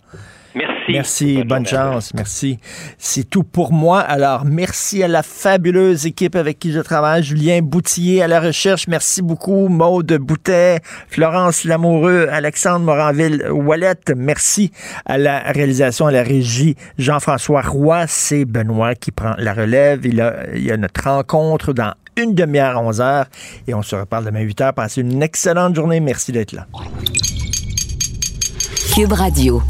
Merci. Merci, bonne, chance, merci. C'est tout pour moi. Alors, merci à la fabuleuse équipe avec qui je travaille. Julien Boutillier à la recherche, merci beaucoup. Maude Boutet, Florence Lamoureux, Alexandre Moranville-Wallet, merci à la réalisation, à la régie. Jean-François Roy, c'est Benoît qui prend la relève. Il, a, il y a notre rencontre dans une demi-heure, 11 heures. Et on se reparle demain 8 heures. Passez une excellente journée. Merci d'être là. Cube Radio.